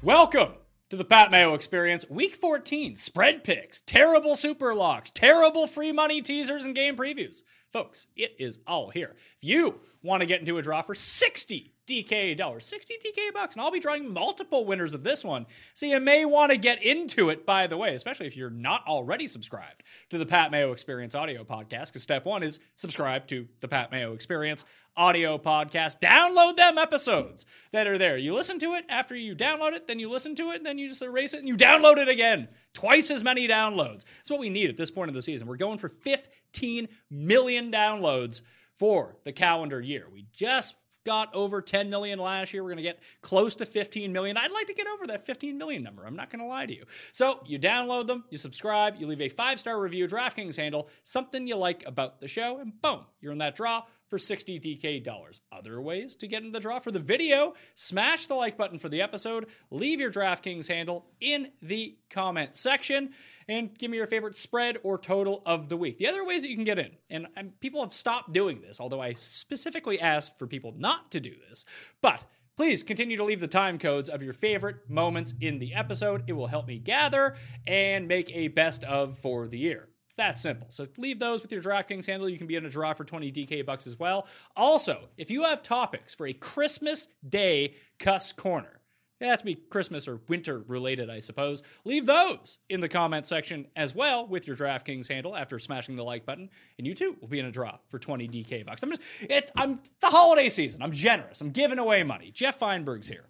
Welcome to the Pat Mayo Experience, Week 14. Spread picks, terrible super locks, terrible free money teasers, and game previews. Folks, it is all here. If you want to get into a draw for 60 DK dollars, 60 DK bucks, and I'll be drawing multiple winners of this one. So you may want to get into it, by the way, especially if you're not already subscribed to the Pat Mayo Experience audio podcast, because step one is subscribe to the Pat Mayo Experience audio podcast. Download them episodes that are there. You listen to it after you download it, then you listen to it, then you just erase it and you download it again. Twice as many downloads. That's what we need at this point of the season. We're going for 15 million downloads for the calendar year. We just got over 10 million last year. We're going to get close to 15 million. I'd like to get over that 15 million number. I'm not going to lie to you. So you download them, you subscribe, you leave a five star review, DraftKings handle, something you like about the show, and boom, you're in that draw for 60 DK dollars. Other ways to get in the draw for the video, smash the like button for the episode, leave your DraftKings handle in the comment section, and give me your favorite spread or total of the week. The other ways that you can get in, and, and people have stopped doing this, although I specifically asked for people not to do this, but Please continue to leave the time codes of your favorite moments in the episode. It will help me gather and make a best of for the year. It's that simple. So leave those with your DraftKings handle. You can be in a draw for 20 DK bucks as well. Also, if you have topics for a Christmas Day Cuss Corner, it has to be Christmas or winter related, I suppose. Leave those in the comment section as well with your DraftKings handle after smashing the like button, and you too will be in a draw for 20 DK bucks. I'm just, it, I'm the holiday season. I'm generous. I'm giving away money. Jeff Feinberg's here.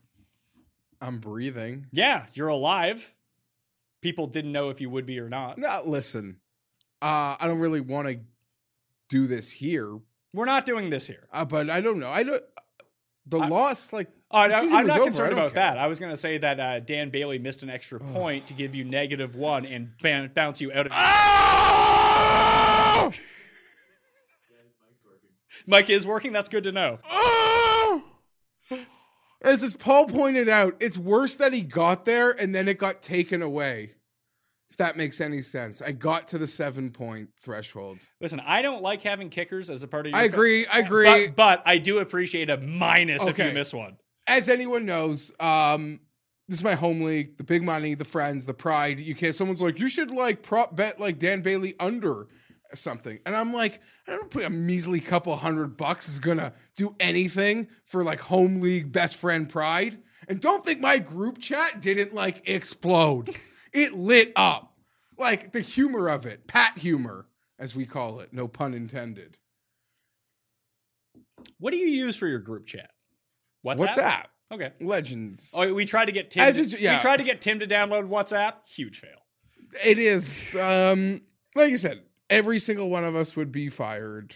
I'm breathing. Yeah, you're alive. People didn't know if you would be or not. Now, listen, uh, I don't really want to do this here, We're not doing this here. uh, but I don't know. I don't. The loss, like, Uh, I, am not over. concerned about care. that. I was going to say that uh, Dan Bailey missed an extra point to give you negative one and ban- bounce you out of. Oh! Mike is working. That's good to know. Oh! As as Paul pointed out, it's worse that he got there and then it got taken away. That makes any sense. I got to the seven point threshold. Listen, I don't like having kickers as a part of your. I agree. I agree. But, but I do appreciate a minus if you miss one. As anyone knows, um, this is my home league, the big money, the friends, the pride. You can't. Someone's like, you should like prop bet like Dan Bailey under something, and I'm like, I don't put a measly couple hundred bucks is gonna do anything for like home league best friend pride. And don't think my group chat didn't like explode. it lit up, like the humor of it, Pat humor, as we call it. No pun intended. What do you use for your group chat? WhatsApp. WhatsApp. Okay. Legends. Oh, we tried to get Tim. To, yeah. We tried to get Tim to download WhatsApp. Huge fail. It is um like I said, every single one of us would be fired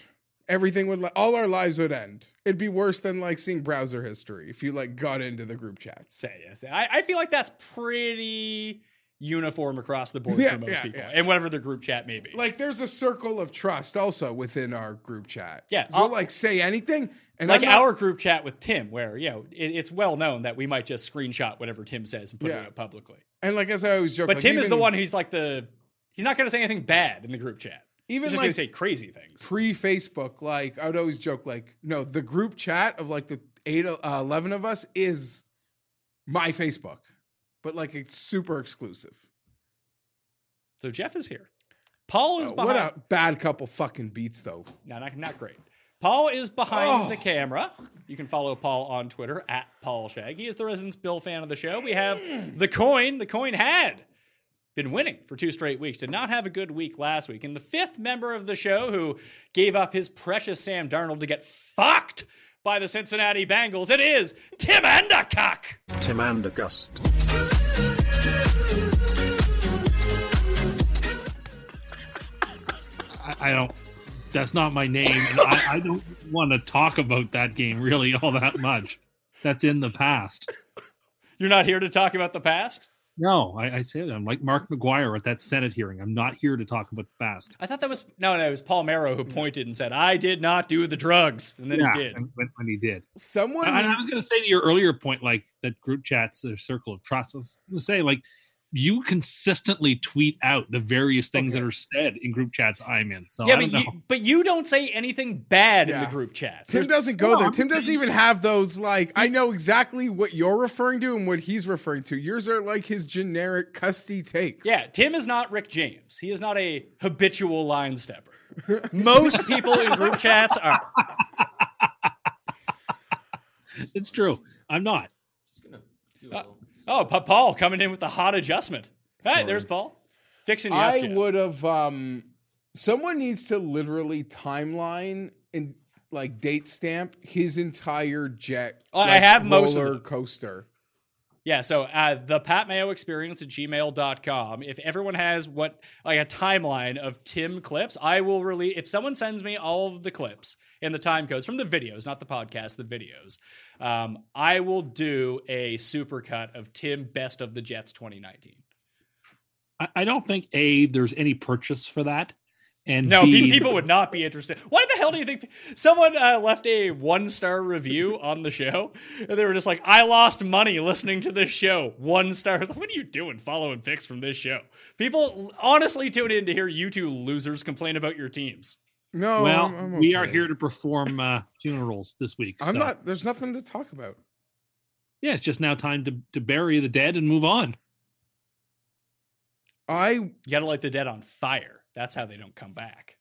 Everything would, all our lives would end. It'd be worse than like seeing browser history if you like got into the group chats. Say yes. I, I feel like that's pretty uniform across the board Yeah, for most yeah, people, yeah. and whatever their group chat may be. Like, there's a circle of trust also within our group chat. Yeah, so I'll- like say anything, and like not- our group chat with Tim, where you know it, it's well known that we might just screenshot whatever Tim says and put it out publicly. and like as I always joke, But like, Tim is the one who's like the he's not going to say anything bad in the group chat. Even he's just like- to say crazy things. pre Facebook, like I would always joke, like, no, the group chat of like the eight, uh, 11 of us is my Facebook, but like it's super exclusive. So Jeff is here. Paul is Uh, behind. what a bad couple fucking beats, though. No, not, not great. Paul is behind Oh. the camera. You can follow Paul on Twitter at Paul Shag. He is the resident Bill fan of the show. We have the coin. The coin had been winning for two straight weeks. Did not have a good week last week. And the fifth member of the show who gave up his precious Sam Darnold to get fucked by the Cincinnati Bengals, it is Tim Endicott. Tim Andergust. I, don't. That's not my name, and I, I don't want to talk about that game really all that much. That's in the past. You're not here to talk about the past? No, I, I said I'm like Mark McGwire at that Senate hearing. I'm not here to talk about the past. I thought that was no, no. It was Palmeiro who pointed and said, "I did not do the drugs," and then yeah, he did. and- when, when he did. Someone, And I was going to say to your earlier point, like that group chats, their circle of trust. I was going to say, like, you consistently tweet out the various things that are said in group chats I'm in. So yeah, I but you, but you don't say anything bad in the group chats. Tim There's- doesn't go No, there. I'm Tim doesn't even have those. Like, I know exactly what you're referring to and what he's referring to. Yours are like his generic custy takes. Yeah, Tim is not Rick James. He is not a habitual line stepper. Most people in group chats are. it's true. I'm not. Oh, Pa- Paul coming in with the hot adjustment. Hey, Sorry. there's Paul. Fixing I would have. um Someone needs to literally timeline and like date stamp his entire jet. Oh, I have most roller coaster. Yeah, so uh, the Pat Mayo experience at gmail.com. If everyone has what, like a timeline of Tim clips, I will release. If someone sends me all of the clips and the time codes from the videos, not the podcast, the videos, um, I will do a supercut of Tim Best of the Jets 2019. I, I don't think a there's any purchase for that, and No, B, people would not be interested. Why the hell do you think someone uh, left a one star review on the show? And they were just like, I lost money listening to this show. One star. What are you doing following picks from this show? People honestly tune in to hear you two losers complain about your teams. No, Well, I'm- I'm we are here to perform uh, funerals this week. I'm so, not. There's nothing to talk about. Yeah, it's just now time to to bury the dead and move on. I You got to light the dead on fire. That's how they don't come back.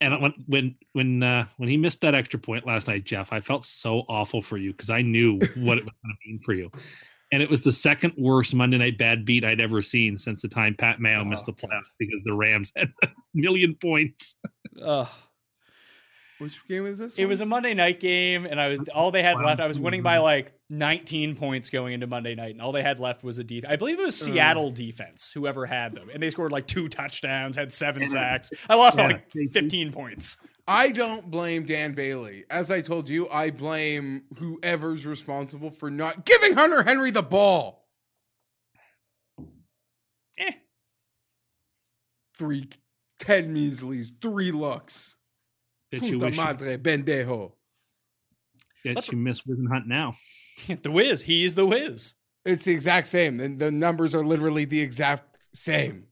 And when when when uh, when he missed that extra point last night, Jeff, I felt so awful for you because I knew what it was going to mean for you. And it was the second worst Monday night bad beat I'd ever seen since the time Pat Mayo missed the Oh, playoffs because the Rams had a million points. Ugh. which game is this? It one? was a Monday night game, and I was all they had Wow. left. I was winning by like 19 points going into Monday night, and all they had left was a defense. I believe it was Seattle defense, whoever had them, and they scored like two touchdowns, had seven sacks. I lost by like 15 points. I don't blame Dan Bailey. As I told you, I blame whoever's responsible for not giving Hunter Henry the ball. Eh. Three, ten measlies, three looks. Bet you Puta wish you, madre, bendejo. bet Let's- you miss Wizen Hunt now. the whiz, he's the whiz. It's the exact same. The, the numbers are literally the exact same.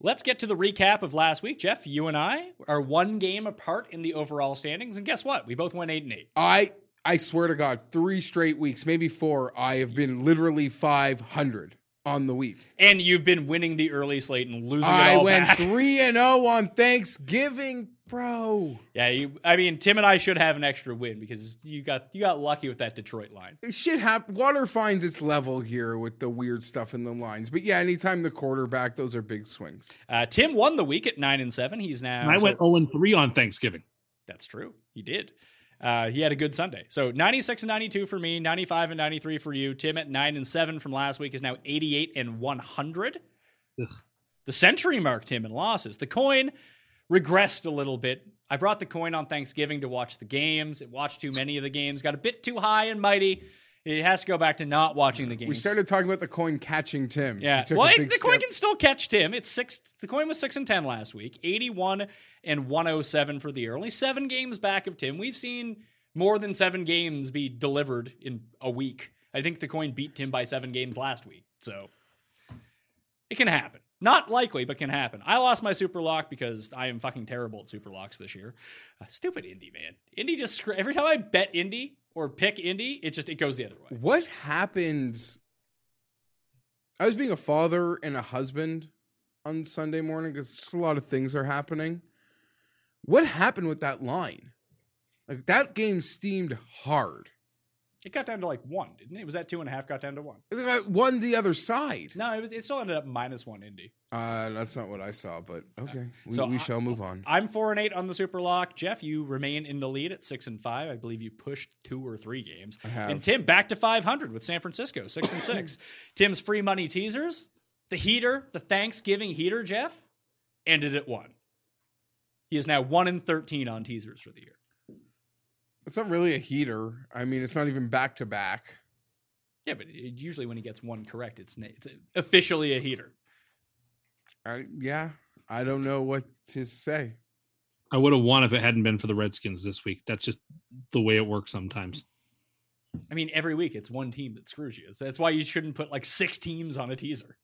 Let's get to the recap of last week. Jeff, you and I are one game apart in the overall standings, and guess what? We both went eight and eight. I I swear to God, three straight weeks, maybe four, I have been literally 500 on the week. And you've been winning the early slate and losing it I all went back. 3 and 0 on Thanksgiving, bro. Yeah, you, I mean, Tim and I should have an extra win because you got you got lucky with that Detroit line. Shit hap- Water finds its level here with the weird stuff in the lines. But yeah, anytime the quarterback, those are big swings. Uh, Tim won the week at nine and seven. He's now. And I so- went 0 and 3 on Thanksgiving. That's true. He did. Uh, he had a good Sunday. So 96 and 92 for me, 95 and 93 for you. Tim at 9 and 7 from last week is now 88 and 100. Ugh. The century marked him in losses. The coin regressed a little bit. I brought the coin on Thanksgiving to watch the games. It watched too many of the games, got a bit too high and mighty. It has to go back to not watching the games. We started talking about the coin catching Tim. Yeah. Took Well, it- the coin can still catch Tim. It's six. The coin was six and ten last week. Eighty-one and one hundred seven for the year. Only seven games back of Tim. We've seen more than seven games be delivered in a week. I think the coin beat Tim by seven games last week. So it can happen. Not likely, but can happen. I lost my super lock because I am fucking terrible at super locks this year. Uh, stupid Indy, man. Indy just every time I bet Indy or pick Indy, it just it goes the other way. What happened? I was being a father and a husband on Sunday morning because just a lot of things are happening. What happened with that line? Like that game steamed hard. It got down to like one, didn't it? It was that two and a half, got down to one. One the other side. No, it was. It still ended up minus one Indy. Uh, that's not what I saw, but okay. We, So we I- shall move on. I'm four and eight on the super lock. Jeff, you remain in the lead at six and five. I believe you pushed two or three games. I have. And Tim back to 500 with San Francisco, six and six. Tim's free money teasers, the heater, the Thanksgiving heater, Jeff, ended at one. He is now one and 13 on teasers for the year. It's not really a heater. I mean, it's not even back to back. Yeah, but it- usually when he gets one correct, it's, it's officially a heater. I, yeah, I don't know what to say. I would have won if it hadn't been for the Redskins this week. That's just the way it works sometimes. I mean, every week it's one team that screws you. So that's why you shouldn't put like six teams on a teaser.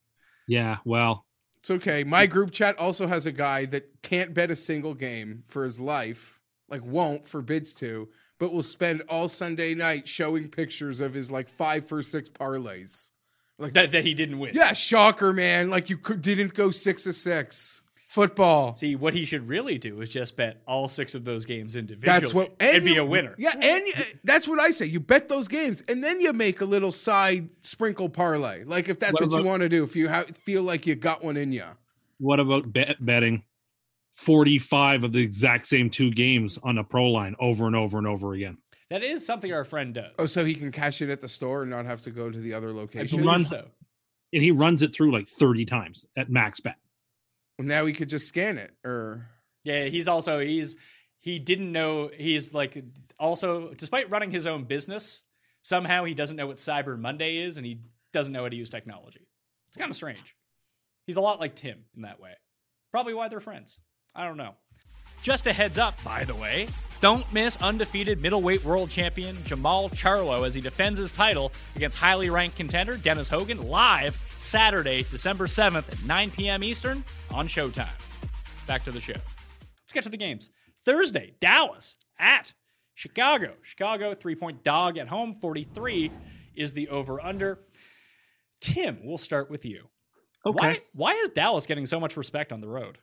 Yeah, well, It's okay. My group chat also has a guy that can't bet a single game for his life, like won't, forbids to, but will spend all Sunday night showing pictures of his like five for six parlays. Like That, that he didn't win. yeah, shocker, man. Like you could, didn't go six to six. Football. See, what he should really do is just bet all six of those games individually That's what and, be you- a winner. Yeah, and you, that's what I say. You bet those games, and then you make a little side sprinkle parlay. Like if that's What what, you want to do, if you ha- feel like you got one in you. what about bet- betting 45 of the exact same two games on a pro line over and over and over again? That is something our friend does. Oh, so he can cash it at the store and not have to go to the other location. believe runs- so. And he runs it through like 30 times at max bet. Now he could just scan it, or Yeah, he's also he's he didn't know he's like also despite running his own business, somehow he doesn't know what Cyber Monday is and he doesn't know how to use technology. It's kind of strange. He's a lot like Tim in that way. Probably why they're friends. I don't know. Just a heads up, by the way, don't miss undefeated middleweight world champion Jermall Charlo as he defends his title against highly ranked contender Dennis Hogan live Saturday, December 7th at 9 p.m. Eastern on Showtime. Back to the show. Let's get to the games. Thursday, Dallas at Chicago. Chicago, three point dog at home. 43 is the over under. Tim, we'll start with you. Why, why is Dallas getting so much respect on the road?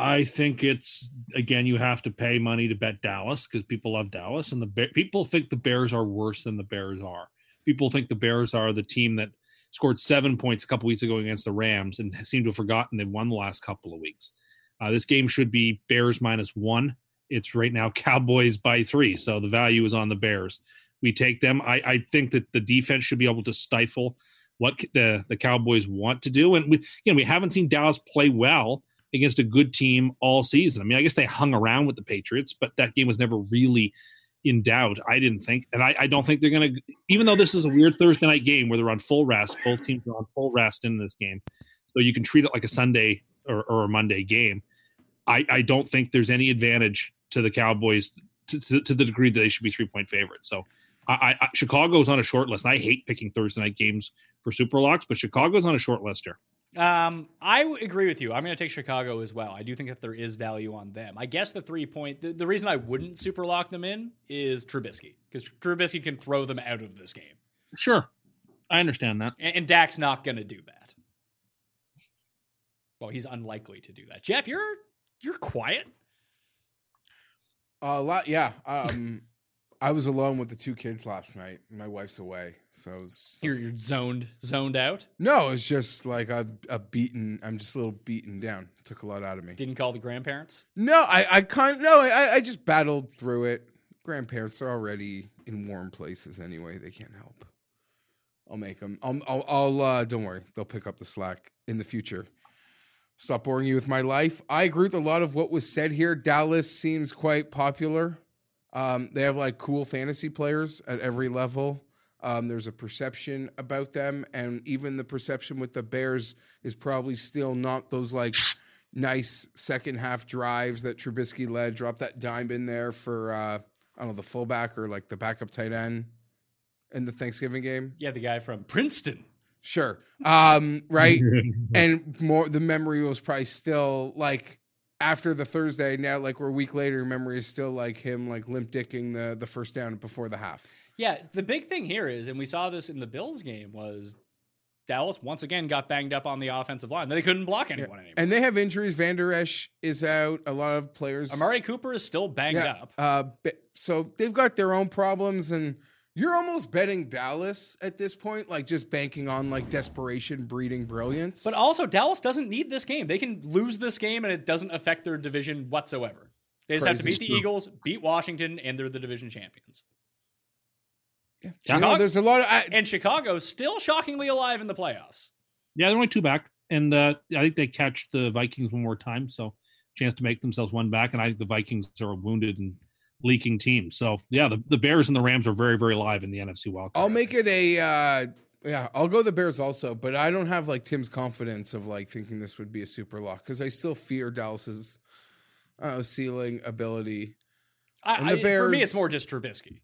I think it's again you have to pay money to bet Dallas because people love Dallas and the people think the Bears are worse than the Bears are. People think the Bears are the team that scored seven points a couple weeks ago against the Rams and seem to have forgotten they've won the last couple of weeks. Uh, this game should be Bears minus one. It's right now Cowboys by three, so the value is on the Bears. We take them. I, I think that the defense should be able to stifle what the the Cowboys want to do, and we again we haven't seen Dallas play well against a good team all season. I mean, I guess they hung around with the Patriots, but that game was never really in doubt. I didn't think, and I, I don't think they're going to. Even though this is a weird Thursday night game where they're on full rest, both teams are on full rest in this game, so you can treat it like a Sunday or, or a Monday game. I, I don't think there's any advantage to the Cowboys to, to, to the degree that they should be three point favorites. So. I, I, Chicago's on a short list. I hate picking Thursday night games for super locks, but Chicago's on a short list here. Um, I w- agree with you. I'm going to take Chicago as well. I do think that there is value on them. I guess the three point, the, the reason I wouldn't super lock them in is Trubisky because Trubisky can throw them out of this game, Sure, I understand that. and, and Dak's not going to do that. Well, he's unlikely to do that. Jeff, you're you're quiet. a lot. Yeah. Um, I was alone with the two kids last night. My wife's away, so was You're, you're zoned zoned out. no. It's just like a, a beaten. I'm just a little beaten down. Took a lot out of me. Didn't call the grandparents. No, I, I can't. No, I, I just battled through it. Grandparents are already in warm places anyway. They can't help. I'll make them. I'll. I'll. I'll uh, don't worry. They'll pick up the slack in the future. stop boring you with my life. I agree with a lot of what was said here. Dallas seems quite popular. Um, they have like cool fantasy players at every level. Um, there's a perception about them, and even the perception with the Bears is probably still not those like nice second half drives that Trubisky led. Drop that dime in there for uh, I don't know the fullback or like the backup tight end in the Thanksgiving game. Yeah, the guy from Princeton. Sure. Um, right. and more the memory was probably still like after the Thursday, now like we're a week later, memory is still like him like limp dicking the the first down before the half. Yeah, the big thing here is, and we saw this in the Bills game, was Dallas once again got banged up on the offensive line. They couldn't block anyone anymore. And they have injuries. Vander Esch is out. A lot of players. Amari Cooper is still banged yeah, up. Uh, so they've got their own problems, and you're almost betting Dallas at this point, like just banking on like desperation breeding brilliance. But also, Dallas doesn't need this game. They can lose this game, and it doesn't affect their division whatsoever. They just have to beat Crazy. the Eagles, beat Washington, and they're the division champions. You know, Chicago- there's a lot of. I, And Chicago still shockingly alive in the playoffs. Yeah, they're only two back, and uh, I think they catch the Vikings one more time, so chance to make themselves one back. And I think the Vikings are wounded and leaking team. So yeah, the, the Bears and the Rams are very very live in the NFC wild. I'll make it a. Uh, yeah, I'll go the Bears also, but I don't have like Tim's confidence of like thinking this would be a super lock because I still fear Dallas's uh, ceiling ability. I, And the I- for me, it's more just Trubisky.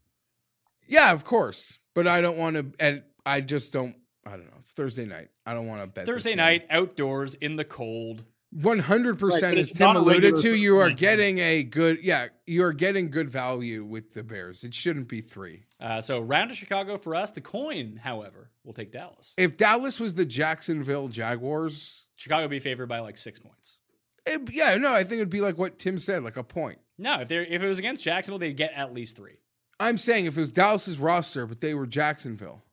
Yeah, of course, but I don't want to. And I just don't. I don't know. It's Thursday night. I don't want to bet. Thursday night, outdoors in the cold. One hundred percent, as Tim alluded to, you are Thursday night game. getting a good. Yeah, you are getting good value with the Bears. It shouldn't be three. Uh, so round to Chicago for us. The coin, however, will take Dallas. If Dallas was the Jacksonville Jaguars, Chicago will be favored by like six points. it, yeah, no, I think it'd be like what Tim said, like a point. No, if they if it was against Jacksonville, they'd get at least three. I'm saying if it was Dallas's roster, but they were Jacksonville,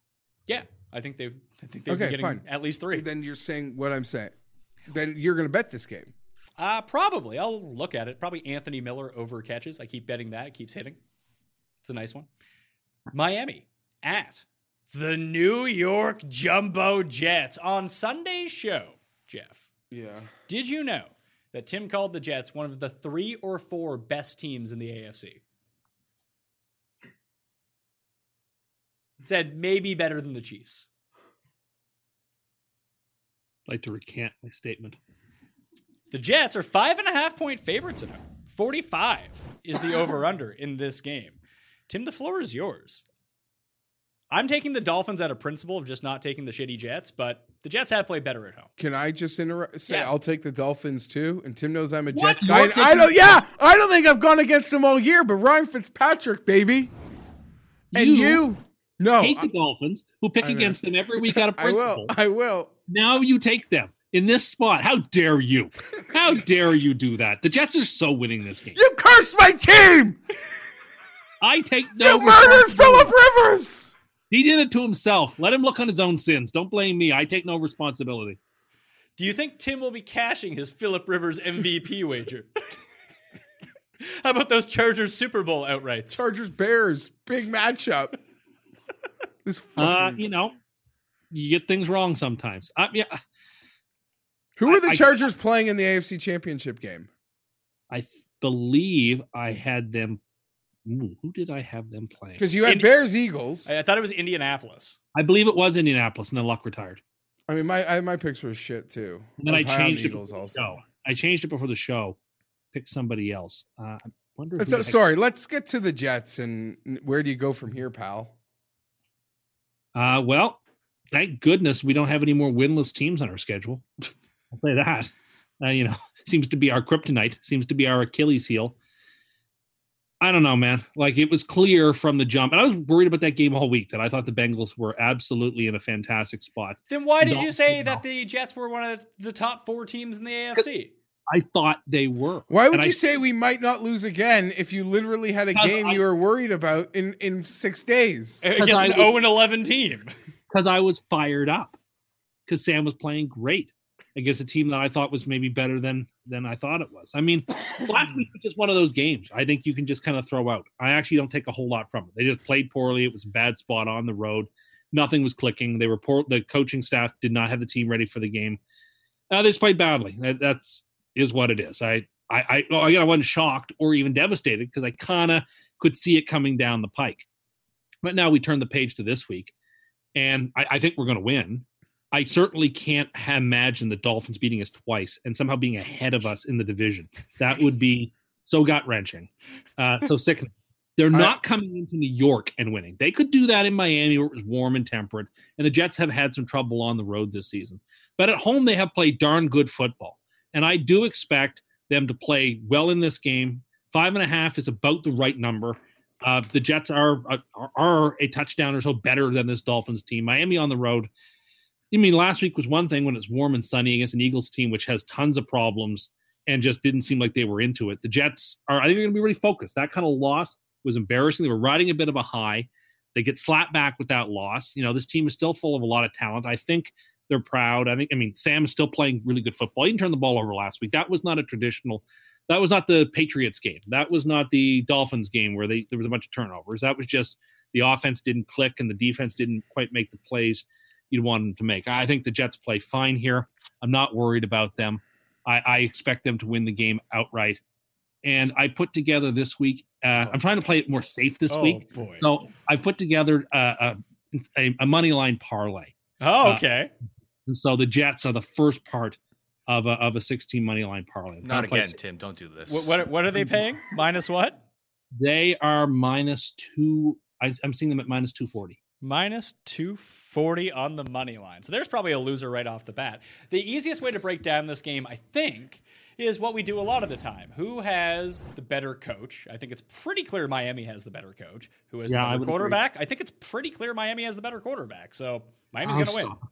Yeah, I think they. I think they'd Okay, be getting fine. at least three. then you're saying what I'm saying. Then you're going to bet this game. Uh, probably. I'll look at it. Probably Anthony Miller over catches. I keep betting that. It keeps hitting. It's a nice one. Miami at the New York Jumbo Jets on Sunday's show. Jeff, Yeah. did you know that Tim called the Jets one of the three or four best teams in the AFC? Said maybe better than the Chiefs. I'd like to recant my statement. The Jets are five and a half point favorites at home. 45 is the over under in this game. Tim, the floor is yours. I'm taking the Dolphins out of principle of just not taking the shitty Jets, but the Jets have played better at home. Can I just interrupt? Say Yeah. I'll take the Dolphins too, and Tim knows I'm a What? Jets guy. I don't. Yeah, I don't think I've gone against them all year, but Ryan Fitzpatrick, baby, and You you, no, Hate the Dolphins, who pick against them every week out of I will. principle. I will. Now you take them in this spot. How dare you? How dare you do that? The Jets are so winning this game. You cursed my team. I take no. You murdered responsibility. Philip Rivers. He did it to himself. Let him look on his own sins. Don't blame me. I take no responsibility. Do you think Tim will be cashing his Philip Rivers MVP wager? How about those Chargers Super Bowl outrights? Chargers Bears big matchup. This Uh, you know, you get things wrong sometimes. Uh, yeah, who are the I- I- Chargers playing in the AFC Championship game? I believe I had them. Ooh, who did I have them playing? Because you had Indi- Bears Eagles. I I thought it was Indianapolis. I believe it was Indianapolis, and then Luck retired. I mean, my I, my picks were shit too. And then I, was changed it Eagles before also. the show. I changed it before the show. Pick somebody else. Uh, I wonder. Who So, heck- sorry, let's get to the Jets and where do you go from here, pal? Uh, well, thank goodness we don't have any more winless teams on our schedule. I'll say that. Uh, you know, seems to be our kryptonite. Seems to be our Achilles heel. I don't know, man. Like it was clear from the jump, and I was worried about that game all week. That I thought the Bengals were absolutely in a fantastic spot. Then why did No, you say no. that the Jets were one of the top four teams in the AFC? I thought they were. Why would And you I- say we might not lose again if you literally had a game I- you were worried about in in six days? Against an 0 and 11 team. Because I was fired up because Sam was playing great against a team that I thought was maybe better than than I thought it was. I mean, last week was just one of those games. I think you can just kind of throw out. I actually don't take a whole lot from it. They just played poorly. It was a bad spot on the road. Nothing was clicking. They were poor. The coaching staff did not have the team ready for the game. Uh, they just played badly. That, that's is what it is. I I I, I wasn't shocked or even devastated because I kind of could see it coming down the pike. But now we turn the page to this week, and I, I think we're going to win. I certainly can't imagine the Dolphins beating us twice and somehow being ahead of us in the division. That would be so gut wrenching, uh, so sickening. They're not coming into New York and winning. They could do that in Miami where it was warm and temperate, and the Jets have had some trouble on the road this season. But at home, they have played darn good football. And I do expect them to play well in this game. Five and a half is about the right number. Uh, the Jets are, are are a touchdown or so better than this Dolphins team. Miami on the road. I mean, last week was one thing when it's warm and sunny against an Eagles team which has tons of problems and just didn't seem like they were into it. The Jets are, I think, they're going to be really focused. That kind of loss was embarrassing. They were riding a bit of a high. They get slapped back with that loss. You know, this team is still full of a lot of talent. I think they're proud. I think, I mean, Sam is still playing really good football. He didn't turn the ball over last week. That was not a traditional, that was not the Patriots game. That was not the Dolphins game where they there was a bunch of turnovers. That was just the offense didn't click and the defense didn't quite make the plays you'd want them to make. I think the Jets play fine here. I'm not worried about them. I, I expect them to win the game outright. And I put together this week. Uh, I'm trying to play it more safe this Oh, week. boy. So I put together uh, a, a, a money line parlay. Oh, Uh, okay. And so the Jets are the first part of a, of a 16 money line parlay. Not to again, Tim. Don't do this. what, what what are they paying? Minus what? They are minus two. I, I'm seeing them at minus 240. Minus 240 on the money line. So there's probably a loser right off the bat. The easiest way to break down this game, I think, is what we do a lot of the time. Who has the better coach? I think it's pretty clear Miami has the better coach. Who has Yeah, the I better agree. quarterback? I think it's pretty clear Miami has the better quarterback. So Miami's Oh, going to win. stop.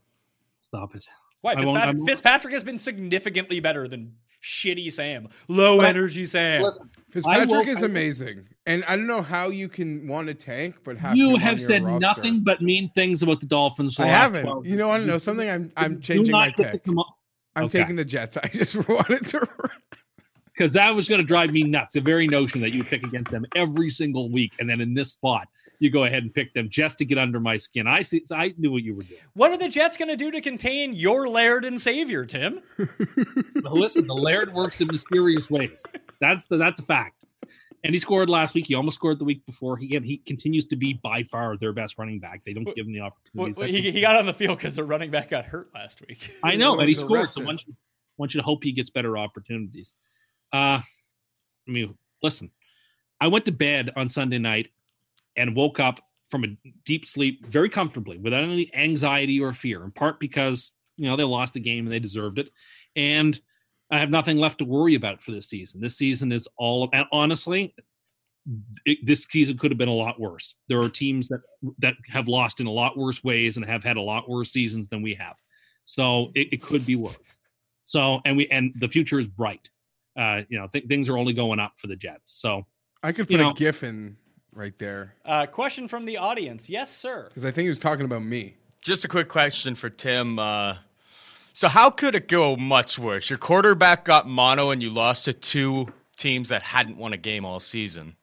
Stop it. Why? I won't- I Fitzpatrick, Fitzpatrick has been significantly better than shitty Sam. Low energy Sam. Fitzpatrick will- is amazing, and I don't know how you can want to tank, but have You on have your said roster. nothing but mean things about the Dolphins. for I the last haven't. 12 You know, want to know something? I'm I'm changing my get pick. I'm Okay. taking the Jets. I just wanted to. because that was going to drive me nuts. The very notion that you would pick against them every single week, and then in this spot you go ahead and pick them just to get under my skin. I see. So I knew what you were doing. What are the Jets going to do to contain your Laird and Savior, Tim? But listen, the Laird works in mysterious ways. That's the that's a fact. And he scored last week. He almost scored the week before. He he continues to be by far their best running back. They don't give him the Well, opportunities. that he, he got on the field because the running back got hurt last week. I know, and he was scored. arrested. So one should, one should hope he gets better opportunities. Uh, I mean, listen, I went to bed on Sunday night and woke up from a deep sleep very comfortably without any anxiety or fear, in part because, you know, they lost the game and they deserved it. And I have nothing left to worry about for this season. This season is all, and honestly, it, this season could have been a lot worse. There are teams that that have lost in a lot worse ways and have had a lot worse seasons than we have. So it, it could be worse. So and we and the future is bright. Uh, you know, th- things are only going up for the Jets. So I could You put know- a GIF in right there Uh, question from the audience. Yes, sir. because I think he was talking about me. Just a quick question for Tim. Uh, so, how could it go much worse? Your quarterback got mono, and you lost to two teams that hadn't won a game all season.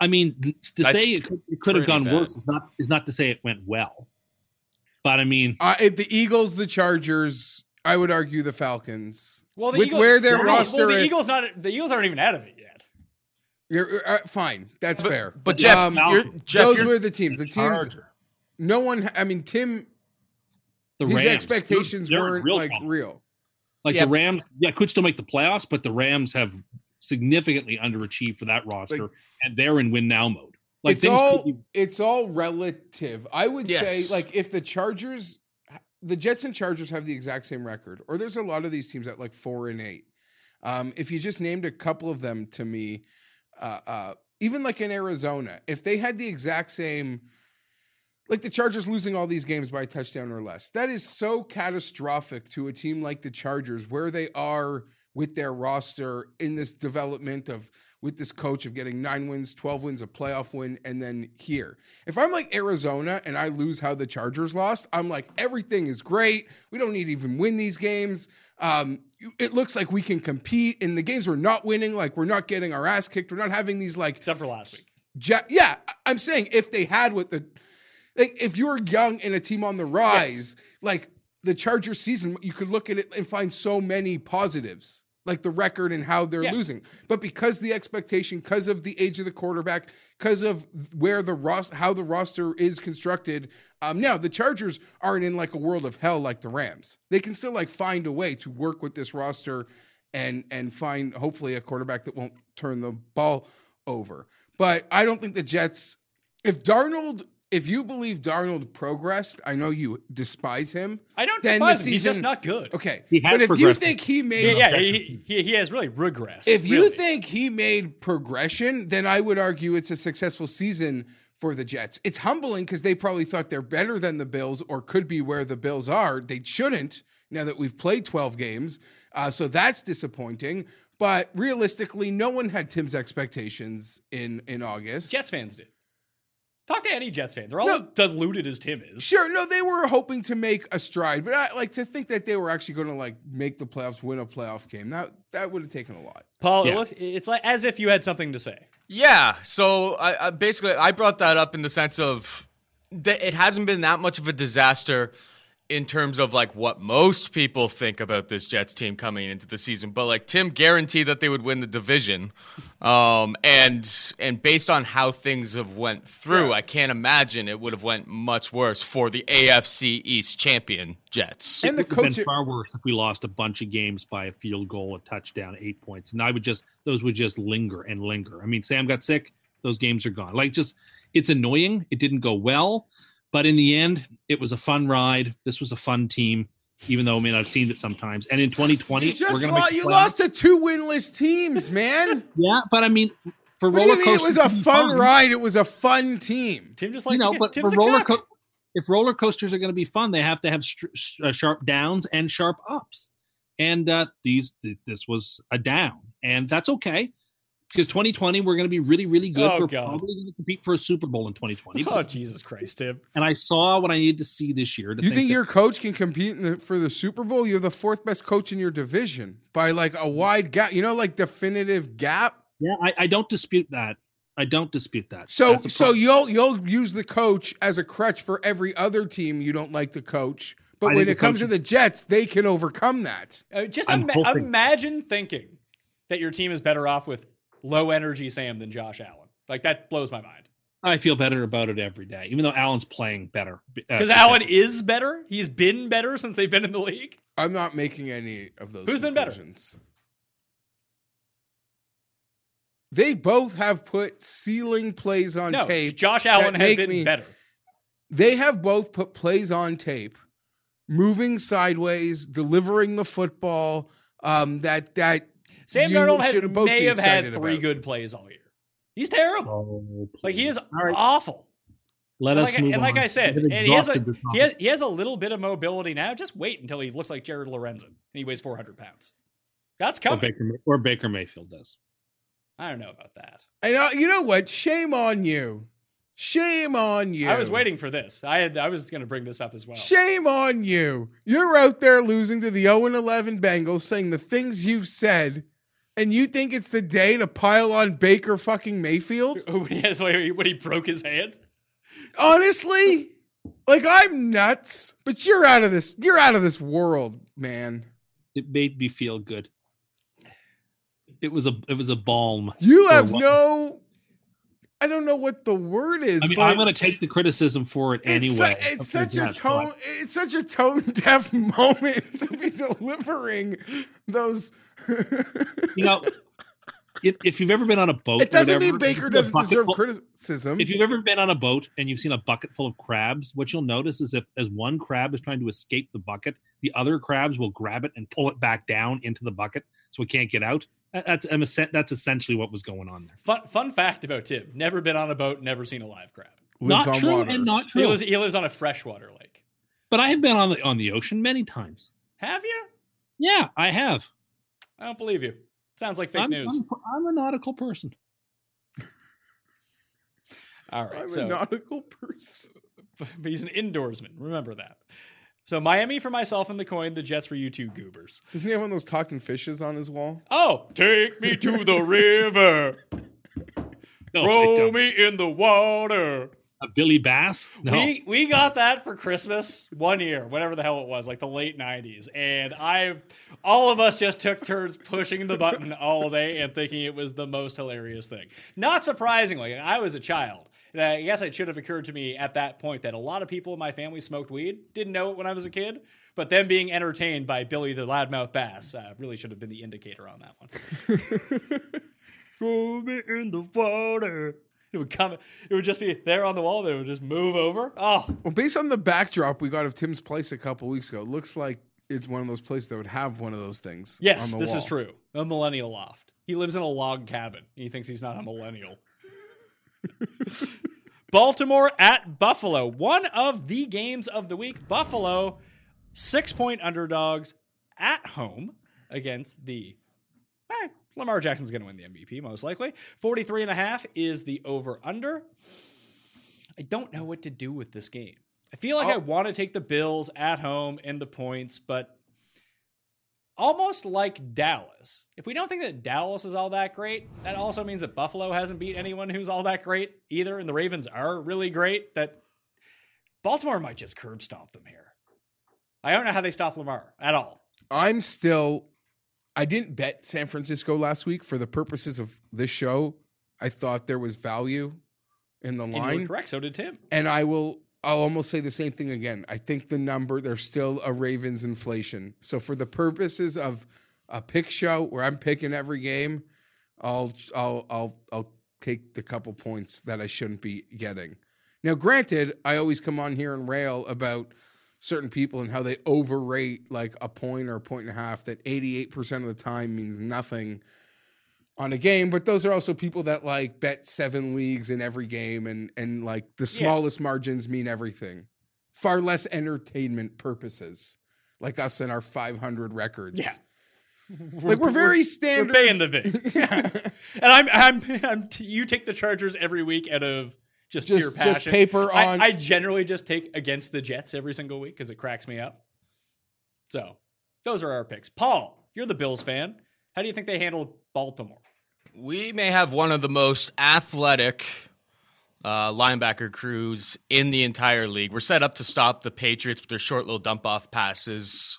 I mean, to That's say it could, it could have gone bad. worse is not is not to say it went well. But I mean, Uh, the Eagles, the Chargers, I would argue the Falcons. Well, the with Eagles, where their well, roster Well, the Eagles not. The Eagles aren't even out of it yet. You're, uh, fine, that's fair. But Jeff, Um, you're, Jeff, those you're, were the teams. The teams. Charger, No one. I mean, Tim. the his Rams, expectations they're- they're weren't real like problem. real. Like Yeah. the Rams, yeah, could still make the playoffs, but the Rams have significantly underachieved for that roster, Like- and they're in win now mode. Like it's all be- it's all relative. I would Yes. say like if the Chargers the Jets and Chargers have the exact same record, or there's a lot of these teams at like four and eight. Um, if you just named a couple of them to me, uh, uh, even like in Arizona, if they had the exact same, like the Chargers losing all these games by a touchdown or less, that is so catastrophic to a team like the Chargers, where they are with their roster in this development of with this coach of getting nine wins, 12 wins, a playoff win, and then here. If I'm like Arizona and I lose how the Chargers lost, I'm like, everything is great. We don't need to even win these games. Um, it looks like we can compete in the games we're not winning, like we're not getting our ass kicked. We're not having these like Except for last week. Ja- yeah, I'm saying if they had what the like if you're young and a team on the rise, like the Chargers season, you could look at it and find so many positives, like the record and how they're Yeah. losing. But because the expectation, because of the age of the quarterback, because of where the roster, how the roster is constructed, um, now the Chargers aren't in like a world of hell like the Rams. They can still like find a way to work with this roster and and find hopefully a quarterback that won't turn the ball over. But I don't think the Jets. If Darnold, if you believe Darnold progressed, I know you despise him. I don't then despise the him. He's just not good. Okay, He has but if you think he made, Yeah, yeah he, he, he has really regressed. if you think he made progression, then I would argue it's a successful season for the Jets. It's humbling because they probably thought they're better than the Bills or could be where the Bills are. They shouldn't now that we've played 12 games. Uh, so that's disappointing. But realistically, no one had Tim's expectations in, in August. Jets fans did. Talk to any Jets fan. They're all No. as deluded as Tim is. Sure, no, they were hoping to make a stride, but I like to think that they were actually going to like make the playoffs, win a playoff game. That that would have taken a lot. Paul, Yeah. it looks- it's like as if you had something to say. Yeah. So I, I basically I brought that up in the sense of that it hasn't been that much of a disaster in terms of like what most people think about this Jets team coming into the season. But like Tim guaranteed that they would win the division, um, and and based on how things have went through, I can't imagine it would have went much worse for the AFC East champion Jets. And the It would have coach, been far worse if we lost a bunch of games by a field goal, a touchdown, eight points, and I would just those would just linger and linger. I mean, Sam got sick; those games are gone. Like, just it's annoying. It didn't go well, but in the end, it was a fun ride. This was a fun team, even though I mean I've seen it sometimes. And in 2020, you just we're gonna lo- make you lost to two winless teams, man. Yeah, but I mean, for What roller mean it was a fun fun. ride? It was a fun team. Tim just you likes know, to but get, for roller cuck. co- if roller coasters are going to be fun, they have to have str- s- uh, sharp downs and sharp ups. And uh, these, th- this was a down, and that's okay because 2020 we're going to be really, really good. Oh, we're God. probably going to compete for a Super Bowl in 2020. Oh Jesus Christ, Tim! And I saw what I needed to see this year. To You think that- your coach can compete in the, for the Super Bowl? You're the fourth best coach in your division by like a wide gap. You know, like definitive gap. Yeah, I, I don't dispute that. I don't dispute that. So, so you'll you'll use the coach as a crutch for every other team you don't like the coach. But I when it the comes to the Jets, they can overcome that. Uh, just I'm ima- hoping- imagine thinking that your team is better off with low energy Sam than Josh Allen. Like that blows my mind. I feel better about it every day, even though Allen's playing better. uh, Because Allen is better. He's been better since they've been in the league. I'm not making any of those. Who's been better? conclusions. They both have put ceiling plays on No, tape. Josh Allen has been me- better. They have both put plays on tape, moving sideways, delivering the football. Um, that that Sam you Darnold has may have had three about. good plays all year. He's terrible. Oh, Like he is All right, awful. let And us like, move and like. I said, and he has, a, he, has, he has a little bit of mobility now. Just wait until he looks like Jared Lorenzen and he weighs 400 pounds. That's or coming. Baker, or Baker Mayfield does. I don't know about that. And uh, you know what? Shame on you. Shame on you. I was waiting for this. I had, I was going to bring this up as well. Shame on you. You're out there losing to the 0 11 Bengals, saying the things you've said, and you think it's the day to pile on Baker fucking Mayfield? when, he has, when he broke his hand. Honestly, like I'm nuts, but you're out of this. You're out of this world, man. It made me feel good. It was a it was a balm. You have no. I don't know what the word is. I mean, but I'm going to take the criticism for it it's, anyway. su- it's such a tone. It's such a tone deaf moment to be delivering those. You know, if, if you've ever been on a boat, It doesn't whatever, mean Baker and you see a doesn't deserve full- criticism. If you've ever been on a boat and you've seen a bucket full of crabs, what you'll notice is if as one crab is trying to escape the bucket, the other crabs will grab it and pull it back down into the bucket so it can't get out. That- That's that's essentially what was going on there. Fun, fun fact about Tim never been on a boat, never seen a live crab. Lives not on true water. and not He true. lives, he lives on a freshwater lake. but I have been on the on the ocean many times. Have you? Yeah, I have. I don't believe you. Sounds like fake I'm, news. I'm, I'm a nautical person. All right. I'm so a nautical person. but he's an indoorsman. Remember that. So Miami for myself and the coin, the Jets for you two goobers. Doesn't he have one of those talking fishes on his wall? Oh, take me to the river. No, Throw me in the water. A Billy Bass? No. We we got that for Christmas one year, whatever the hell it was, like the late '90s, and I, all of us just took turns pushing the button all day and thinking it was the most hilarious thing. Not surprisingly, I was a child. And I guess it should have occurred to me at that point that a lot of people in my family smoked weed. Didn't know it when I was a kid, but them being entertained by Billy the Loudmouth Bass uh, really should have been the indicator on that one. Throw me in the water. It would come. It would just be there on the wall. But it would just move over. Oh, Well, based on the backdrop we got of Tim's place a couple weeks ago, it looks like it's one of those places that would have one of those things. yes, on the this is true. A millennial loft. He lives in a log cabin. He thinks he's not a millennial. Baltimore at Buffalo. One of the games of the week. Buffalo, six point underdogs at home against the. eh, Lamar Jackson's going to win the MVP, most likely. 43 and a half is the over under. I don't know what to do with this game. I feel like I Oh. want to take the Bills at home and the points, but almost like Dallas. If we don't think that Dallas is all that great, that also means that Buffalo hasn't beat anyone who's all that great either, and the Ravens are really great. That Baltimore might just curb stomp them here. I don't know how they stop Lamar at all. I'm still. I didn't bet San Francisco last week for the purposes of this show. I thought there was value in the And you were line, correct. So did Tim. and I will. I'll almost say the same thing again. I think the number there's still a Ravens inflation. So for the purposes of a pick show where I'm picking every game, I'll I'll I'll I'll take the couple points that I shouldn't be getting. Now, granted, I always come on here and rail about certain people and how they overrate like a point or a point and a half that 88% of the time means nothing on a game but those are also people that like bet seven leagues in every game and and like the smallest margins mean everything far less entertainment purposes like us and our 500 records Yeah. like we're very We're standard paying the vig. and I'm, I'm, I'm t- you take the Chargers every week out of just, Just- pure just paper on- I, generally just take against the Jets every single week because it cracks me up. So those are our picks. Paul, you're the Bills fan. How do you think they handle Baltimore? We may have one of the most athletic uh, linebacker crews in the entire league. We're set up to stop the Patriots with their short little dump off passes.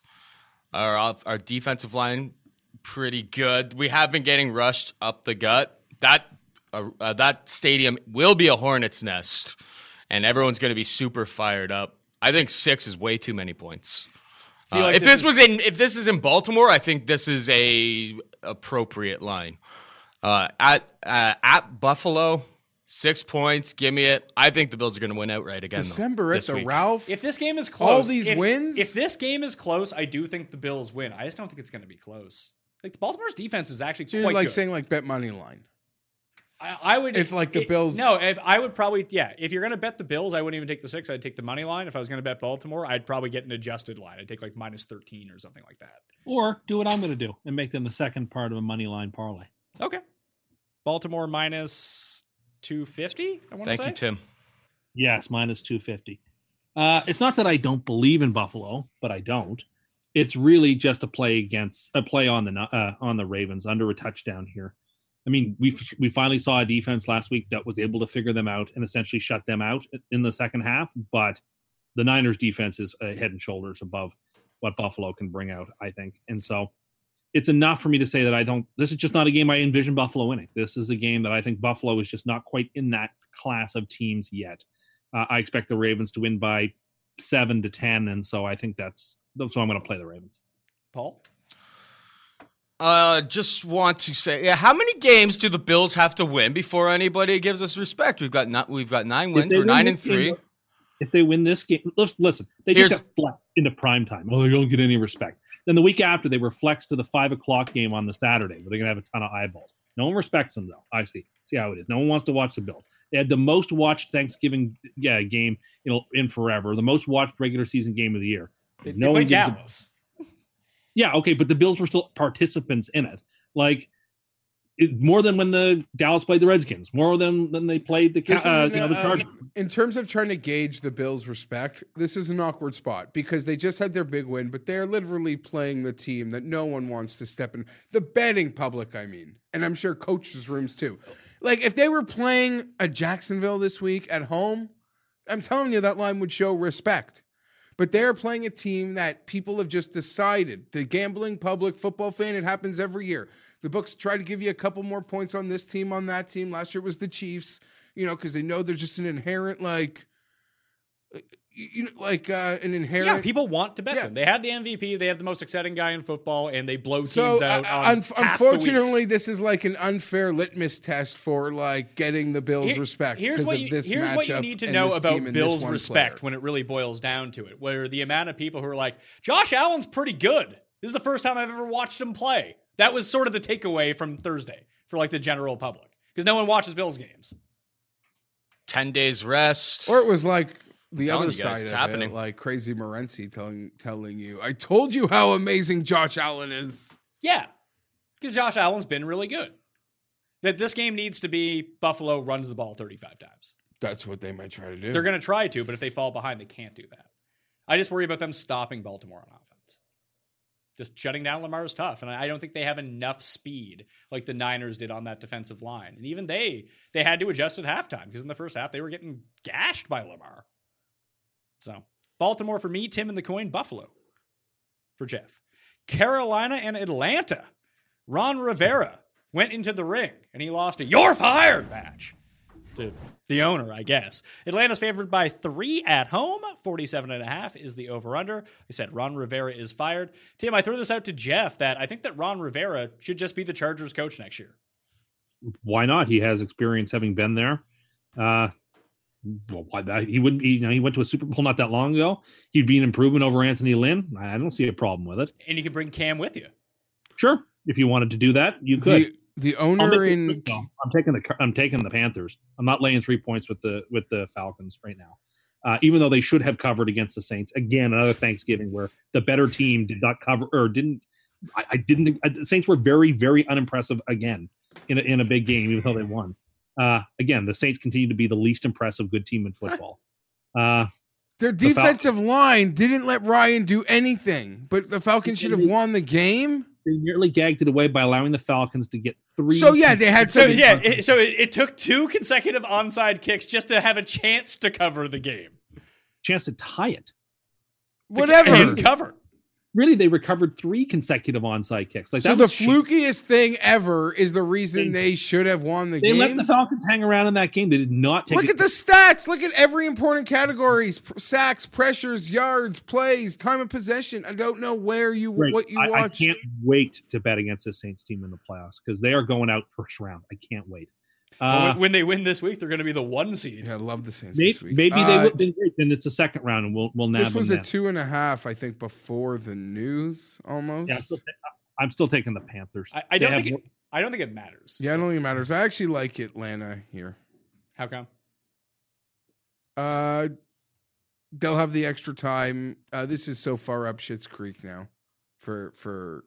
Our off- our defensive line pretty good. We have been getting rushed up the gut. That uh, uh, that stadium will be a hornet's nest, and everyone's going to be super fired up. I think six is way too many points. Uh, like if this this is- was in if this is in Baltimore, I think this is a appropriate line. Uh, at uh, at Buffalo, six points. Give me it. I think the Bills are going to win outright again. though, december at this the week. ralph If this game is close, All these if- wins? If this game is close, I do think the Bills win. I just don't think it's going to be close. Like the Baltimore's defense is actually so you're quite like good. saying like bet money line I, I would If, like, the it- Bills- No, if I would probably yeah. If you're gonna bet the Bills, I wouldn't even take the six. I'd take the money line. If I was gonna bet Baltimore, I'd probably get an adjusted line. I'd take like minus thirteen or something like that. Or do what I'm going to do and make them the second part of a money line parlay. Okay. Baltimore minus two fifty. I want to Thank say. you, Tim. Yes, minus 250. Uh, it's not that I don't believe in Buffalo, but I don't. It's really just a play against a play on the uh, on the Ravens under a touchdown here. I mean, we we finally saw a defense last week that was able to figure them out and essentially shut them out in the second half. But the Niners' defense is uh, head and shoulders above what Buffalo can bring out, I think. And so it's enough for me to say that I don't. This is just not a game I envision Buffalo winning. This is a game that I think Buffalo is just not quite in that class of teams yet. Uh, I expect the Ravens to win by seven to ten, and so I think that's that's why I'm going to play the Ravens. Paul. Uh, just want to say, yeah, how many games do the Bills have to win before anybody gives us respect? We've got not, we've got nine wins. We're nine and this game- three. If they win this game, lis- listen, they just Here's- got flexed into prime time. Oh, they don't get any respect. Then the week after, they were flexed to the five o'clock game on the Saturday, where they're going to have a ton of eyeballs. No one respects them, though. I see. See how it is. No one wants to watch the Bills. They had the most watched Thanksgiving yeah, game you know, in forever, the most watched regular season game of the year. They, No they one played gives a- Dallas. Yeah, okay, but the Bills were still participants in it. Like it, more than when the Dallas played the Redskins, more than than they played the uh, you know, the Chargers. um, in terms of trying to gauge the Bills' respect, this is an awkward spot because they just had their big win, but they're literally playing the team that no one wants to step in. The betting public, I mean, and I'm sure coaches' rooms too. Like if they were playing a Jacksonville this week at home, I'm telling you, that line would show respect. But they're playing a team that people have just decided. The gambling public football fan, it happens every year. The books try to give you a couple more points on this team, on that team. Last year was the Chiefs, you know, because they know there's just an inherent like, uh, you know, like uh, an inherent. Yeah, people want to bet Yeah. them. They have the MVP. They have the most exciting guy in football, and they blow teams So out. uh, un- half the unfortunately, this is like an unfair litmus test for like getting the Bills' Here- respect. Here's what you, here's what you need to know about team and this Bill's respect player. when it really boils down to it. Where the amount of people who are like, Josh Allen's pretty good. This is the first time I've ever watched him play. That was sort of the takeaway from Thursday for like the general public because no one watches Bills games. 10 days rest. Or it was like the other guys, side it's of happening. it, like crazy Morency telling telling you, "I told you how amazing Josh Allen is." Yeah, because Josh Allen's been really good. That this game needs to be Buffalo runs the ball 35 times. That's what they might try to do. They're going to try to, but if they fall behind, they can't do that. I just worry about them stopping Baltimore on offense. Just shutting down Lamar is tough, and I don't think they have enough speed like the Niners did on that defensive line. And even they they had to adjust at halftime because in the first half they were getting gashed by Lamar. So Baltimore for me, Tim and the coin, Buffalo for Jeff, Carolina and Atlanta. Ron Rivera went into the ring and he lost a "You're fired" match to the owner, I guess. Atlanta's favored by three at home. 47 and a half is the over under. I said Ron Rivera is fired. Tim, I threw this out to Jeff that I think that Ron Rivera should just be the Chargers coach next year. Why not? He has experience having been there. Uh, well, why that? He wouldn't be. You know, he went to a Super Bowl not that long ago. He'd be an improvement over Anthony Lynn. I don't see a problem with it. And you can bring Cam with you. Sure, if you wanted to do that, you could. the the owner in quick. I'm taking the I'm taking the Panthers. I'm not laying three points with the with the Falcons right now. Uh, even though they should have covered against the Saints again, another Thanksgiving where the better team did not cover or didn't. I, I didn't. I, the Saints were very very unimpressive again in a, in a big game, even though they won. Uh, again, the Saints continue to be the least impressive good team in football. Uh, their Fal- defensive line didn't let Ryan do anything, but the Falcons should have won the game. they nearly gagged it away by allowing the Falcons to get three. So yeah, they had So yeah, it, so it, it took two consecutive onside kicks just to have a chance to cover the game. chance to tie it. Whatever. didn't cover. Really, they recovered three consecutive onside kicks. Like So the flukiest thing ever is the reason They- should have won the They game. They let the Falcons hang around in that game. They did not take Look at the stats. Look at every important categories: sacks, pressures, yards, plays, time of possession. I don't know where you Great. what you I, I can't wait to bet against the Saints team in the playoffs because they are going out first round. I can't wait. Well, Uh, when- when they win this week, they're going to be the one seed. Yeah, I love the Saints maybe this week. maybe Uh, they will. Then great. Then it's a second round, and we'll we'll nab This was them a then. two and a half, I think, before the news almost. Yeah, I'm, still, I'm still taking the Panthers. I, I don't think it, I don't think it matters. Yeah, I don't think it matters. I actually like Atlanta here. How come? Uh, they'll have the extra time. Uh, this is so far up Shit's Creek now for for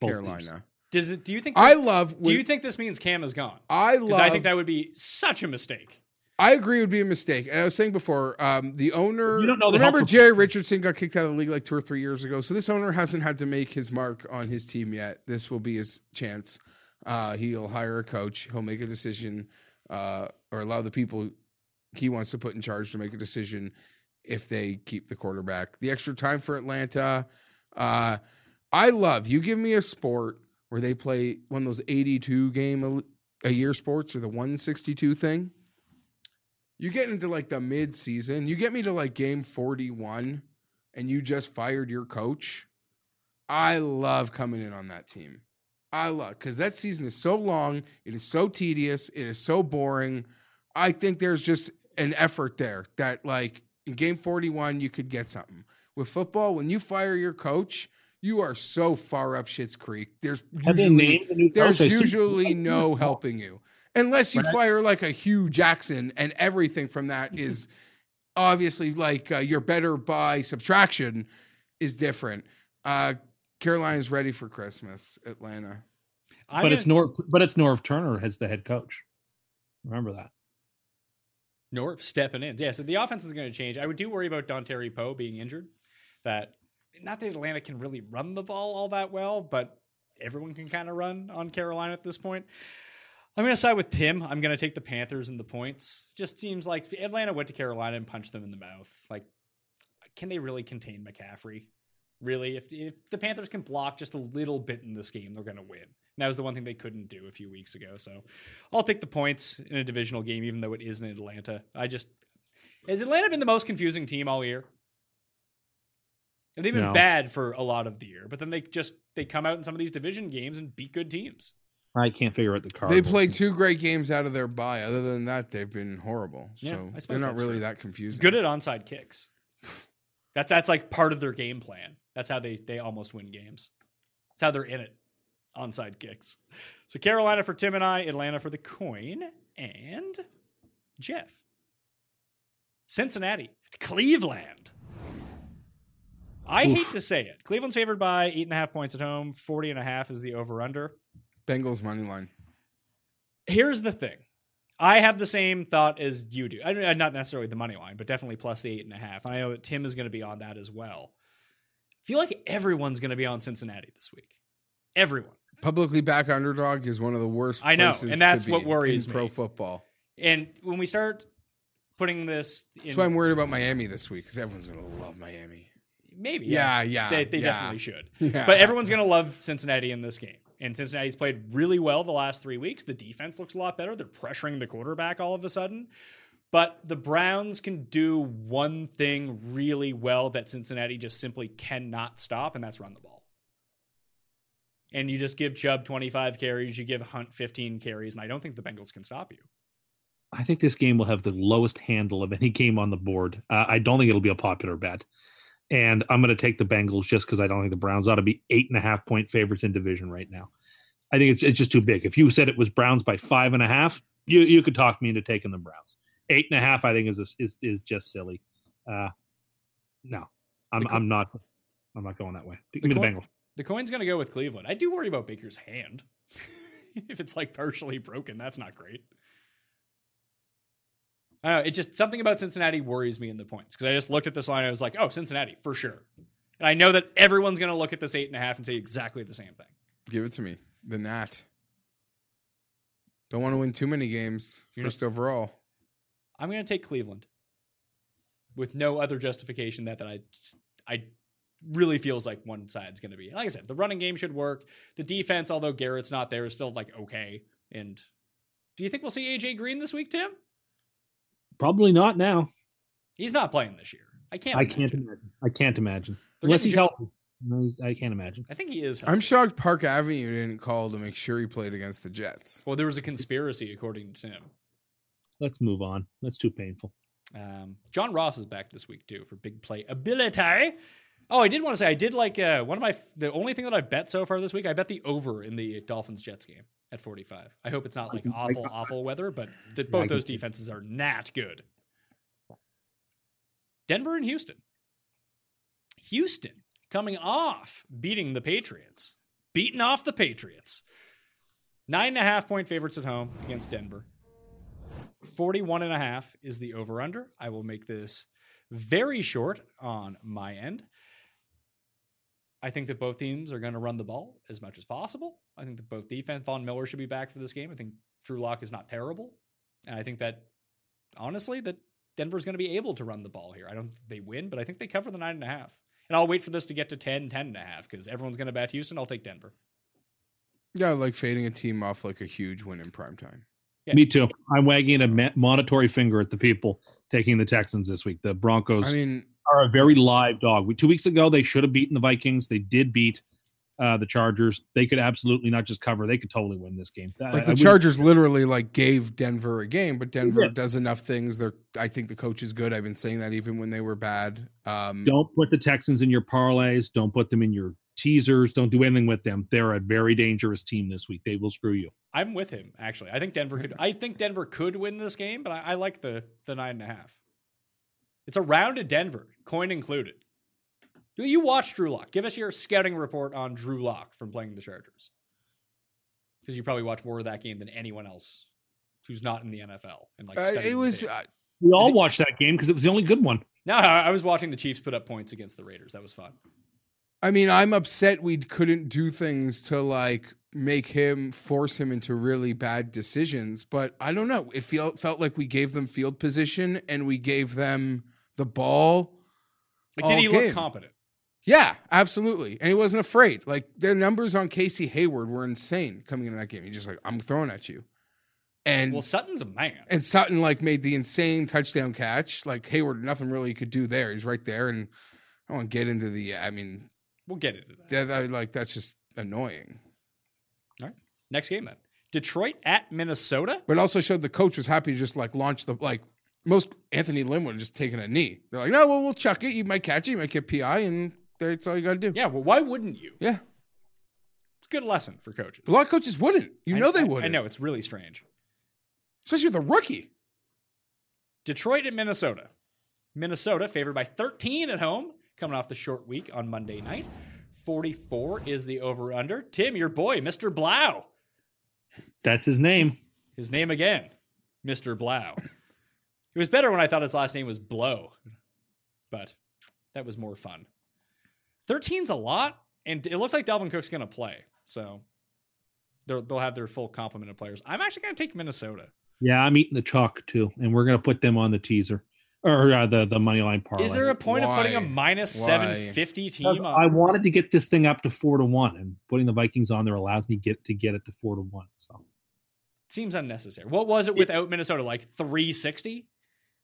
Both Carolina. Does it? Do you think? I love. do you think this means Cam is gone? I love. I think that would be such a mistake. I agree it would be a mistake. And I was saying before, um, the owner. You don't know the remember, health- Jerry Richardson got kicked out of the league like two or three years ago. So this owner hasn't had to make his mark on his team yet. This will be his chance. Uh, he'll hire a coach. He'll make a decision, uh, or allow the people he wants to put in charge to make a decision if they keep the quarterback. The extra time for Atlanta. Uh, I love you. Give me a sport where they play one of those eighty-two game a, a year sports or the one sixty-two thing. You get into like the mid season, you get me to like game 41 and you just fired your coach. I love coming in on that team. I love because that season is so long, it is so tedious, it is so boring. I think there's just an effort there that like in game 41 you could get something. With football, when you fire your coach, you are so far up Shit's Creek. There's usually named the new there's coach? I see- usually no helping you unless you fire like a Hue Jackson, and everything from that is obviously like uh, you're better by subtraction is different. Uh, Carolina's ready for Christmas. Atlanta. I'm but it's gonna- Norv. But it's Norv Turner as the head coach. Remember that. Norv stepping in. Yeah, so the offense is going to change. I would do worry about Dontari Poe being injured. That not that Atlanta can really run the ball all that well, but everyone can kind of run on Carolina at this point. I'm going to side with Tim. I'm going to take the Panthers and the points. Just seems like Atlanta went to Carolina and punched them in the mouth. Like, can they really contain McCaffrey? Really, if if the Panthers can block just a little bit in this game, they're going to win. And that was the one thing they couldn't do a few weeks ago. So, I'll take the points in a divisional game, even though it is in Atlanta. I just has Atlanta been the most confusing team all year? They've been No. bad for a lot of the year, but then they just they come out in some of these division games and beat good teams. I can't figure out the card. They played two great games out of their bye. Other than that, they've been horrible. Yeah, so I they're not really true. that confusing. Good at onside kicks. That's that's like part of their game plan. That's how they they almost win games. That's how they're in it. Onside kicks. So Carolina for Tim and I, Atlanta for the coin, and Jeff. Cincinnati, Cleveland. I hate to say it. Cleveland's favored by eight and a half points at home. 40 and a half is the over under. Bengals money line. here's the thing. I have the same thought as you do. I mean, not necessarily the money line, but definitely plus the eight and a half. And I know that Tim is going to be on that as well. I feel like everyone's going to be on Cincinnati this week. Everyone. Publicly back underdog is one of the worst. I know, places and that's what worries in pro me. football. And when we start putting this in, That's why I'm worried about Miami this week because everyone's going to love Miami. Maybe. Yeah, yeah, They, they yeah. definitely should. Yeah. But everyone's going to love Cincinnati in this game. And Cincinnati's played really well the last three weeks. The defense looks a lot better. They're pressuring the quarterback all of a sudden. But the Browns can do one thing really well that Cincinnati just simply cannot stop, and that's run the ball. And you just give Chubb 25 carries, you give Hunt 15 carries, and I don't think the Bengals can stop you. I think this game will have the lowest handle of any game on the board. Uh, I don't think it'll be a popular bet. And I'm going to take the Bengals just because I don't think the Browns ought to be eight and a half point favorites in division right now. I think it's it's just too big. If you said it was Browns by five and a half, you you could talk me into taking the Browns. Eight and a half, I think is is is just silly. Uh, no, I'm co- I'm not I'm not going that way. Give me the coin- Bengals. The coin's going to go with Cleveland. I do worry about Baker's hand. if it's like partially broken, that's not great. I don't know. It just something about Cincinnati worries me in the points because I just looked at this line. And I was like, oh, Cincinnati for sure. And I know that everyone's going to look at this eight and a half and say exactly the same thing. Give it to me. The Nat. Don't want to win too many games. You're not- First overall. I'm going to take Cleveland with no other justification that that I I really feels like one side's going to be. Like I said, the running game should work. The defense, although Garrett's not there, is still like okay. And do you think we'll see AJ Green this week, Tim? Probably not now. He's not playing this year. I can't. I imagine. can't imagine. I can't imagine They're unless he's Jo- healthy. No, he's- I can't imagine. I think he is. I'm shocked Park Avenue didn't call to make sure he played against the Jets. Well, there was a conspiracy, according to Tim. Let's move on. That's too painful. Um, John Ross is back this week too for big play ability. Oh, I did want to say I did like uh, one of my the only thing that I've bet so far this week. I bet the over in the Dolphins Jets game at 45. I hope it's not like awful awful weather, but the, both can those defenses are not good. Denver and Houston. Houston coming off beating the Patriots, beating off the Patriots. Nine and a half point favorites at home against Denver. 41 and a half is the over under. I will make this very short on my end. I think that both teams are going to run the ball as much as possible. I think that both defense, Von Miller should be back for this game. I think Drew Lock is not terrible. And I think that, honestly, that Denver's going to be able to run the ball here. I don't think they win, but I think they cover the nine and a half. And I'll wait for this to get to 10, 10 and a half because everyone's going to bet Houston. I'll take Denver. Yeah, I like fading a team off like a huge win in prime time. Yeah. Me too. I'm wagging a ma- monitory finger at the people taking the Texans this week. The Broncos I mean, are a very live dog. We, two weeks ago, they should have beaten the Vikings. They did beat uh, the Chargers. They could absolutely not just cover; they could totally win this game. Like I the wouldn't- Chargers literally like gave Denver a game, but Denver Yeah. does enough things. They're I think the coach is good. I've been saying that even when they were bad. Um, Don't put the Texans in your parlays. Don't put them in your teasers. Don't do anything with them. They're a very dangerous team this week. They will screw you. I'm with him actually. I think Denver could. I think Denver could win this game, but I, I like the the nine and a half. It's a round of Denver, coin included. Do you watch Drew Lock? Give us your scouting report on Drew Lock from playing the Chargers, because you probably watch more of that game than anyone else who's not in the NFL. And like uh, it was, uh, we all it- watched that game because it was the only good one. no, I I was watching the Chiefs put up points against the Raiders. That was fun. I mean, I'm upset we couldn't do things to like make him force him into really bad decisions, but I don't know. It felt felt like we gave them field position and we gave them the ball. Like, did he game. look competent? Yeah, absolutely. And he wasn't afraid. Like their numbers on Casey Hayward were insane coming into that game. He's just like, I'm throwing at you. And Well, Sutton's a man. and Sutton like made the insane touchdown catch. Like Hayward, nothing really could do there. He's right there. And I don't want to get into the I mean, We'll get into that. that, that like that's just annoying. All right. Next game then. Detroit at Minnesota. But it also showed the coach was happy to just like launch the like most Anthony Lynn would have just taken a knee. They're like, no, well, we'll chuck it. You might catch it, you might get PI, and that's all you got to do. Yeah, well, why wouldn't you? yeah. It's a good lesson for coaches. A lot of coaches wouldn't. You I- know they I- wouldn't. I know it's really strange. especially with a rookie. Detroit and Minnesota. Minnesota favored by 13 at home, coming off the short week on Monday night. 44 is the over under. Tim, your boy, Mr. Blough. That's his name. His name again, Mr. Blough. It was better when I thought his last name was Blow, but that was more fun. 13's a lot, and it looks like Dalvin Cook's going to play. So they'll, they'll have their full complement of players. I'm actually going to take Minnesota. Yeah, I'm eating the chalk too, and we're gonna put them on the teaser or uh, the the money line parlay. Is there a point of putting a minus Why? 750 Because team I wanted to get this thing up to four to one, and putting the Vikings on there allows me get to get it to four to one. So Seems unnecessary. What was it without Minnesota? Like 360?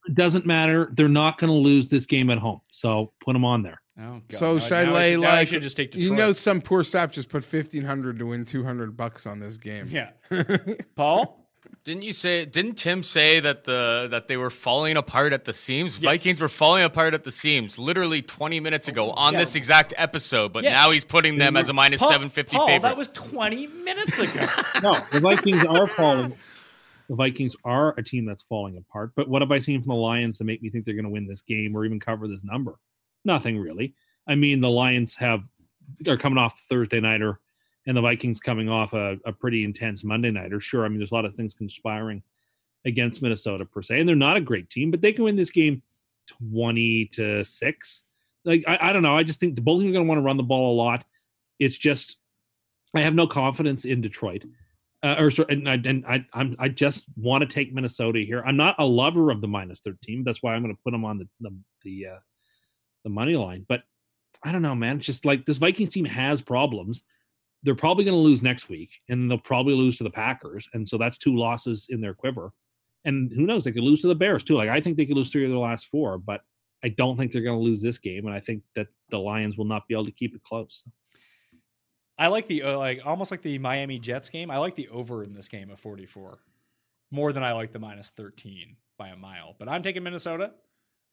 It doesn't matter. They're not going to lose this game at home, so put them on there. Oh, God. So Now- should I now lay should, now I should just take you know some poor sap just put fifteen hundred to win two hundred bucks on this game. Yeah. Paul? Didn't you say? Didn't Tim say that the that they were falling apart at the seams? Vikings were falling apart at the seams literally 20 minutes ago oh, on Yeah. this exact episode, but Yeah. now he's putting them as a minus Paul, 750 Paul, favorite. that was 20 minutes ago. No, the Vikings are falling. The Vikings are a team that's falling apart. But what have I seen from the Lions to make me think they're going to win this game or even cover this number? Nothing really. I mean, the Lions have are coming off Thursday nighter, and the Vikings coming off a, a pretty intense Monday nighter. Sure, I mean, there's a lot of things conspiring against Minnesota per se, and they're not a great team, but they can win this game twenty to six. Like I, I don't know. I just think the teams are going to want to run the ball a lot. It's just I have no confidence in Detroit. Uh, or so- and I and I I'm, I just want to take Minnesota here. I'm not a lover of the minus 13. That's why I'm going to put them on the the the, uh, the money line. But I don't know, man. It's just like this Vikings team has problems. They're probably going to lose next week, and they'll probably lose to the Packers, and so that's two losses in their quiver. And who knows? They could lose to the Bears too. Like I think they could lose three of their last four, but I don't think they're going to lose this game, and I think that the Lions will not be able to keep it close. I like the, uh, like, almost like the Miami Jets game. I like the over in this game of 44 more than I like the minus 13 by a mile. But I'm taking Minnesota.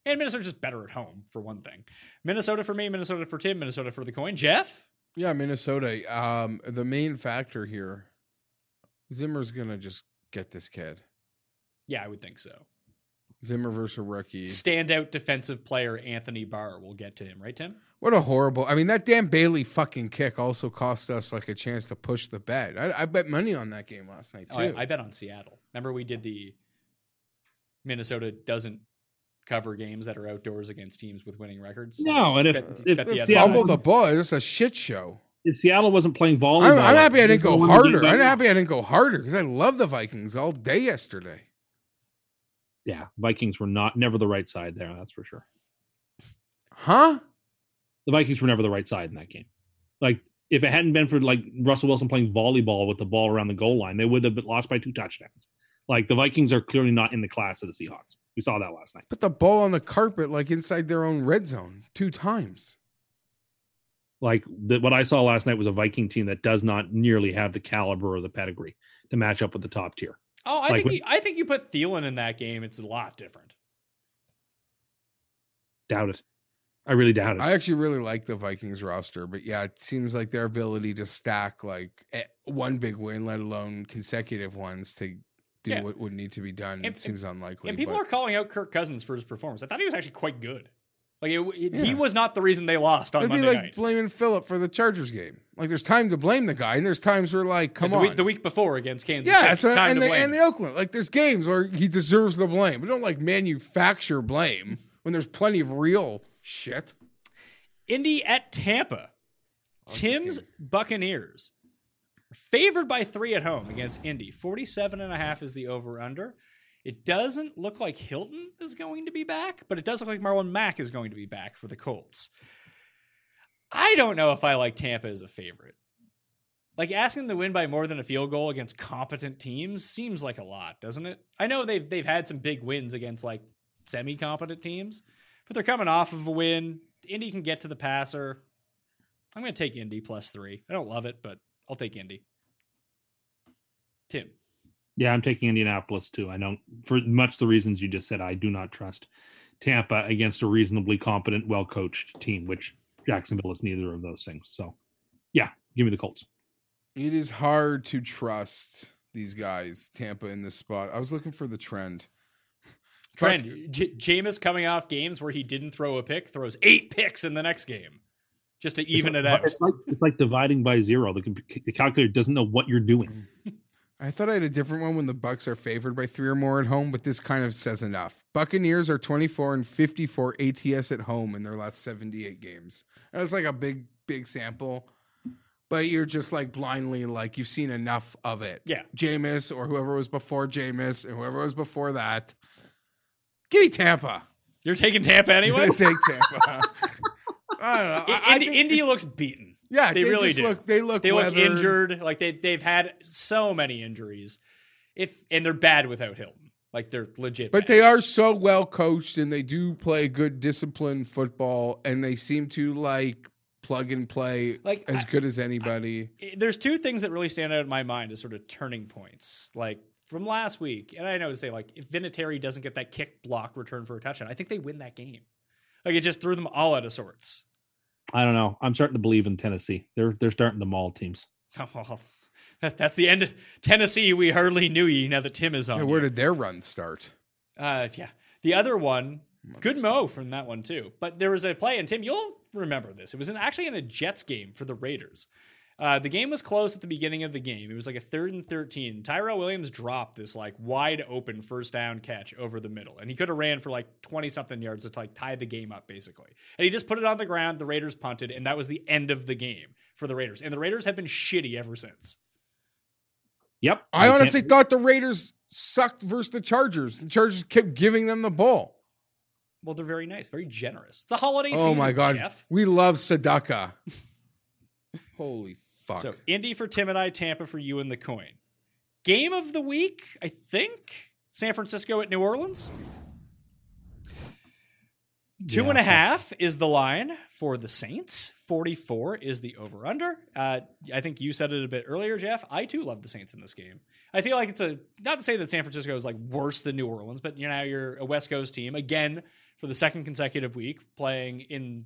And Minnesota's just better at home, for one thing. Minnesota for me, Minnesota for Tim, Minnesota for the coin. Jeff? Yeah, Minnesota. Um, the main factor here, Zimmer's gonna just get this kid. Yeah, I would think so. Zimmer versus a rookie. Standout defensive player Anthony Barr. We'll get to him, right, Tim? What a horrible! I mean, that damn Bailey fucking kick also cost us like a chance to push the bet. I, I bet money on that game last night too. Oh, I, I bet on Seattle. Remember, we did the Minnesota doesn't cover games that are outdoors against teams with winning records. No, and if- Bet- if- bet if the They Yeah. fumbled the ball. It's a shit show. If Seattle wasn't playing volleyball, I'm, I'm happy I didn't go they'd win the game harder. I'm happy I didn't go harder because I love the Vikings all day yesterday. Yeah, Vikings were not never the right side there. That's for sure. Huh? The Vikings were never the right side in that game. Like if it hadn't been for like Russell Wilson playing volleyball with the ball around the goal line, they would have been lost by two touchdowns. Like the Vikings are clearly not in the class of the Seahawks. We saw that last night. Put the ball on the carpet like inside their own red zone two times. Like the, what I saw last night was a Viking team that does not nearly have the caliber or the pedigree to match up with the top tier. Oh, I Like think when- you, I think you put Thielen in that game. It's a lot different. Doubt it. I really doubt it. I actually really like the Vikings roster, but yeah, it seems like their ability to stack like eh, one big win, let alone consecutive ones, to do Yeah. what would need to be done, And- seems unlikely. And people but- are calling out Kirk Cousins for his performance. I thought he was actually quite good. Like it, it- he was not the reason they lost on It'd be like night. blaming Philip for the Chargers game. Like, there's time to blame the guy, and there's times where like, come the on, Week, the week before against Kansas yeah, City. so, time and to the blame. and the Oakland, like, there's games where he deserves the blame. We don't like manufacture blame when there's plenty of real shit. Indy at Tampa. Tim's Buccaneers favored by three at home against Indy. 47 and a half is the over under. It doesn't look like Hilton is going to be back, but it does look like Marlon Mack is going to be back for the Colts. I don't know if I like Tampa as a favorite. Like asking them to win by more than a field goal against competent teams seems like a lot, doesn't it? I know they've they've had some big wins against like semi-competent teams, but they're coming off of a win. Indy can get to the passer. I'm going to take Indy plus three. I don't love it, but I'll take Indy. Tim. Yeah, I'm taking Indianapolis too. I don't, for much the reasons you just said, I do not trust Tampa against a reasonably competent, well coached team, which Jacksonville is neither of those things. So, yeah, give me the Colts. It is hard to trust these guys, Tampa, in this spot. I was looking for the trend. Trend. J- Jameis coming off games where he didn't throw a pick, throws eight picks in the next game just to even it's it out. It's like, it's like dividing by zero. The, the calculator doesn't know what you're doing. I thought I had a different one when the Bucs are favored by three or more at home, but this kind of says enough. Buccaneers are 24 and 54 ATS at home in their last 78 games. And it's like a big, big sample, but you're just like blindly like you've seen enough of it. Yeah. Jameis or whoever was before Jameis and whoever was before that. Give me Tampa. You're taking Tampa anyway? Take Tampa. I don't know. I, I Indy, think- Indy looks beaten. yeah, they, really just do. Look, they look they look weathered. injured. Like they they've had so many injuries. If and they're bad without Hilton. Like they're legit. But bad. they are so well coached and they do play good disciplined football and they seem to like plug and play Like, as I- good as anybody. there's two things that really stand out in my mind as sort of turning points. Like from last week, and I know to say like if Vinatieri doesn't get that kick block return for a touchdown, I think they win that game. Like it just threw them all out of sorts. I don't know. I'm starting to believe in Tennessee. They're they're starting to maul teams. Oh, that's the end. Tennessee, we hardly knew you now that Tim is on. Yeah, you. where did their run start? Uh, yeah. The other one, good mo from that one too. But there was a play, and Tim, you'll remember this. It was in, actually in a Jets game for the Raiders. Uh, the game was close at the beginning of the game. It was like a third and 13. Tyrell Williams dropped this like wide open first down catch over the middle. And he could have ran for like 20 something yards to like tie the game up basically. And he just put it on the ground. The Raiders punted, and that was the end of the game for the Raiders. And the Raiders have been shitty ever since. Yep. I can't- honestly thought the Raiders sucked versus the Chargers. The Chargers kept giving them the ball. Well, they're very nice, very generous. The holiday Oh season, Oh my god. Jeff. We love Sadaka. Holy fuck. So Indy for Tim and I, Tampa for you and the coin. Game of the week, I think. San Francisco at New Orleans. Two Yeah. and a half is the line for the Saints. 44 is the over under. Uh, I think you said it a bit earlier, Jeff. I too love the Saints in this game. I feel like it's a, not to say that San Francisco is like worse than New Orleans, but you know, you're a West Coast team again for the second consecutive week playing in,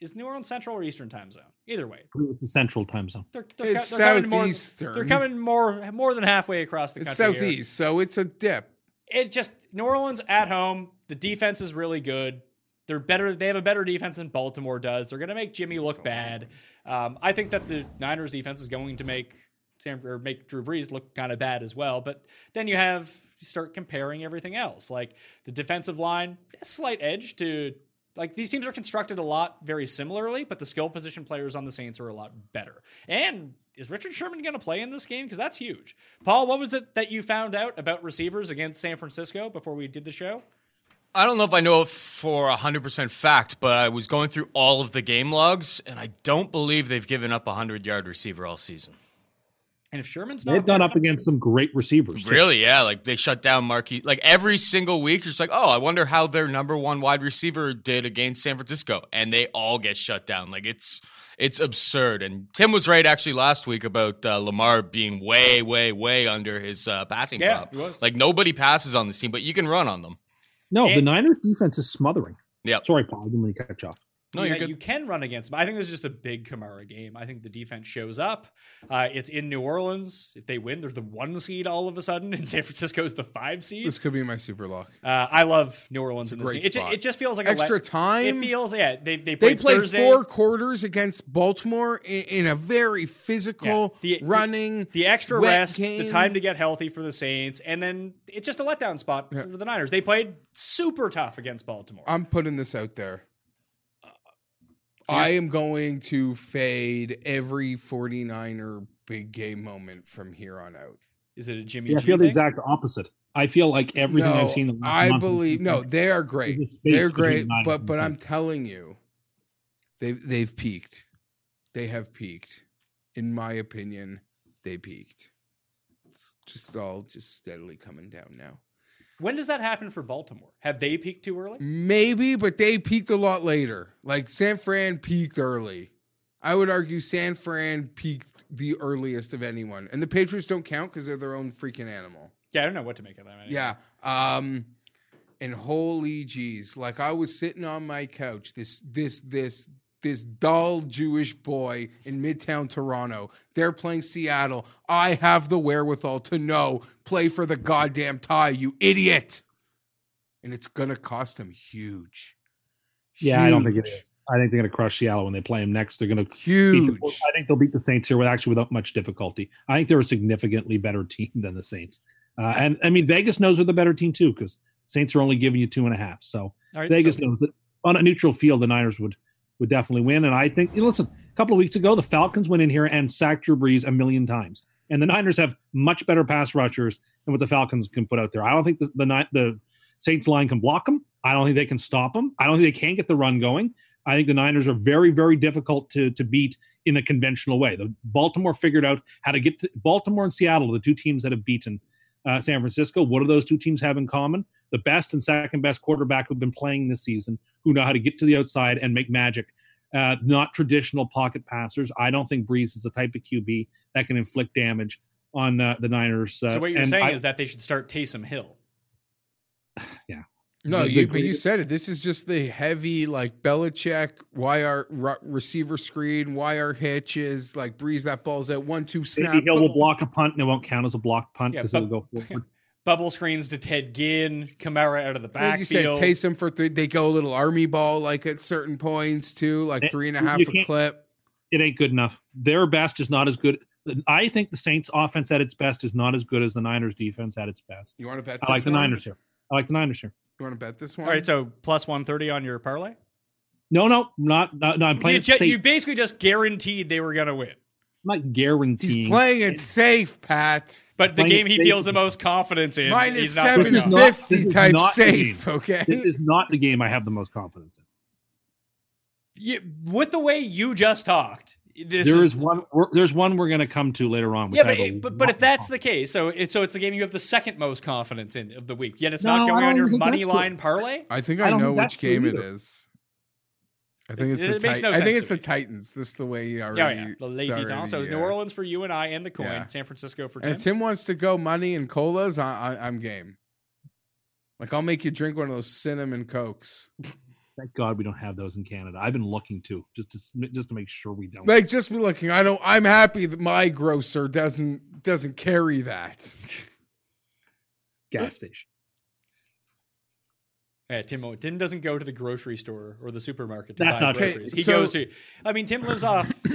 is New Orleans Central or Eastern time zone? Either way. It's a central time zone. They're, they're, It's they're coming more, southeastern. they're coming more more than halfway across the it's country. here. southeast, so it's a dip. It just New Orleans at home. The defense is really good. They're better. They have a better defense than Baltimore does. They're going to make Jimmy look bad. Um, I think that the Niners defense is going to make Sam or make Drew Brees look kind of bad as well. But then you have you start comparing everything else, like the defensive line, a slight edge to like these teams are constructed a lot very similarly, but the skill position players on the Saints are a lot better. And is Richard Sherman going to play in this game? Because that's huge. Paul, what was it that you found out about receivers against San Francisco before we did the show? I don't know if I know it for 100% fact, but I was going through all of the game logs, and I don't believe they've given up a 100 yard receiver all season. And if Sherman's not They've gone up against some great receivers. too. Really? Yeah. Like they shut down Marquis. Like every single week, you're just like, oh, I wonder how their number one wide receiver did against San Francisco, and they all get shut down. Like it's it's absurd. And Tim was right actually last week about uh, Lamar being way, way, way under his uh, passing Yeah, prop. he was. Like nobody passes on this team, but you can run on them. No, the And- Niners defense is smothering. Yeah. Sorry, Paul. I didn't mean to cut you off. No, you're you can run against them. I think this is just a big Kamara game. I think the defense shows up. Uh, it's in New Orleans. If they win, they're the one seed all of a sudden, and San Francisco is the five seed. This could be my super lock. Uh, I love New Orleans in this great game. It, ju- spot. it just feels like a Extra let- time. It feels yeah. They they They played, played Thursday. four quarters against Baltimore in, in a very Yeah. physical, The- running, the extra wet rest, the time to get healthy for the Saints, and then it's just a letdown spot for the Niners. They played super tough against Baltimore. I'm putting this out there. I am going to fade every 49er big game moment from here on out. Is it a Jimmy Yeah, I G feel the thing? exact opposite. I feel like everything no, I've seen. the last I month believe no, they are great. There's a space They're great, nine but but. I'm telling you, they've they've peaked. They have peaked. In my opinion, they peaked. It's just all just steadily coming down now. When does that happen for Baltimore? Have they peaked too early? Maybe, but they peaked a lot later. Like San Fran peaked early. I would argue San Fran peaked the earliest of anyone, and the Patriots don't count because they're their own freaking animal. Yeah, I don't know what to make of that. anyway. Yeah. Um and holy jeez, like I was sitting on my couch, this this this this dull Jewish boy in Midtown Toronto. They're playing Seattle. I have the wherewithal to know play for the goddamn tie, you idiot. And it's gonna cost them huge. Yeah, I don't think it is. I think they're going to crush Seattle when they play them next. They're going to Huge. the, I think they'll beat the Saints here with actually without much difficulty. I think they're a significantly better team than the Saints. Uh, and I mean, Vegas knows they're the better team too because Saints are only giving you two and a half. So All right, Vegas so- knows that on a neutral field, the Niners would would definitely win. And I think, you know, listen, a couple of weeks ago, the Falcons went in here and sacked Drew Brees a million times. And the Niners have much better pass rushers than what the Falcons can put out there. I don't think the the, the Saints line can block them. I don't think they can stop them. I don't think they can get the run going. I think the Niners are very, very difficult to to beat in a conventional way. The Baltimore figured out how to get to Baltimore and Seattle, the two teams that have beaten uh, San Francisco. What do those two teams have in common? The best and second best quarterback who've been playing this season, who know how to get to the outside and make magic. Uh, not traditional pocket passers. I don't think Brees is the type of QB that can inflict damage on uh, the Niners. Uh, So what you're and saying I- is that they should start Taysom Hill. Yeah. No, The- you, the but you said it. This is just the heavy, like Belichick, YR ru- receiver screen, YR hitches, like breeze that ball's at one, two snap. Maybe Hill will block a punt and it won't count as a blocked punt because but- it'll go forward. Bubble screens to Ted Ginn, Kamara out of the Like you said. Taysom for three. They go a little army ball, like at certain points too, like Eh, three and a you half a can't- clip. It ain't good enough. Their best is not as good. I think the Saints' offense at its best is not as good as the Niners' defense at its best. You want to bet? I like this the one? Niners here. I like the Niners here. You want to bet this one? All right, so plus 130 on your parlay? No, no, not. not no I'm playing You, ju- you basically just guaranteed they were going to win. I'm not guaranteeing. He's playing it safe, Pat. But the game he safe. feels the most confidence in, Minus he's not This is putting not- up. fifty this is type not safe. Okay. This is not the game I have the most confidence in. You- with the way you just talked, this There is, is one. We're, there's one we're going to come to later on. which yeah, I have a but, but but if that's the case, so it's so it's the game you have the second most confidence in of the week. Yet it's No, not going on your money that's true. line parlay. I think I I, know which game it is. is. I think it's It- the it makes Tit- no I sense think to it's the me. Titans. This is the way he already. Yeah, yeah, the late it's Titans. already, So New uh, Orleans for you and I and the coin. Yeah. San Francisco for And Tim. if Tim wants to go money and colas, I, I, I'm game. Like I'll make you drink one of those cinnamon cokes. Thank God we don't have those in Canada. I've been looking to just to just to make sure we don't. Like just be looking. I don't. I'm happy that my grocer doesn't doesn't carry that. gas station. Yeah, Tim. Tim doesn't go to the grocery store or the supermarket to That's buy not true. He So- goes to. I mean, Tim lives off.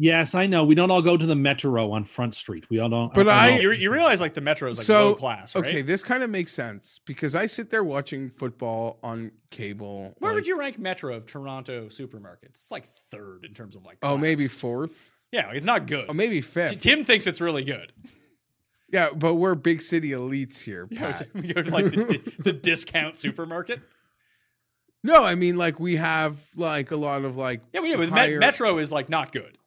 Yes, I know. We don't all go to the Metro on Front Street. We all don't. But I- know. you, you realize like the metro is like so low class, right? okay, this kind of makes sense because I sit there watching football on cable. Where like- would you rank Metro of Toronto supermarkets? It's like third in terms of like. Oh, maybe fourth. Yeah, it's not good. Oh, maybe T- fifth. Tim thinks it's really good. Yeah, but we're big city elites here. Yeah, so we go to like the, the discount supermarket. No, I mean like we have like a lot of like Yeah, we do. But higher- Metro is like not good.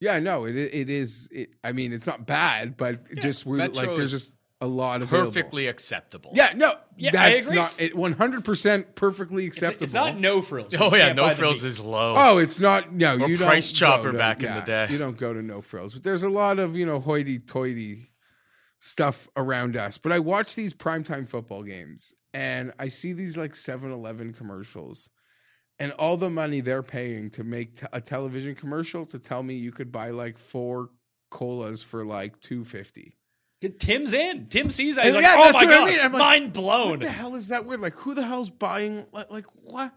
Yeah, no, it it is. It, I mean, it's not bad, but it just we like there's just a lot of Perfectly acceptable. Yeah, no, Yeah, I that's agree. not it. One hundred percent perfectly acceptable. it's not no frills. Oh yeah, no frills is low. Oh, it's not. No, Or you don't Price go Chopper to- back in the day. You don't go to no frills, but there's a lot of you know hoity-toity stuff around us. But I watch these primetime football games, and I see these like 7-Eleven commercials, and all the money they're paying to make t- a television commercial to tell me you could buy like four colas for like two fifty. Tim's in. Tim sees that. He's like, Yeah, oh that's my what I god, mean. I'm like, mind What the hell is that weird? Like, who the hell's buying? Like, like what?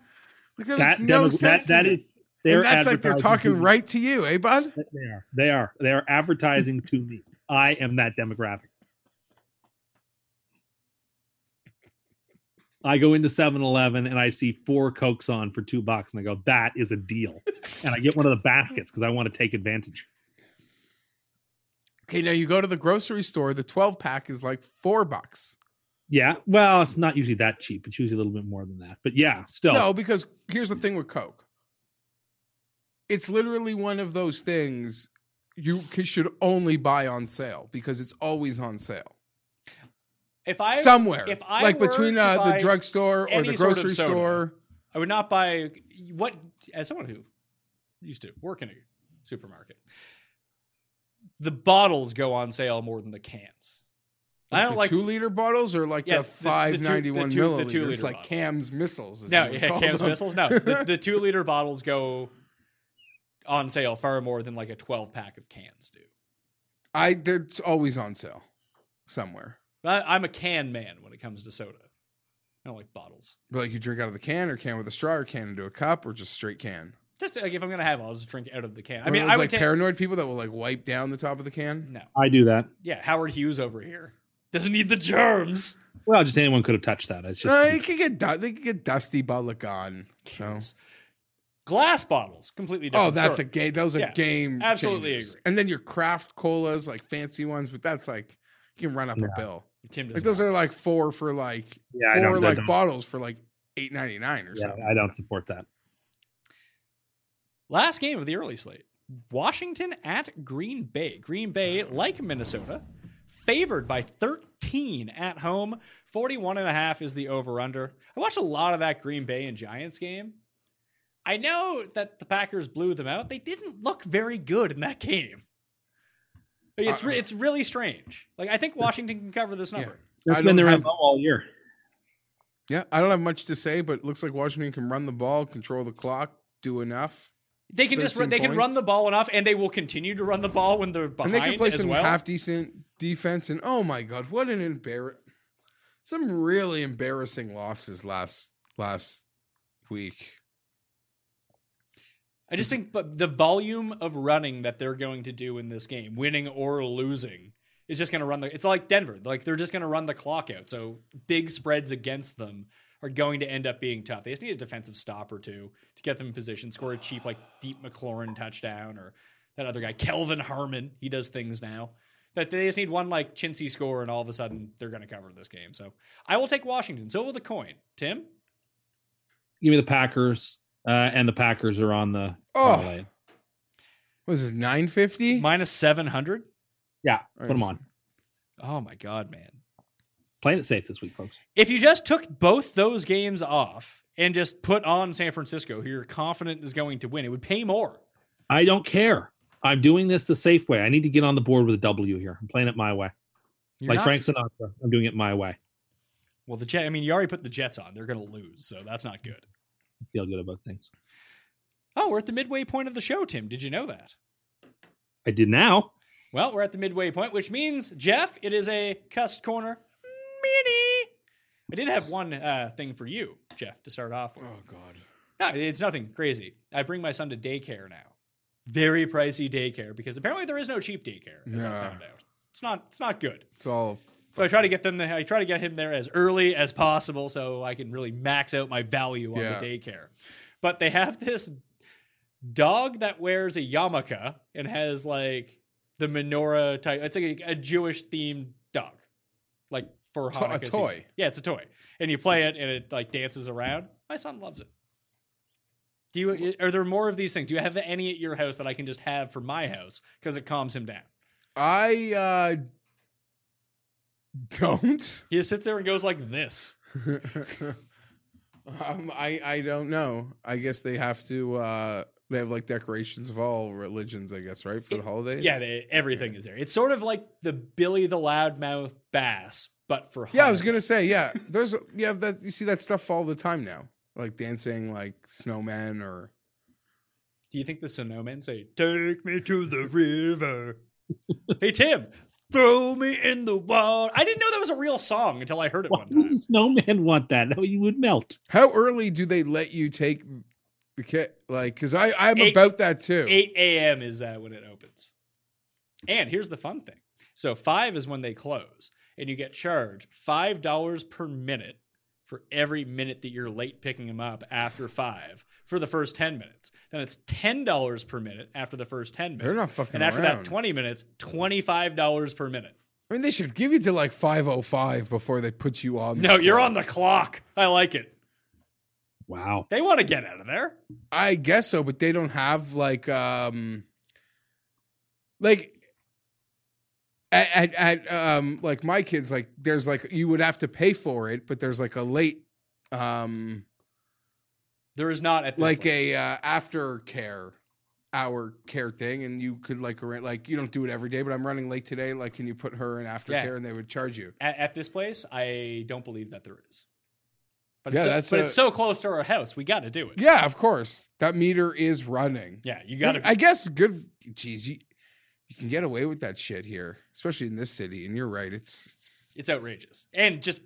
Like that, that, makes no demo- sense. that, that to me. is. They're and that's like they're talking to right to you, eh, bud? They are. They are. They are advertising to me. I am that demographic. I go into 7-Eleven and I see four Cokes on for two bucks, and I go, "That is a deal," and I get one of the baskets because I want to take advantage. Okay, now you go to the grocery store. The twelve pack is like four bucks. Yeah, well, it's not usually that cheap. It's usually a little bit more than that, but yeah, still. No, because here's the thing with Coke. It's literally one of those things you should only buy on sale because it's always on sale If I somewhere, if I like between uh, the drugstore or any the sort of grocery soda, store. I would not buy what as someone who used to work in a supermarket. The bottles go on sale more than the cans. I don't the like two liter bottles or like Yeah, the the- the two- five ninety one two- the milliliters, two liter like bottles. Cam's missiles. is no, yeah, cans them. missiles. No, the, the two liter bottles go on sale far more than like a twelve pack of cans do. I it's always on sale somewhere. I, I'm a can man when it comes to soda. I don't like bottles. But like you drink out of the can or can with a straw or can into a cup or just straight can. Just like if I'm gonna have, it, I'll just drink out of the can. I mean, those, I would like take paranoid people that will like wipe down the top of the can. no. I do that. Yeah, Howard Hughes over here doesn't need the germs. Well, just anyone could have touched that. It's just uh, No, it could get du- they could get dusty, but look on. So Glass bottles, completely different. oh, that's story. a game. Those are Yeah, game. absolutely changers. agree. And then your craft colas, like fancy ones, but that's like you can run up a bill. Tim Like doesn't those are like four for like Yeah, I four don't- I like don't- bottles for like eight ninety nine or yeah, something. I don't support that. Last game of the early slate Washington at Green Bay. Green Bay, like Minnesota, favored by 13 at home. 41 and a half is the over under. I watched a lot of that Green Bay and Giants game. I know that the Packers blew them out. They didn't look very good in that game. It's re- uh, it's really strange. Like I think Washington can cover this number. That's I been don't their have- all year. Yeah, I don't have much to say, but it looks like Washington can run the ball, control the clock, do enough, They can just run, they can run the ball enough, and they will continue to run the ball when they're behind and they can play some well. half decent defense. And oh my god, what an embarrass! Some really embarrassing losses last last week. I just think, but the volume of running that they're going to do in this game, winning or losing, is just going to run the. It's like Denver, like they're just going to run the clock out. So big spreads against them are going to end up being tough. They just need a defensive stop or two to get them in position, score a cheap like deep McLaurin touchdown or that other guy Kelvin Harmon. He does things now. That they just need one like chintzy score, and all of a sudden they're going to cover this game. So I will take Washington. So will the coin. Tim, Give me the Packers, uh, and the Packers are on the Oh. parlay. What was it nine fifty? minus seven hundred. Yeah, put them on. Oh my god, man. Playing it safe this week, folks. If you just took both those games off and just put on San Francisco, who you're confident is going to win, it would pay more. I don't care. I'm doing this the safe way. I need to get on the board with a W here. I'm playing it my way, You're like not- Frank Sinatra. I'm doing it my way. Well, the Jet. I mean, you already put the Jets on; they're going to lose, so that's not good. I feel good about things. Oh, we're at the midway point of the show, Tim. Did you know that? I did now. Well, we're at the midway point, which means Jeff, it is a cussed corner mini. I did have one uh, thing for you, Jeff, to start off with. Oh god. No, it's nothing crazy. I bring my son to daycare now. Very pricey daycare because apparently there is no cheap daycare, as I found out. It's not. It's not good. It's all So I try to get them. I try to get him there as early as possible so I can really max out my value on Yeah. the daycare. But they have this dog that wears a yarmulke and has like the menorah type. It's like a, a Jewish themed dog, like for To- a Hanukkah. season. toy. Yeah, it's a toy, and you play it and it like dances around. My son loves it. Do you? Are there more of these things? Do you have any at your house that I can just have for my house because it calms him down? I uh don't. He just sits there and goes like this. um, I I don't know. I guess they have to. uh They have like decorations of all religions, I guess, right for the holidays. Yeah, they, everything is there. It's sort of like the Billy the Loudmouth bass, but for Yeah, I was gonna say, yeah. There's you have that you see that stuff all the time now. Like dancing like snowmen or Do you think the snowmen say, "Take me to the river"? hey Tim, throw me in the water. I didn't know that was a real song until I heard it Why one time. the snowman want that? No, you would melt. how early do they let you take the kit? Like, cause I, I'm Eight- about that too. 8 a.m. is uh, when it opens. And here's the fun thing. So five is when they close, and you get charged five dollars per minute for every minute that you're late picking them up after five for the first 10 minutes. Then it's $10 per minute after the first 10 minutes. They're not fucking And after around. that 20 minutes, $25 per minute. I mean, they should give you to like 505 before they put you on. the No, you're clock. on the clock. I like it. Wow. They want to get out of there. I guess so, but they don't have like um like at, at, at um like my kids like there's like you would have to pay for it, but there's like a late um There is not at this like place. a uh, after care hour care thing and you could like arra- like you don't do it every day but i'm running late today like can you put her in after Yeah. care and they would charge you at, at this place, I don't believe that there is. But, Yeah, it's, so, that's but a- it's so close to our house. We got to do it. yeah of course that meter is running Yeah, you got to. I guess good. Geez, you can get away with that shit here, especially in this city. And you're right. It's, it's It's outrageous. And just,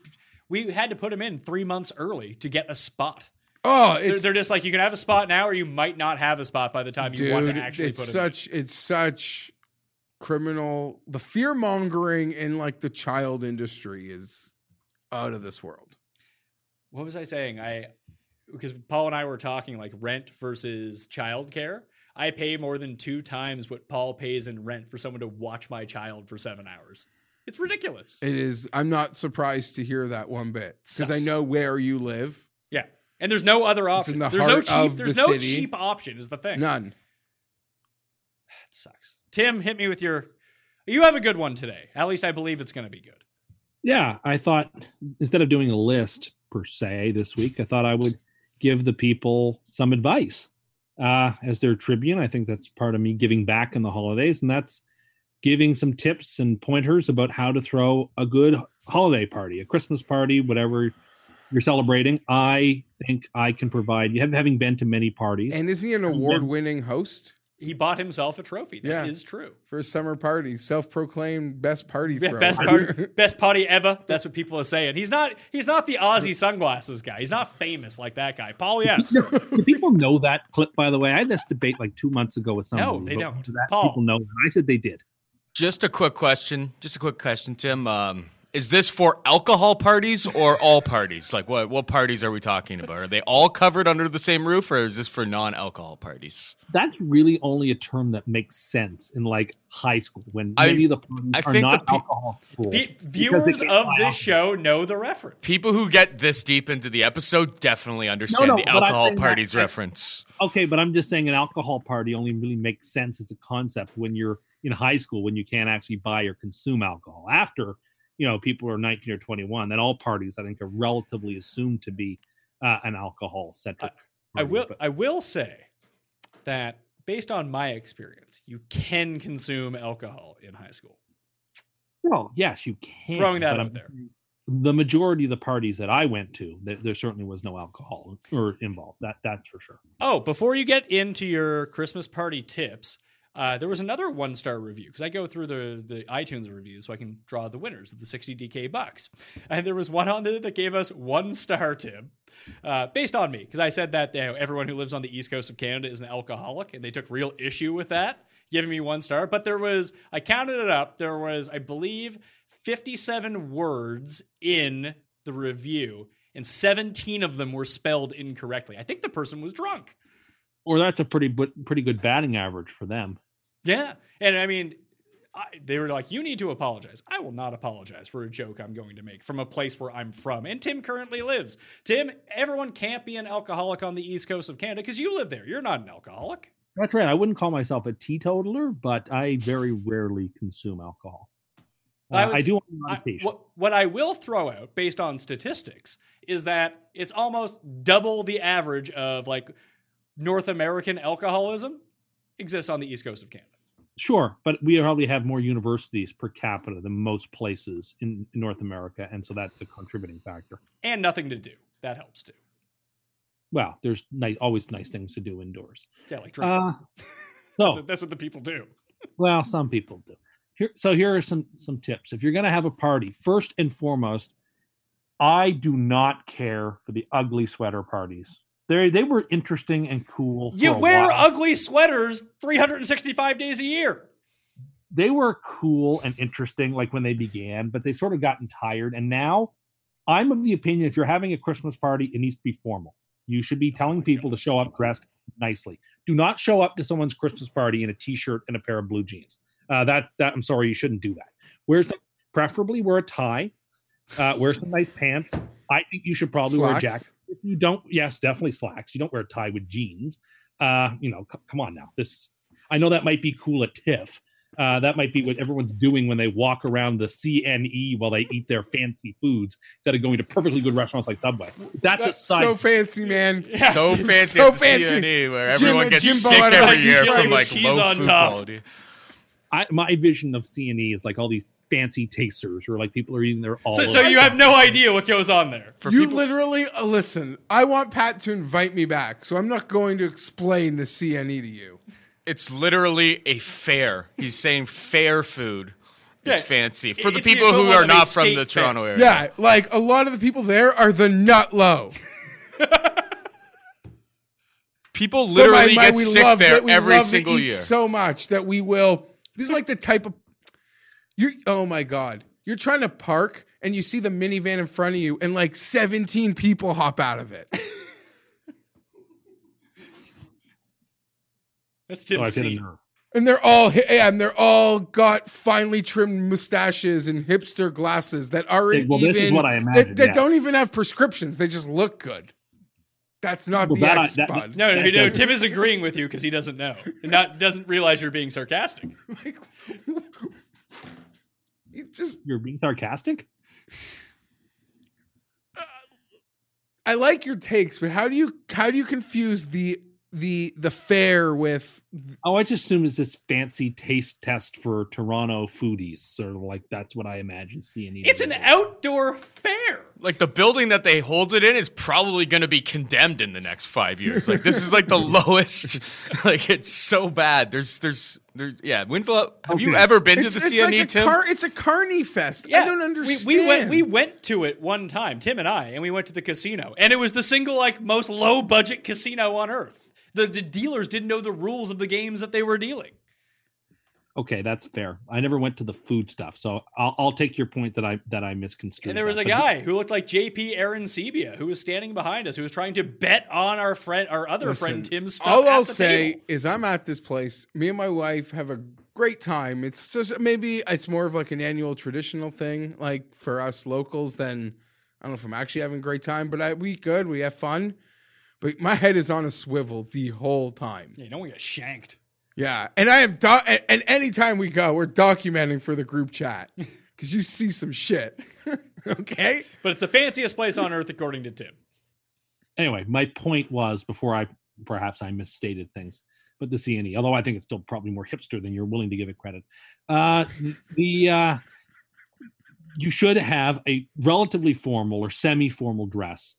we had to put him in three months early to get a spot. oh, They're, they're just like, you can have a spot now, or you might not have a spot by the time you want to actually It's put him such it's such criminal. The fear mongering in like the child industry is out of this world. What was I saying? I, because Paul and I were talking like rent versus childcare. I pay more than two times what Paul pays in rent for someone to watch my child for seven hours. It's ridiculous. It is. I'm not surprised to hear that one bit because I know where you live. Yeah. And there's no other option. the There's no cheap. There's the no city. cheap option. Is the thing. None. That sucks. Tim, hit me with your. You have a good one today. At least I believe it's going to be good. Yeah, I thought instead of doing a list per se this week, I thought I would give the people some advice uh, as their tribune. I think that's part of me giving back in the holidays, and that's giving some tips and pointers about how to throw a good holiday party, a Christmas party, whatever you're celebrating. I think I can provide. You have having been to many parties. And isn't he an award-winning host He bought himself a trophy. That is Yeah. true. for a summer party? Self-proclaimed best party Yeah, best party, best party ever. That's what people are saying. He's not. He's not the Aussie sunglasses guy. He's not famous like that guy. Paul, yes. Do people know that clip? By the way, I had this debate like two months ago with someone. No, they don't. That Paul. people know, and I said they did. Just a quick question. Just a quick question, Tim. Um, is this for alcohol parties or all parties? Like, what what parties are we talking about? Are they all covered under the same roof, or is this for non-alcohol parties? That's really only a term that makes sense in like high school when I- many of the parties I are think not the pe- alcohol. Pe- viewers of this alcohol. show know the reference. People who get this deep into the episode definitely understand no, the alcohol saying that- parties reference. Okay, but I'm just saying an alcohol party only really makes sense as a concept when you're in high school when you can't actually buy or consume alcohol. After you know people are 19 or 21, then all parties I think are relatively assumed to be uh, an alcohol centric. I will. I will say that based on my experience, you can consume alcohol in high school. Well, yes, you can. Throwing that but out there. The majority of the parties that I went to, there, there certainly was no alcohol or involved. That that's for sure. Oh, before you get into your Christmas party tips, uh, there was another one star review because I go through the the iTunes reviews so I can draw the winners of the 60 DK bucks. And there was one on there that gave us one star tip uh, based on me because I said that you know, everyone who lives on the east coast of Canada is an alcoholic and they took real issue with that, giving me one star. But there was, I counted it up, there was, I believe, 57 words in the review. And 17 of them were spelled incorrectly. I think the person was drunk. Or that's a pretty pretty good batting average for them. Yeah. And I mean, I, they were like, you need to apologize. I will not apologize for a joke I'm going to make from a place where I'm from. And Tim currently lives. Tim, everyone can't be an alcoholic on the east coast of Canada because you live there. You're not an alcoholic. That's right. I wouldn't call myself a teetotaler, but I very rarely consume alcohol. Uh, I I, do I- what, what I will throw out based on statistics is that it's almost double the average of like North American alcoholism exists on the east coast of Canada. Sure, but we probably have more universities per capita than most places in, North America, and so that's a contributing factor. And nothing to do. That helps too. Well, there's nice, always nice things to do indoors. Yeah, like drink. Uh, so, That's what the people do. well, some people do. Here, so here are some some tips. If you're going to have a party, first and foremost, I do not care for the ugly sweater parties. They they were interesting and cool. You wear while. ugly sweaters 365 days a year. they were cool and interesting like when they began, but they sort of gotten tired. And now I'm of the opinion if you're having a Christmas party, it needs to be formal. You should be telling people to show up dressed nicely. Do not show up to someone's Christmas party in a t-shirt and a pair of blue jeans. Uh, that that I'm sorry, you shouldn't do that. Wear some, preferably wear a tie. Uh, wear some nice pants. I think you should probably wear a jacket. If you don't, yes, definitely slacks. You don't wear a tie with jeans. Uh, you know, c- come on now. This I know that might be cool at TIFF. Uh, that might be what everyone's doing when they walk around the CNE while they eat their fancy foods instead of going to perfectly good restaurants like Subway. That's, a That's so fancy, man. So fancy So fancy. CNE where Jim- everyone gets Jimbo sick every year from like cheese low on food top. quality. I, my vision of CNE is like all these fancy tasters or like people are eating their all. So, so you have no idea what goes on there. For you people, literally uh, listen. I want Pat to invite me back, so I'm not going to explain the CNE to you. it's literally a fair. He's saying fair food is Yeah, fancy for the the people who are not from the fair. Toronto area. Yeah, like a lot of the people there are the nut low. People But literally my- my- get we sick love there. We every love to single year. so much that we will. This is like the type of you. Oh my god, you're trying to park and you see the minivan in front of you, and like 17 people hop out of it. That's Oh, Tim's I've hit a scene. nerve. And they're all yeah, and they're all got finely trimmed mustaches and hipster glasses that aren't Well, even this is what I that, imagine, that yeah. don't even have prescriptions. They just look good. That's not Well, the that I- X that- bud. No, no, That no. Tim is agreeing with you because he doesn't know, and not doesn't realize you're being sarcastic. Like, you just You're being sarcastic. Uh, I like your takes, but how do you how do you confuse the the the fair with Oh, I just assume it's this fancy taste test for Toronto foodies, sort of like that's what I imagine CNE. It's an is. outdoor fair. Like the building that they hold it in is probably going to be condemned in the next five years. Like this is like the lowest. Like it's so bad. There's there's there's yeah. winslow the lo- have you ever been to the it's CNE, like a Tim? car it's a carny fest. yeah. I don't understand. We, we went we went to it one time, Tim and I, and we went to the casino, and it was the single like most low budget casino on earth. The the dealers didn't know the rules of the games that they were dealing. Okay, that's fair. I never went to the food stuff, so I'll, I'll take your point that I that I misconstrued. And there was that. a guy who looked like JP Arencibia who was standing behind us, who was trying to bet on our friend, our other Listen, friend Tim. stuff. All I'll the say table. is I'm at this place. Me and my wife have a great time. It's just maybe it's more of like an annual traditional thing, like for us locals. Than I don't know if I'm actually having a great time, but I, we good. We have fun. But my head is on a swivel the whole time. Yeah, no one get shanked. Yeah, and I am. Do- and, and anytime we go, we're documenting for the group chat because you see some shit. okay. But it's the fanciest place on earth, according to Tim. anyway, my point was before I perhaps I misstated things, but the CNE, although I think it's still probably more hipster than you're willing to give it credit. Uh, the uh, you should have a relatively formal or semi-formal dress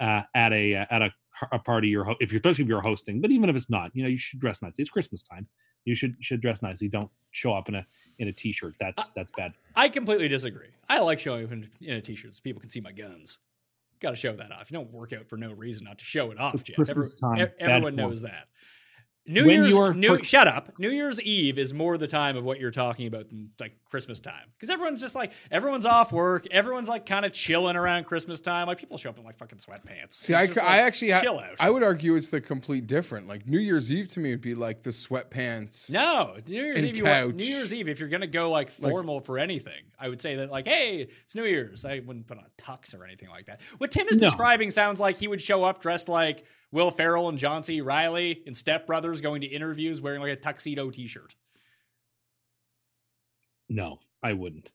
uh, at a at a, a party you're ho- if you're especially if you're hosting, but even if it's not, you know, you should dress nicely. It's Christmas time. You should should dress nicely. Don't show up in a in a t-shirt. That's that's bad. I completely disagree. I like showing up in, in a t-shirt so people can see my guns. Got to show that off. You don't work out for no reason not to show it off, Jeff. Christmas time. e- everyone knows that. New When Year's, you are New, shut up. New Year's Eve is more the time of what you're talking about than like Christmas time because everyone's just like everyone's off work, everyone's like kind of chilling around Christmas time. Like people show up in like fucking sweatpants. See, It's I, just I like, actually, chill out. I would argue it's the complete different. Like New Year's Eve to me would be like the sweatpants. No, New Year's and Eve. You want. New Year's Eve, if you're gonna go like formal for anything, I would say that like, hey, it's New Year's. I wouldn't put on a tux or anything like that. What Tim is No. describing sounds like he would show up dressed like Will Ferrell and John C. Reilly in Step Brothers, going to interviews wearing like a tuxedo T-shirt. No, I wouldn't.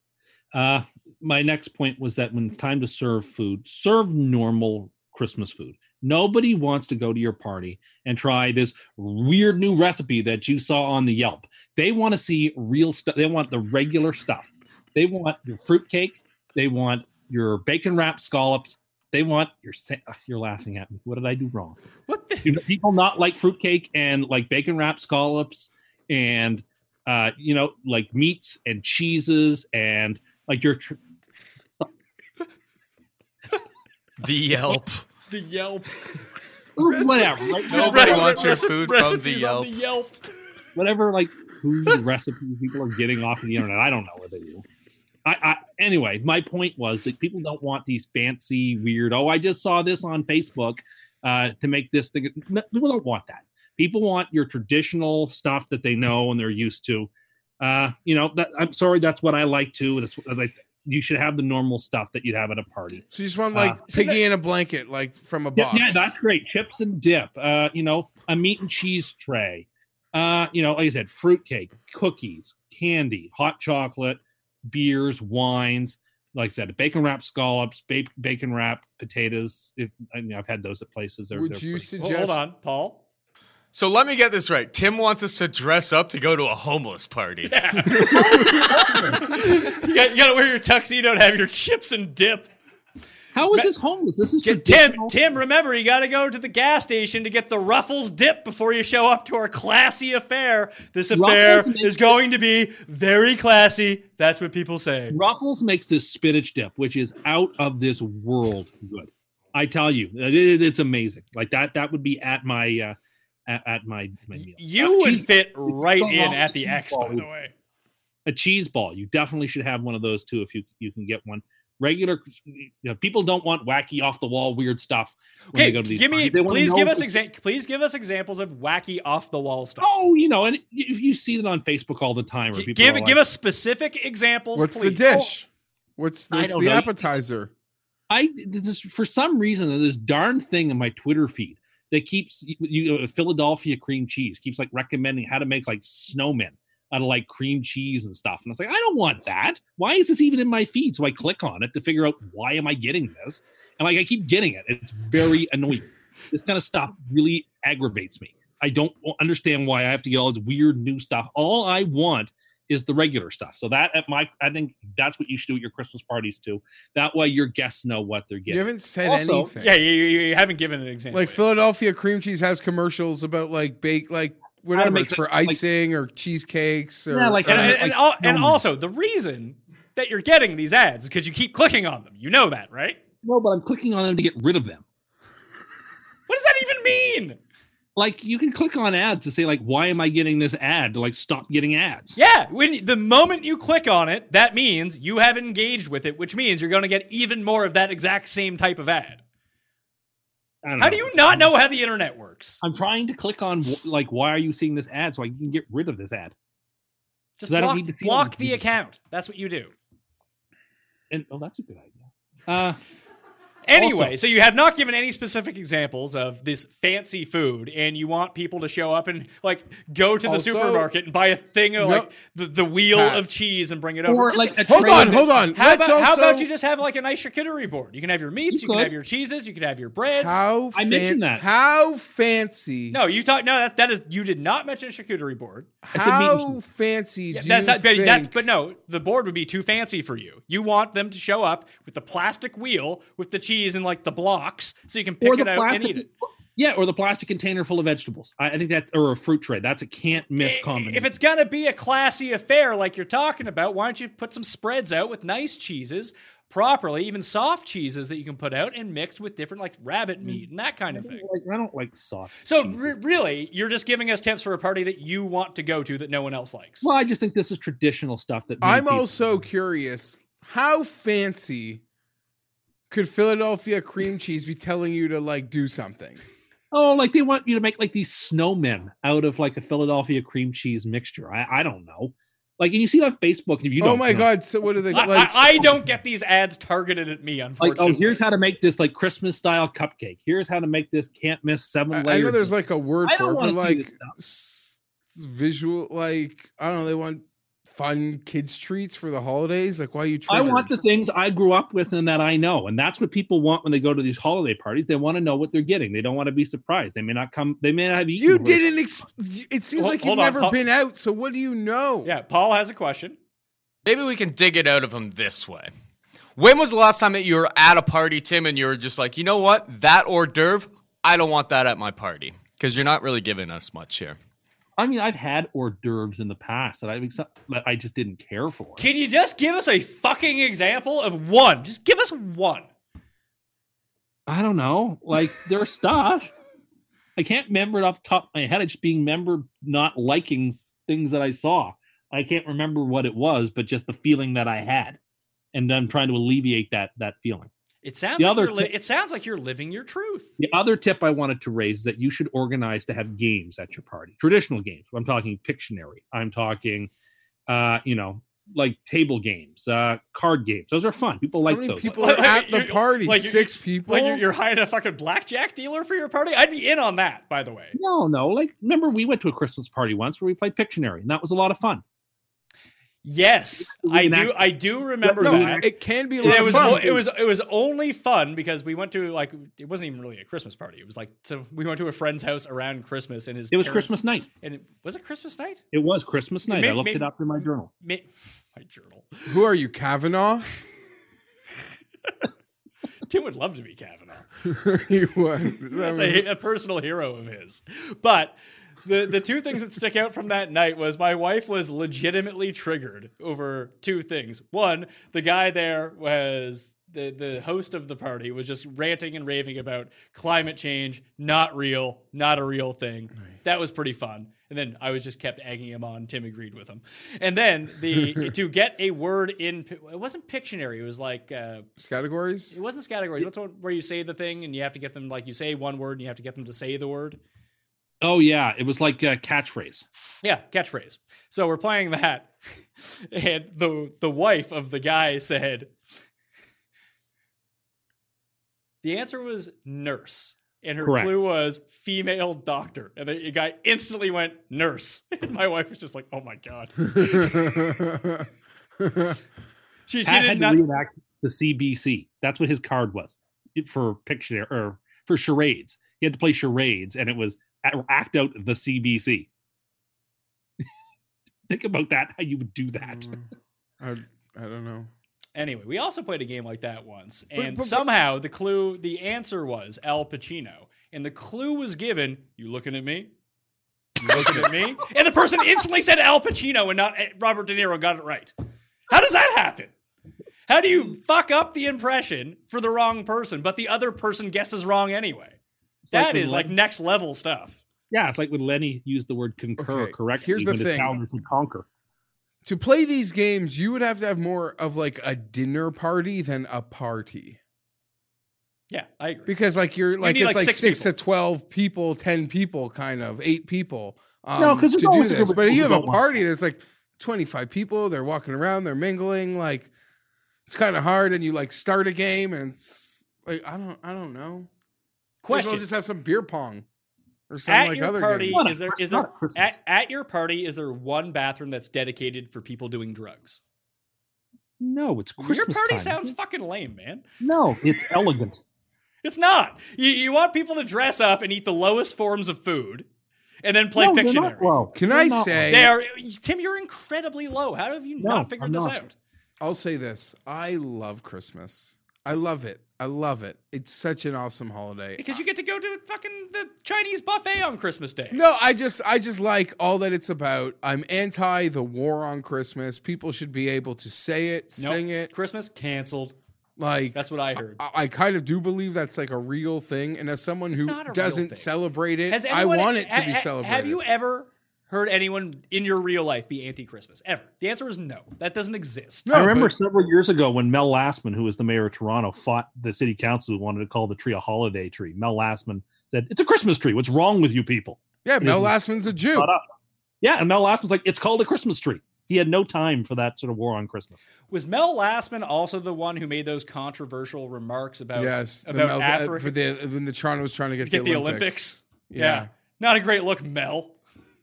Uh, my next point was that when it's time to serve food, serve normal Christmas food. Nobody wants to go to your party and try this weird new recipe that you saw on the Yelp. They want to see real stuff. They want the regular stuff. They want your fruitcake. They want your bacon wrapped scallops. They want your. ah, You're laughing at me. What did I do wrong? What the? Do people not like fruitcake and like bacon wrapped scallops and uh, you know, like meats and cheeses and like your tr- The Yelp. The Yelp. whatever, right? Nobody Whatever- wants your food from the Yelp. the Yelp. whatever like food recipes people are getting off of the internet. I don't know what they do. I, I anyway, my point was that people don't want these fancy, weird. Oh, I just saw this on Facebook uh, to make this thing. No, people don't want that. People want your traditional stuff that they know and they're used to. Uh, you know, that, I'm sorry, that's what I like too. That's what, like you should have the normal stuff that you'd have at a party. So you just want like Uh, piggy in a blanket, like from a Yeah, box. yeah, that's great. Chips and dip. Uh, you know, a meat and cheese tray. Uh, you know, like I said, fruitcake, cookies, candy, hot chocolate, beers, wines. Like I said, bacon wrapped scallops, ba- bacon wrapped potatoes. If I mean, I've had those at places. They're, Would they're you pretty- Hold- suggest? Hold on, Paul. So let me get this right. Tim wants us to dress up to go to a homeless party. You got, you got to wear your tuxedo and have your chips and dip. How is this homeless? This is Tim, traditional. Tim, remember you got to go to the gas station to get the Ruffles dip before you show up to our classy affair. This affair Ruffles is going to be very classy. That's what people say. Ruffles makes this spinach dip, which is out of this world good. I tell you, it- it- it's amazing. Like that, that would be at my uh, at, at my, my meal. You would Cheese- fit right in at the X, by the way. a cheese ball. You definitely should have one of those too if you you can get one. Regular, you know, people don't want wacky, off the wall, weird stuff. When Okay, they go to these give me. They please give us it's- exa- please give us examples of wacky off the wall stuff. Oh, you know, and if you see it on Facebook all the time, where G- people give are give us specific examples. What's please. the dish? What's, what's the know. appetizer? I this for some reason there's this darn thing in my Twitter feed that keeps you, you uh, Philadelphia cream cheese keeps like recommending how to make like snowmen out of like cream cheese and stuff, and I was like, I don't want that. Why is this even in my feed? So I click on it to figure out why am I getting this, and like I keep getting it. It's very annoying. This kind of stuff really aggravates me. I don't understand why I have to get all this weird new stuff. All I want is the regular stuff. So that at my, I think that's what you should do at your Christmas parties too. That way your guests know what they're getting. You haven't said Also- anything. Yeah, you, you, you haven't given an example. like yet. Philadelphia cream cheese has commercials about like bake, like whatever. It's it, for like- icing or cheesecakes or Yeah, like- or- and, and, and, al- and also the reason that you're getting these ads is because you keep clicking on them. You know that, right? No, but I'm clicking on them to get rid of them. What does that even mean? Like you can click on ads to say like, why am I getting this ad? To like stop getting ads. Yeah, when the moment you click on it, that means you have engaged with it, which means you're going to get even more of that exact same type of ad. I don't How know. do you not know how the internet works? I'm trying to click on like, why are you seeing this ad so I can get rid of this ad? Just don't block, need to see block the account. That's what you do. And oh, that's a good idea. Uh, Anyway, Also- so you have not given any specific examples of this fancy food, and you want people to show up and like go to the Also- supermarket and buy a thing of No. like the, the wheel Pat. of cheese and bring it over. or Just- like Hold on, of- hold on. how Let's about, how about you just have like a nice charcuterie board? You can have your meats, you, You can have your cheeses, you can have your breads. how I mentioned that. how fancy? no, you talk. No, that, that is you did not mention a charcuterie board. said meat and how fancy Yeah, do that's, you that, think? that, but no, the board would be too fancy for you. You want them to show up with the plastic wheel with the cheese and like the blocks, so you can pick it the out and plastic. eat it. Yeah, or the plastic container full of vegetables. I, I think that, or a fruit tray. That's a can't miss combination. If it's gonna be a classy affair like you're talking about, why don't you put some spreads out with nice cheeses properly, even soft cheeses that you can put out and mixed with different like rabbit meat and that kind of thing. like, I don't like soft. So re- really, you're just giving us tips for a party that you want to go to that no one else likes. well, I just think this is traditional stuff that I'm people- also curious how fancy could Philadelphia cream cheese be telling you to like do something? Oh, like they want you to make like these snowmen out of like a Philadelphia cream cheese mixture. I, I don't know. Like, and you see it on Facebook. And you oh don't my know. god! So what are they I, like? I, I don't get these ads targeted at me, Like, oh, unfortunately. oh, here's how to make this like Christmas style cupcake. Here's how to make this can't miss seven I, I know there's like a word I for it, but like this stuff. s- visual, like I don't know. They want fun kids treats for the holidays. Like, why are you? I want the things I grew up with and that I know, and that's what people want when they go to these holiday parties. They want to know what they're getting. They don't want to be surprised. They may not come. They may not have eaten. You didn't. Ex- it seems Hold- like you've never Paul- been out. So what do you know? yeah, Paul has a question. Maybe we can dig it out of him this way. When was the last time that you were at a party, Tim, and you were just like, you know what? That hors d'oeuvre, I don't want that at my party. Because you're not really giving us much here. I mean, I've had hors d'oeuvres in the past that I that I just didn't care for. Can you just give us a fucking example of one? Just give us one. I don't know. Like there's stuff. I can't remember it off the top of my head. I just being remember not liking things that I saw. I can't remember what it was, but just the feeling that I had. and I'm trying to alleviate that that feeling. It sounds The like other you're li- tip- it sounds like you're living your truth. The other tip I wanted to raise is that you should organize to have games at your party, traditional games. I'm talking Pictionary. I'm talking, uh, you know, like table games, uh, card games. Those are fun. People like How many those. people Like- at the party? like Six people. Like you're, you're hiring a fucking blackjack dealer for your party? I'd be in on that, by the way. No, no. Like, remember we went to a Christmas party once where we played Pictionary, and that was a lot of fun. Yes, I do. I do remember no, that. it can be a lot it of was fun. o- it was it was only fun because we went to like it wasn't even really a Christmas party. It was like so we went to a friend's house around Christmas and his It was parents- Christmas night. and it, was it Christmas night? It was Christmas night. May- I looked may- it up in my journal. Ma- my journal. Who are you, Kavanaugh? Tim would love to be Kavanaugh. he was. That's a, a personal hero of his. But the the two things that stick out from that night was my wife was legitimately triggered over two things. One, the guy there was the the host of the party was just ranting and raving about climate change, not real, not a real thing. That was pretty fun. And then I was just kept egging him on. Tim agreed with him. And then the to get a word in it wasn't Pictionary. It was like uh, categories. it wasn't categories. What's the one where you say the thing and you have to get them like you say one word and you have to get them to say the word? Oh yeah, it was like a catchphrase. Yeah, catchphrase. So we're playing that, and the the wife of the guy said the answer was nurse, and her Correct. clue was female doctor, and the guy instantly went nurse, and my wife was just like, "Oh my god." She, she Pat did had not. to reenact the CBC. That's what his card was for Pictionary or for charades. He had to play charades, and it was a- act out the CBC. Think about that. How you would do that? I, I don't know. Anyway, we also played a game like that once, and but- but- somehow the clue, the answer was Al Pacino, and the clue was given. You looking at me? You looking at me? And the person instantly said Al Pacino and not eh, Robert De Niro. Got it right. How does that happen? How do you fuck up the impression for the wrong person, but the other person guesses wrong anyway? It's like That when is like Len- next level stuff. yeah, it's like when Lenny used the word concur Okay, correctly. here's the when thing. Italians would conquer. To play these games, you would have to have more of like a dinner party than a party. Yeah, I agree. Because like you're like need, it's like, like, six six, to twelve people, ten people, kind of eight people. Um, No, 'cause there's to do always this. group But if you have a who don't want party, there's like twenty five people. They're walking around, they're mingling. Like it's kind of hard, and you like start a game, and it's like I don't, I don't know. Might as well just have some beer pong or something At like your other party, games. What a is there Christ- is there not a Christmas. at, at your party is there one bathroom that's dedicated for people doing drugs? No, it's Christmas Your party time. sounds fucking lame, man. No, it's elegant. It's not. You, you want people to dress up and eat the lowest forms of food, and then play no, they're not Pictionary. low. Can They're I not say- They are Tim. You're incredibly low. How have you No, not figured I'm this not. out? I'll say this: I love Christmas. I love it. I love it. It's such an awesome holiday. Because you get to go to fucking the Chinese buffet on Christmas Day. No, I just I just like all that it's about. I'm anti the war on Christmas. People should be able to say it, Nope. sing it. Christmas canceled. Like That's what I heard. I, I kind of do believe that's like a real thing. And as someone It's who not a real doesn't celebrate it, Has I want it to ha- be celebrated. Have you ever heard anyone in your real life be anti-Christmas ever? The answer is no. That doesn't exist. No, I remember but- several years ago when Mel Lastman, who was the mayor of Toronto, fought the city council who wanted to call the tree a holiday tree. Mel Lastman said, "It's a Christmas tree. What's wrong with you people?" yeah, Mel Lastman's a Jew. Yeah, and Mel Lastman's like, "It's called a Christmas tree." He had no time for that sort of war on Christmas. Was Mel Lastman also the one who made those controversial remarks about Yes, the about Mel, Africa for the when the Toronto was trying to get, get the the Olympics. Olympics? Yeah. not a great look, Mel.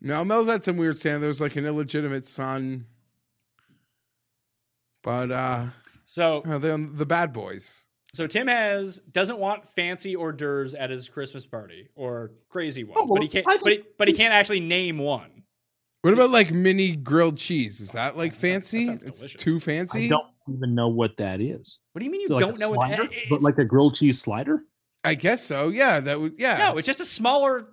No, Mel's had some weird stand. There was like an illegitimate son, but uh, So uh, the the bad boys. So Tim has doesn't want fancy hors d'oeuvres at his Christmas party or crazy ones, Oh, well, but he can't. But he, but he can't actually name one. What about like mini grilled cheese? Is that like That sounds- that fancy? sounds it's too fancy? I don't even know what that is. What do you mean you So like don't a know what slider? that is? but like a grilled cheese slider. I guess so. Yeah, that would. Yeah. no, it's just a smaller.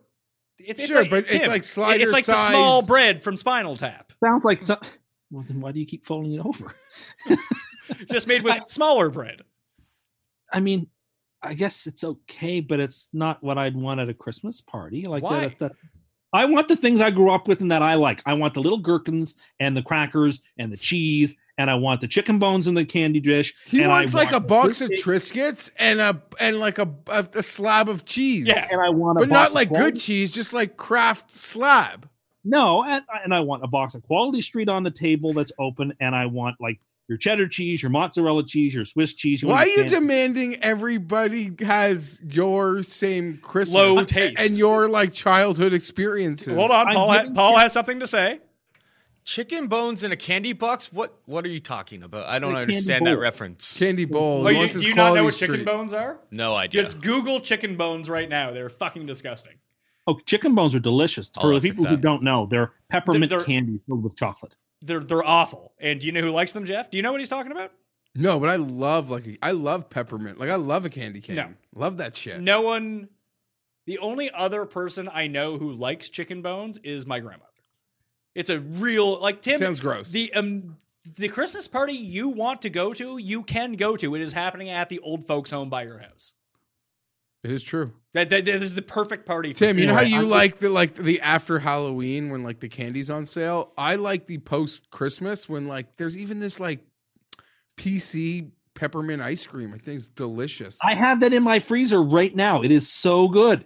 It, it's Sure, like, but it's like it- slider It's like the small bread from Spinal Tap, Sounds like so- well, then why do you keep folding it over? just made with smaller bread. I mean, I guess it's okay, but it's not what I'd want at a Christmas party. Like Why? That, that- I want the things I grew up with and that I like. I want the little gherkins and the crackers and the cheese and I want the chicken bones in the candy dish. He and I wants like a want the box of fruitcake, Triscuits and a and like a, a, a slab of cheese. Yeah, and I want a but box not of like good cheese, just like Kraft slab. No, and, and I want a box of Quality Street on the table that's open, and I want like your cheddar cheese, your mozzarella cheese, your Swiss cheese. Why are you your can- demanding everybody has your same Christmas Low taste. and your like childhood experiences? Hold on, Paul. Ha- Paul has something to say. Chicken bones in a candy box? What what are you talking about? I don't The candy understand that reference. Candy bowl. Oh, you, do you not know what chicken Street. bones are? no idea. Just Google chicken bones right now. They're fucking disgusting. Oh, chicken bones are delicious. I'll For the people who don't know, they're peppermint They're- candy filled with chocolate. They're they're awful. And do you know who likes them, Jeff? Do you know what he's talking about? No, but I love like I love peppermint. Like I love a candy cane. No. Love that shit. No one. The only other person I know who likes chicken bones is my grandmother. It's a real like Tim. Sounds gross. The um the Christmas party you want to go to, you can go to. It is happening at the old folks' home by your house. It is true. That, that, this is the perfect party. For Tim, you know how you I'm- like the like the after Halloween when like the candy's on sale? I like the post Christmas when like there's even this like PC peppermint ice cream. I think it's delicious. I have that in my freezer right now. It is so good.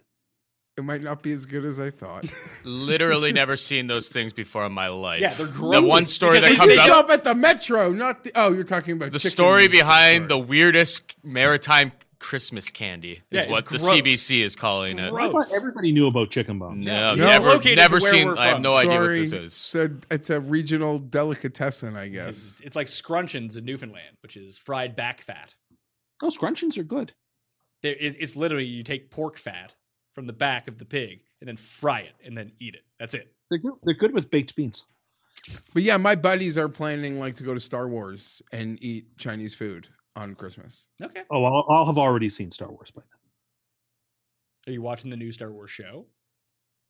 It might not be as good as I thought. Literally never seen those things before in my life. Yeah, they're gross. The one story because that they comes they up. show up at the Metro, not the oh, you're talking about the chicken- story behind Sorry. the weirdest maritime Christmas candy is it's what the gross. CBC is calling it. Gross. I thought everybody knew about chicken bones. No, No. never, never seen. I have from. no idea what this is. It's a, it's a regional delicatessen, I guess. It's, it's like scrunchions in Newfoundland, which is fried back fat. Oh, scrunchions are good. It- It's literally you take pork fat from the back of the pig and then fry it and then eat it. That's it. They're good. They're good with baked beans. But yeah, my buddies are planning like to go to Star Wars and eat Chinese food on Christmas. Okay. Oh, I'll, I'll have already seen Star Wars by then. Are you watching the new Star Wars show?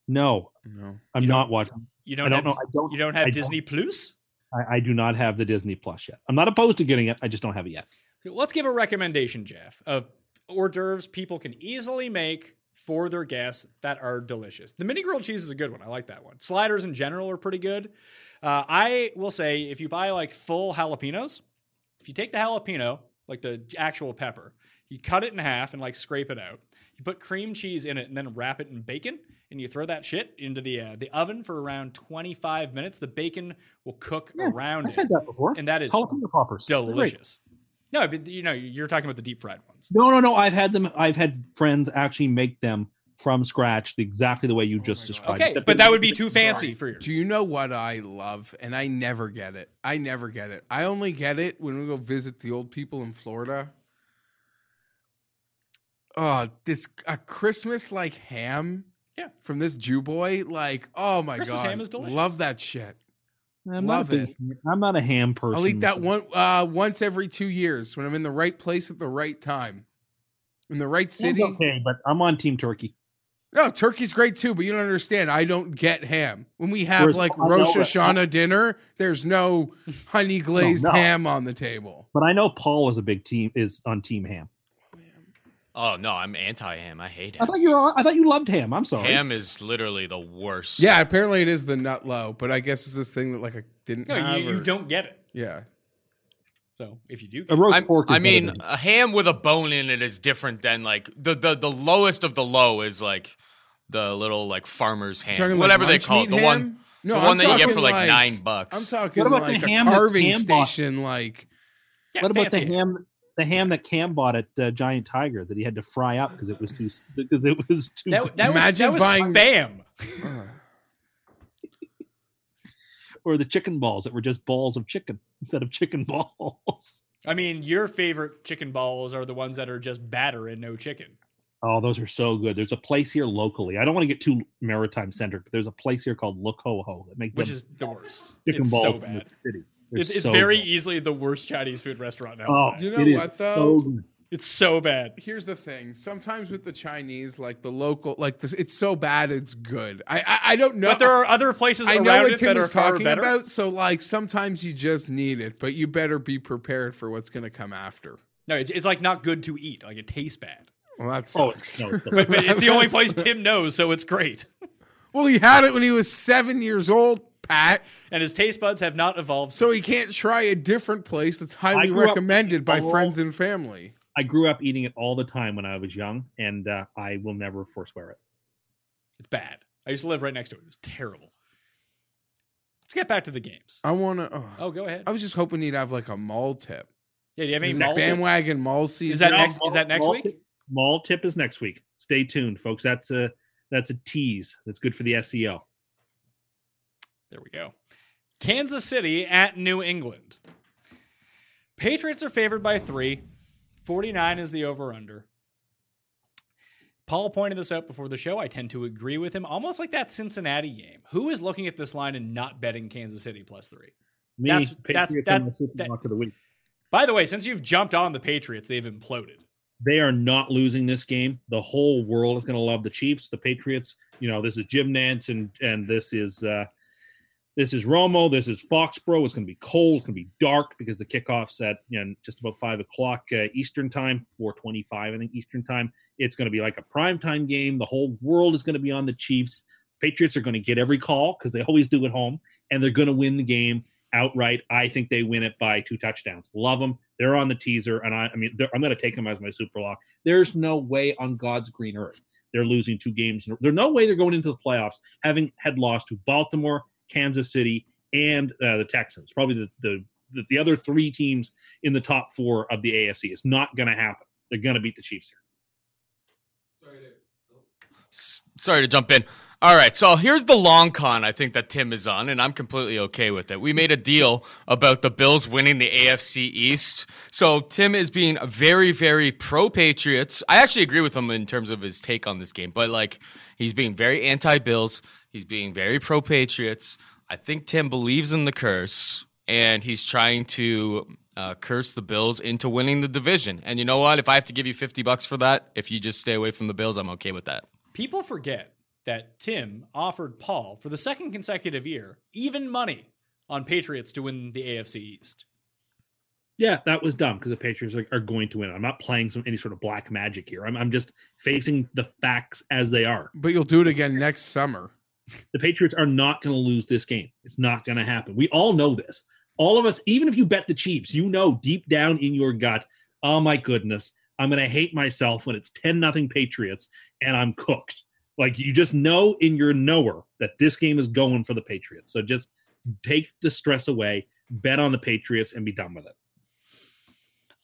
No, No. I'm don't- watching. You don't, I don't have, know. I don't. You don't I have don't- Disney Plus? I, I do not have the Disney Plus yet. I'm not opposed to getting it. I just don't have it yet. Let's give a recommendation, Jeff, of hors d'oeuvres people can easily make for their guests that are delicious. The mini grilled cheese is a good one. I like that one. Sliders in general are pretty good. Uh, I will say if you buy like full jalapenos, if you take the jalapeno, like the actual pepper, you cut it in half and like scrape it out. You put cream cheese in it and then wrap it in bacon, and you throw that shit into the uh, the oven for around 25 minutes. The bacon will cook around I've it, had that before. and that is jalapeno poppers. Delicious. No, but you know, you're talking about the deep fried ones. No, no, no. I've had them. I've had friends actually make them from scratch, exactly the way you oh just described. Okay, Except but that would be too fancy for you. Do you know what I love? And I never get it. I never get it. I only get it when we go visit the old people in Florida. Oh, this a Christmas like ham. Yeah. From this Jew boy, like, oh my Christmas god, ham is delicious. Love that shit. I'm love not a big, I'm not a ham person. I'll eat that one uh, once every two years when I'm in the right place at the right time, in the right city. Okay, but I'm on Team Turkey. No, turkey's great too, but you don't understand. I don't get ham. When we have Whereas- like Rosh Hashanah dinner, there's no honey glazed no. ham on the table. But I know Paul is a big team is on Team Ham. Oh no, I'm anti-ham. I hate it. I thought you were, I thought you loved ham. I'm sorry. Ham is literally the worst. Yeah, apparently it is the nut low, but I guess it's this thing that like I didn't No, have. you, you don't get it. Yeah, So if you do, A roast I'm- pork. Is I mean, a ham with a bone in it is different than like the the the lowest of the low is like the little like farmer's ham, Talking, like, whatever they call it, meat the one? No, the I'm one that you get for like, like- nine bucks. I'm talking What about the like a ham that carving Cam bought? station. Like, yeah, what about the fancy. ham? The ham that Cam bought at uh, Giant Tiger that he had to fry up because it was too because it was too. That, that was, Imagine that was buying- spam. or the chicken balls that were just balls of chicken instead of chicken balls. I mean, your favorite chicken balls are the ones that are just batter and no chicken. Oh, those are so good. There's a place here locally. I don't want to get too maritime centric, but there's a place here called Look Ho Ho that makes Which them is the worst. chicken it's balls so in the city. They're It's, it's so very good. easily the worst Chinese food restaurant now. Oh, You know what, though? so. It's so bad. here's the thing. Sometimes with the Chinese, like the local, like this, it's so bad it's good. I I, I don't know. But there are other places I know what Tim that is talking about. So like sometimes you just need it, but you better be prepared for what's going to come after. No, it's, it's like not good to eat. Like it tastes bad. Well, that Oh, sucks. no, But, but it's the only place Tim knows, so it's great. Well, he had it when he was seven years old, Pat. and his taste buds have not evolved. So he can't try a different place that's highly recommended by all- friends and family. I grew up eating it all the time when I was young, and uh, I will never forswear it. it's bad. I used to live right next to it. It was terrible. Let's get back to the games. I want to. Oh, Oh, go ahead. I was just hoping he'd have like a mall tip. Yeah, do you have any Is mall tips? bandwagon mall season. Is that No, next? Is that next mall week? Tip, mall tip is next week. Stay tuned, folks. That's a that's a tease. That's good for the SEO. There we go. Kansas City at New England. Patriots are favored by three. 49 is the over under. Paul pointed this out before the show. I tend to agree with him, almost like that Cincinnati game. Who is looking at this line and not betting Kansas City plus three? Me, That's- Patriots that's- that- that- of the week. By the way, since you've jumped on the Patriots, they've imploded. They are not losing this game. The whole world is going to love the Chiefs, the Patriots. You know, this is Jim Nantz and and this is uh this is Romo. This is Foxborough. It's going to be cold. It's going to be dark because the kickoff's at you know, just about five o'clock uh, Eastern time, four twenty-five, I think Eastern time. It's going to be like a prime time game. The whole world is going to be on the Chiefs. Patriots are going to get every call because they always do at home, and they're going to win the game outright. I think they win it by two touchdowns. Love them. They're on the teaser, and I, I mean, I'm going to take them as my super lock. There's no way on God's green earth they're losing two games. There's no way they're going into the playoffs having had lost to Baltimore, Kansas City, and uh, the Texans. Probably the, the the the other three teams in the top four of the AFC. It's not going to happen. They're going to beat the Chiefs here. S- Sorry to jump in. All right, so here's the long con I think that Tim is on, and I'm completely okay with it. We made a deal about the Bills winning the AFC East. So Tim is being very, very pro Patriots. I actually agree with him in terms of his take on this game, but like he's being very anti Bills. He's being very pro Patriots. I think Tim believes in the curse, and he's trying to uh, curse the Bills into winning the division. And you know what? If I have to give you 50 bucks for that, if you just stay away from the Bills, I'm okay with that. People forget that Tim offered Paul for the second consecutive year even money on Patriots to win the AFC East. Yeah, that was dumb because the Patriots are, are going to win. I'm not playing some any sort of black magic here. I'm, I'm just facing the facts as they are. But you'll do it again next summer. The Patriots are not going to lose this game. It's not going to happen. We all know this. All of us, even if you bet the Chiefs, you know deep down in your gut, oh my goodness, I'm going to hate myself when it's 10 nothing Patriots and I'm cooked. Like you just know in your knower that this game is going for the Patriots. So just take the stress away, bet on the Patriots and be done with it.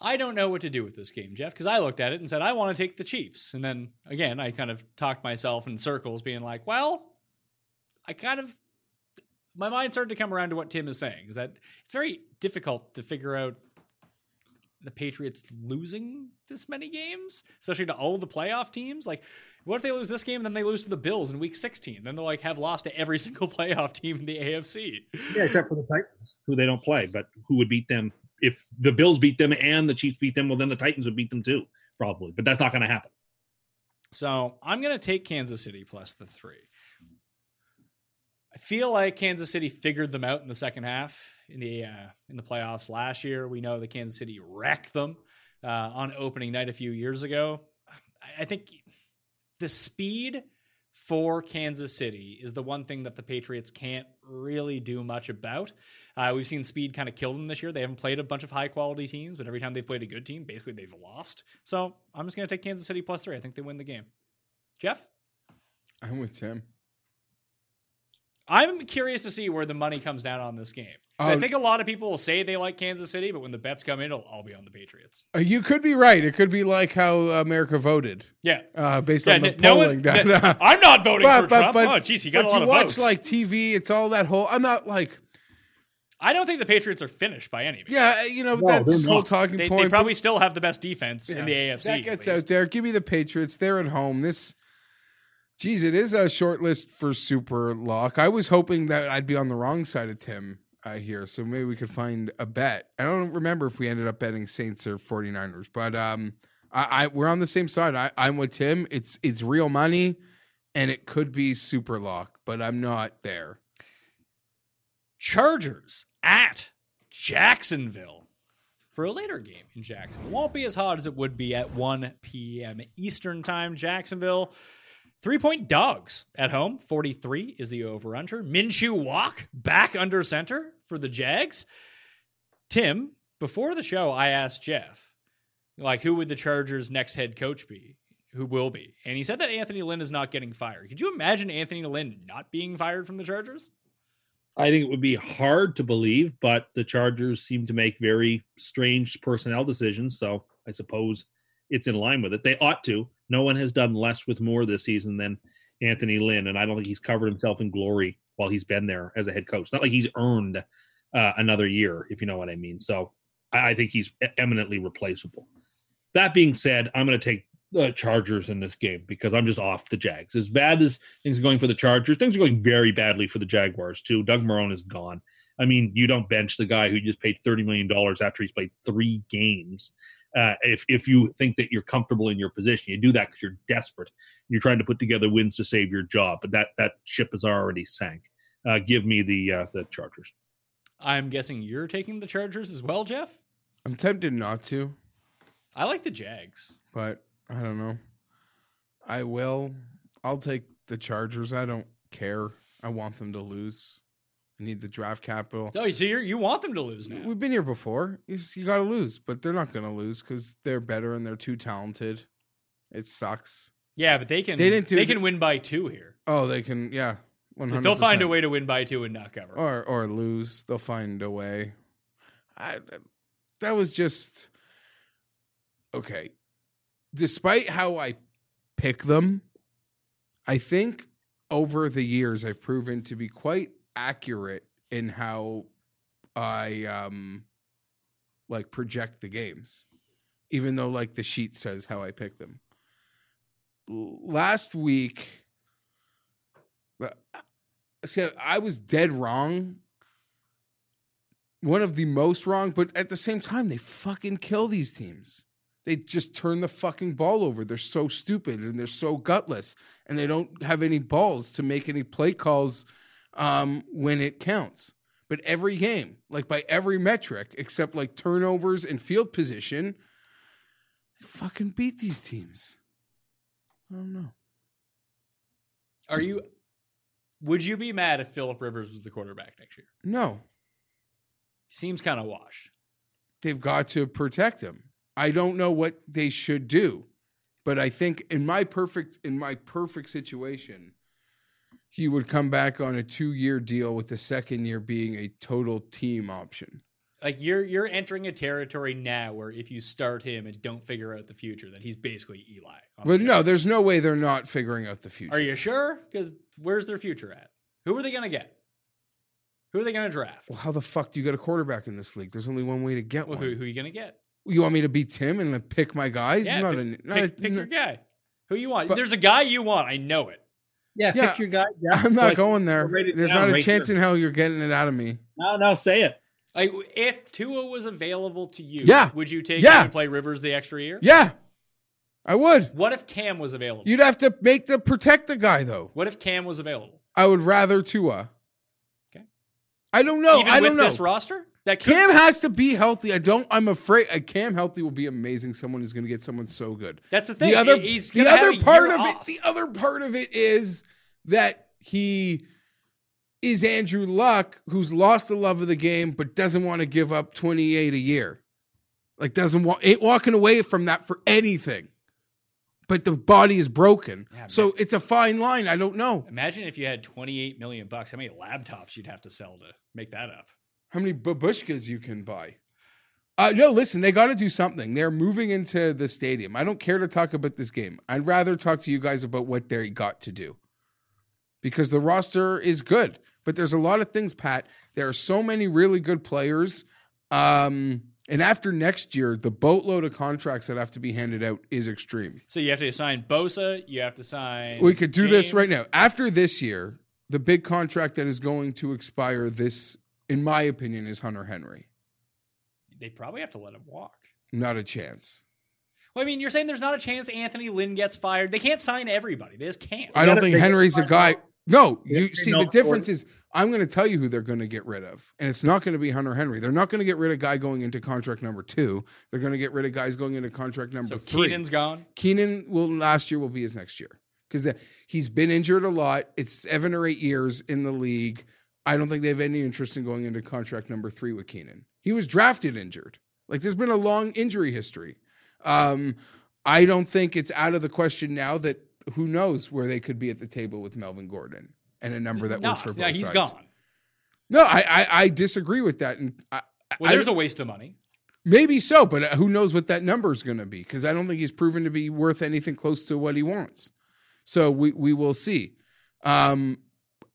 I don't know what to do with this game, Jeff, because I looked at it and said, I want to take the Chiefs. And then again, I kind of talked myself in circles, being like, well, I kind of, my mind started to come around to what Tim is saying, is that it's very difficult to figure out the Patriots losing this many games, especially to all the playoff teams. Like, what if they lose this game and then they lose to the Bills in week 16? Then they'll like have lost to every single playoff team in the AFC. Yeah, except for the Titans, who they don't play, but who would beat them if the Bills beat them and the Chiefs beat them? Well, then the Titans would beat them too, probably. But that's not going to happen. So I'm going to take Kansas City plus the three. I feel like Kansas City figured them out in the second half in the uh, in the playoffs last year. We know that Kansas City wrecked them uh, on opening night a few years ago. I, I think the speed for Kansas City is the one thing that the Patriots can't really do much about. Uh, we've seen speed kind of kill them this year. They haven't played a bunch of high quality teams, but every time they've played a good team, basically they've lost. So I'm just going to take Kansas City plus three. I think they win the game. Jeff? I'm with Tim. I'm curious to see where the money comes down on this game. 'Cause I Oh. think a lot of people will say they like Kansas City, but when the bets come in, it'll all be on the Patriots. Uh, You could be right. It could be like how America voted, Yeah. uh, based Yeah, on the n- no polling. one- that- n- I'm not voting for Trump. oh, geez, he got but a lot you of watch votes. like TV. It's all that whole. I'm not like. I don't think the Patriots are finished by any means. Yeah, you know No, that's they're whole not. talking They, point. they probably still have the best defense in the AFC. That gets out there. Give me the Patriots. They're at home. This, geez, it is a short list for Super Lock. I was hoping that I'd be on the wrong side of Tim uh, here, so maybe we could find a bet. I don't remember if we ended up betting Saints or 49ers, but um, I, I we're on the same side. I, I'm with Tim. It's it's real money, and it could be Super Lock, but I'm not there. Chargers at Jacksonville for a later game in Jacksonville. Won't be as hot as it would be at 1 p.m. Eastern time. Jacksonville, Three point dogs at home. 43 is the over under. Minshew walk back under center for the Jags. Tim, before the show, I asked Jeff, like, who would the Chargers' next head coach be? Who will be? And he said that Anthony Lynn is not getting fired. Could you imagine Anthony Lynn not being fired from the Chargers? I think it would be hard to believe, but the Chargers seem to make very strange personnel decisions. So I suppose it's in line with it. They ought to. No one has done less with more this season than Anthony Lynn, and I don't think he's covered himself in glory while he's been there as a head coach. Not like he's earned uh, another year, if you know what I mean. So I, I think he's eminently replaceable. That being said, I'm going to take the Chargers in this game because I'm just off the Jags. As bad as things are going for the Chargers, things are going very badly for the Jaguars too. Doug Marrone is gone. I mean, you don't bench the guy who just paid thirty million dollars after he's played three games. Uh, if if you think that you're comfortable in your position, you do that because you're desperate. You're trying to put together wins to save your job, but that that ship has already sank. Uh, give me the uh, the Chargers. I'm guessing you're taking the Chargers as well, Jeff? I'm tempted not to, I like the Jags. but I don't know. I will. I'll take the Chargers. I don't care. I want them to lose. I need the draft capital. Oh, so you you want them to lose now? We've been here before. You, you got to lose, but they're not going to lose because they're better and they're too talented. It sucks. Yeah, but they can. They didn't do They the- can win by two here. Oh, they can. Yeah, one Like, hundred. they'll find a way to win by two and not cover. or or lose. They'll find a way. I that was just okay. Despite how I pick them, I think over the years I've proven to be quite accurate in how I um like project the games. Even though like the sheet says how I pick them. Last week the- so I was dead wrong. One of the most wrong, but at the same time, they fucking kill these teams. They just turn the fucking ball over. They're so stupid and they're so gutless, and they don't have any balls to make any play calls um, when it counts. But every game, like by every metric, except like turnovers and field position, they fucking beat these teams. I don't know. Are you? Would you be mad if Philip Rivers was the quarterback next year? No, Seems kind of washed. they've got to protect him. I don't know what they should do, but I think in my perfect in my perfect situation, he would come back on a two year deal with the second year being a total team option. Like you're you're entering a territory now where if you start him and don't figure out the future, then he's basically Eli. But the no, show. there's no way they're not figuring out the future. Are you sure? Because where's their future at? Who are they going to get? Who are they going to draft? Well, how the fuck do you get a quarterback in this league? There's only one way to get Well, one. who, who are you going to get? You want me to be Tim and then pick my guys? Yeah, not pick, a, not pick, a, pick your guy. Who you want? But- There's a guy you want. I know it. Yeah, Yeah, pick your guy. Yeah, I'm not Like, going there. There's down not a chance here. in hell you're getting it out of me. No, no, say it. Like, if Tua was available to you, Yeah. would you take Yeah. him and play Rivers the extra year? Yeah, I would. What if Cam was available? You'd have to make the protect the guy though. what if Cam was available? I would rather Tua. Okay. I don't know. Even I with don't know. this roster, that could, Cam has to be healthy. I don't. I'm afraid. Uh, Cam healthy will be amazing. Someone is going to get someone so good. That's the thing. The other, He's the other a part of off. it. The other part of it is that he is Andrew Luck, who's lost the love of the game, but doesn't want to give up 28 a year. Like doesn't want ain't walking away from that for anything. But the body is broken, Yeah, so man. it's a fine line. I don't know Imagine if you had 28 million bucks. How many laptops you'd have to sell to make that up? How many babushkas you can buy. Uh, no, listen, they got to do something. They're moving into the stadium. I don't care to talk about this game. I'd rather talk to you guys about what they got to do because the roster is good, but there's a lot of things, Pat. There are so many really good players. Um, and after next year, the boatload of contracts that have to be handed out is extreme. So you have to sign Bosa. You have to sign. We could do this right now. After this year, the big contract that is going to expire this, in my opinion, is Hunter Henry. They probably have to let him walk. Not a chance. Well, I mean, you're saying there's not a chance Anthony Lynn gets fired. They can't sign everybody. They just can't. I don't think Henry's a guy. No, you see the difference is I'm going to tell you who they're going to get rid of, and it's not going to be Hunter Henry. They're not going to get rid of guy going into contract number two. They're going to get rid of guys going into contract number so three. Keenan's gone. Keenan will last year will be his next year because he's been injured a lot. It's seven or eight years in the league. I don't think they have any interest in going into contract number three with Keenan. He was drafted injured. Like there's been a long injury history. Um, I don't think it's out of the question now that who knows where they could be at the table with Melvin Gordon and a number that No, works for both sides. yeah, he's sides. gone. No, I, I I disagree with that, and I, Well, there's a waste of money. maybe so, but who knows what that number is going to be? Because I don't think he's proven to be worth anything close to what he wants. So we we will see. Um,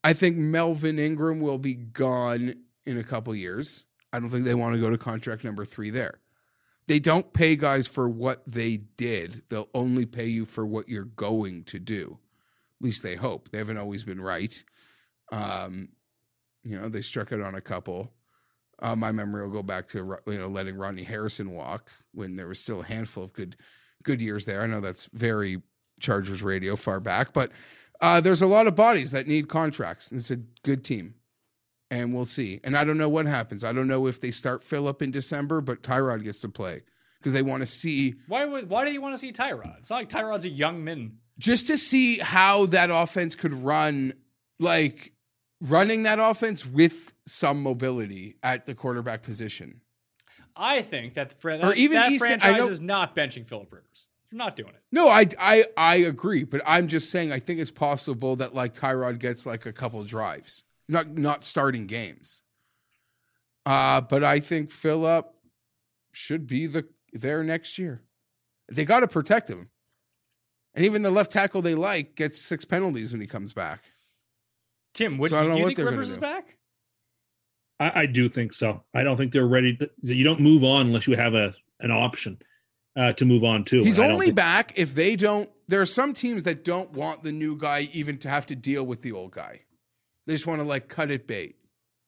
I think Melvin Ingram will be gone in a couple years. I don't think they want to go to contract number three there. They don't pay guys for what they did. They'll only pay you for what you're going to do. At least they hope. They haven't always been right. Um, you know, they struck it on a couple. Uh, my memory will go back to you know letting Rodney Harrison walk when there was still a handful of good good years there. I know that's very Chargers radio far back, but uh, there's a lot of bodies that need contracts. And it's a good team, and we'll see. And I don't know what happens. I don't know if they start Philip in December, but Tyrod gets to play because they want to see Why would why do you want to see Tyrod? It's not like Tyrod's a young min. just to see how that offense could run, like running that offense with some mobility at the quarterback position. I think that Or even that Easton- franchise is not benching Philip Rivers. They're not doing it. No, I, I I agree, but I'm just saying I think it's possible that like Tyrod gets like a couple drives, not not starting games. Uh, but I think Philip should be the there next year. They got to protect him, and even the left tackle they like gets six penalties when he comes back. Tim, what, So I don't do you what think they're Rivers is back? I, I do think so. I don't think they're ready. To, you don't move on unless you have a an option uh, to move on to. He's And I don't only think- back if they don't. There are some teams that don't want the new guy even to have to deal with the old guy. They just want to like cut it bait.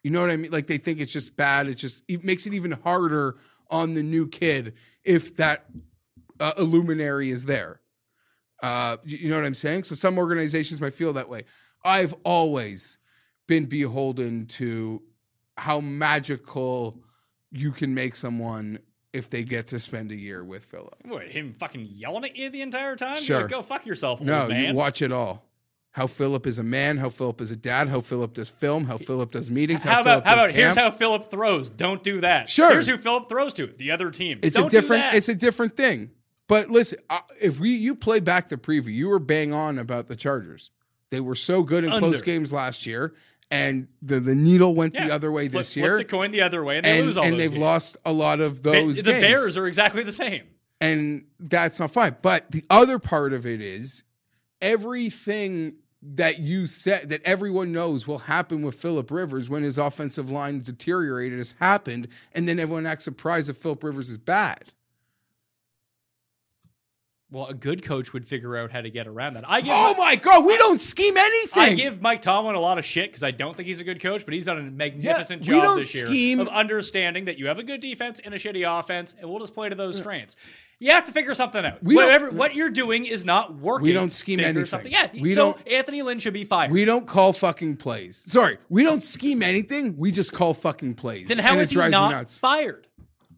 You know what I mean? Like they think it's just bad. It just it makes it even harder on the new kid if that uh, illuminary is there. Uh, you know what I'm saying? So some organizations might feel that way. I've always been beholden to how magical you can make someone if they get to spend a year with Philip. What, him fucking yelling at you the entire time? Sure. Like, Go fuck yourself, No, old man. you watch it all. How Philip is a man, how Philip is a dad, how Philip does film, how Philip does meetings, how, how Philip about how about here's how Philip throws? Don't do that. Sure. Here's who Philip throws to. The other team. it's Don't a different Do that. it's a different thing. But listen, uh, if we you play back the preview, you were bang on about the Chargers. They were so good in Under. close games last year, and the the needle went Yeah. the other way this flip year, the coin the other way, and they and, lose all and they've games. lost a lot of Ba- those. the games. Bears are exactly the same. and that's not fine. But the other part of it is everything that you said that everyone knows will happen with Philip Rivers when his offensive line deteriorated has happened, and then everyone acts surprised if Philip Rivers is bad. Well, a good coach would figure out how to get around that. I give Oh my God, we don't scheme anything. I give Mike Tomlin a lot of shit because I don't think he's a good coach, but he's done a magnificent we job don't this year scheme- of understanding that you have a good defense and a shitty offense, and we'll just play to those strengths. You have to figure something out. We don't- Whatever what you're doing is not working. We don't scheme Figure anything. Something. Yeah, We so don't- Anthony Lynn should be fired. we don't call fucking plays. Sorry, we don't scheme anything. We just call fucking plays. then how And is it he drives me not nuts. fired?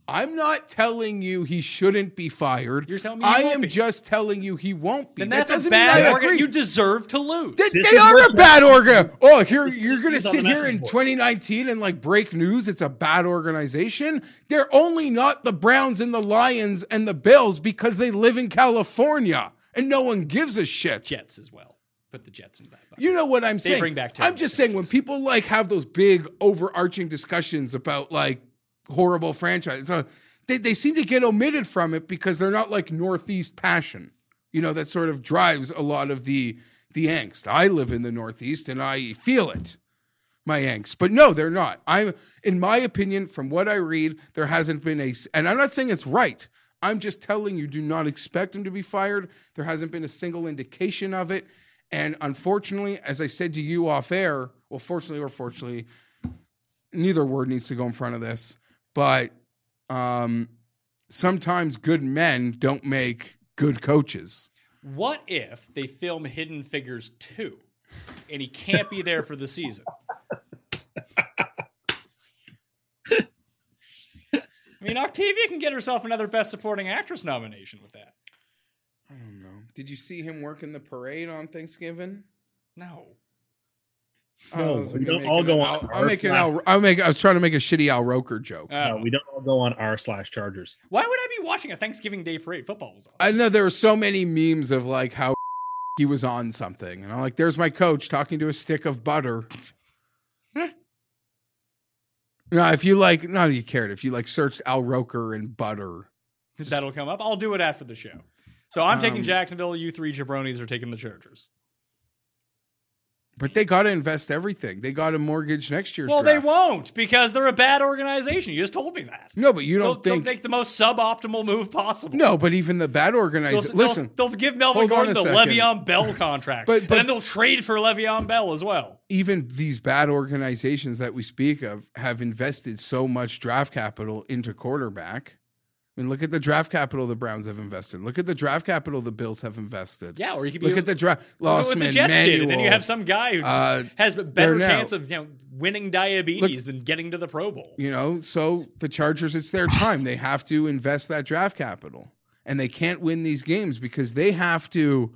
I'm not telling you he shouldn't be fired. You're telling me he I won't am be. just telling you he won't be. Then That that's a doesn't mean bad I organ. You deserve to lose. They, they are a bad organ. Oh, here you're going to sit here in 2019 and like break news. It's a bad organization. They're only not the Browns and the Lions and the Bills because they live in California and no one gives a shit. Jets as well. Put the Jets in that bucket. You know what I'm saying? bring back I'm just saying when people like have those big overarching discussions about like horrible franchise, so they, they seem to get omitted from it because they're not like Northeast passion. You know, that sort of drives a lot of the the angst. I live in the Northeast and I feel it. My angst. But no, they're not. I'm in my opinion, from what I read, there hasn't been a and I'm not saying it's right. I'm just telling you, do not expect him to be fired. There hasn't been a single indication of it. And unfortunately, as I said to you off air, well, fortunately or fortunately, neither word needs to go in front of this, but um, sometimes good men don't make good coaches. What if they film Hidden Figures 2 and he can't be there for the season? I mean, Octavia can get herself another Best Supporting Actress nomination with that. I don't know. Did you see him working the parade on Thanksgiving? No. No, I was we don't all an go Al- on I'm our making slash- Al, I'm making. I was trying to make a shitty Al Roker joke. No, we don't all go on r slash Chargers. Why would I be watching a Thanksgiving Day parade? Football was on. I know there were so many memes of like how he was on something, and I'm like, "There's my coach talking to a stick of butter." no, if you like, not that you cared. If you like searched Al Roker and butter, That'll come up. I'll do it after the show. So I'm taking Um, Jacksonville. You three jabronis are taking the Chargers. But they got to invest everything. They got to mortgage next year's. Well, draft. they won't because they're a bad organization. You just told me that. No, but you don't they'll think. make the most suboptimal move possible. no, but even the bad They'll, organized. they'll- Listen, they'll, give Melvin Gordon the second. Le'Veon Bell contract, But- but- then they'll trade for Le'Veon Bell as well. even these bad organizations that we speak of have invested so much draft capital into quarterback. I mean, look at the draft capital the Browns have invested. Look at the draft capital the Bills have invested. Yeah, or you could Look at the draft. look at what the Losman, Jets did, and then you have some guy who uh, has a better chance of you know winning diabetes than getting to the Pro Bowl. You know, so the Chargers, it's their time. They have to invest that draft capital, and they can't win these games because they have to.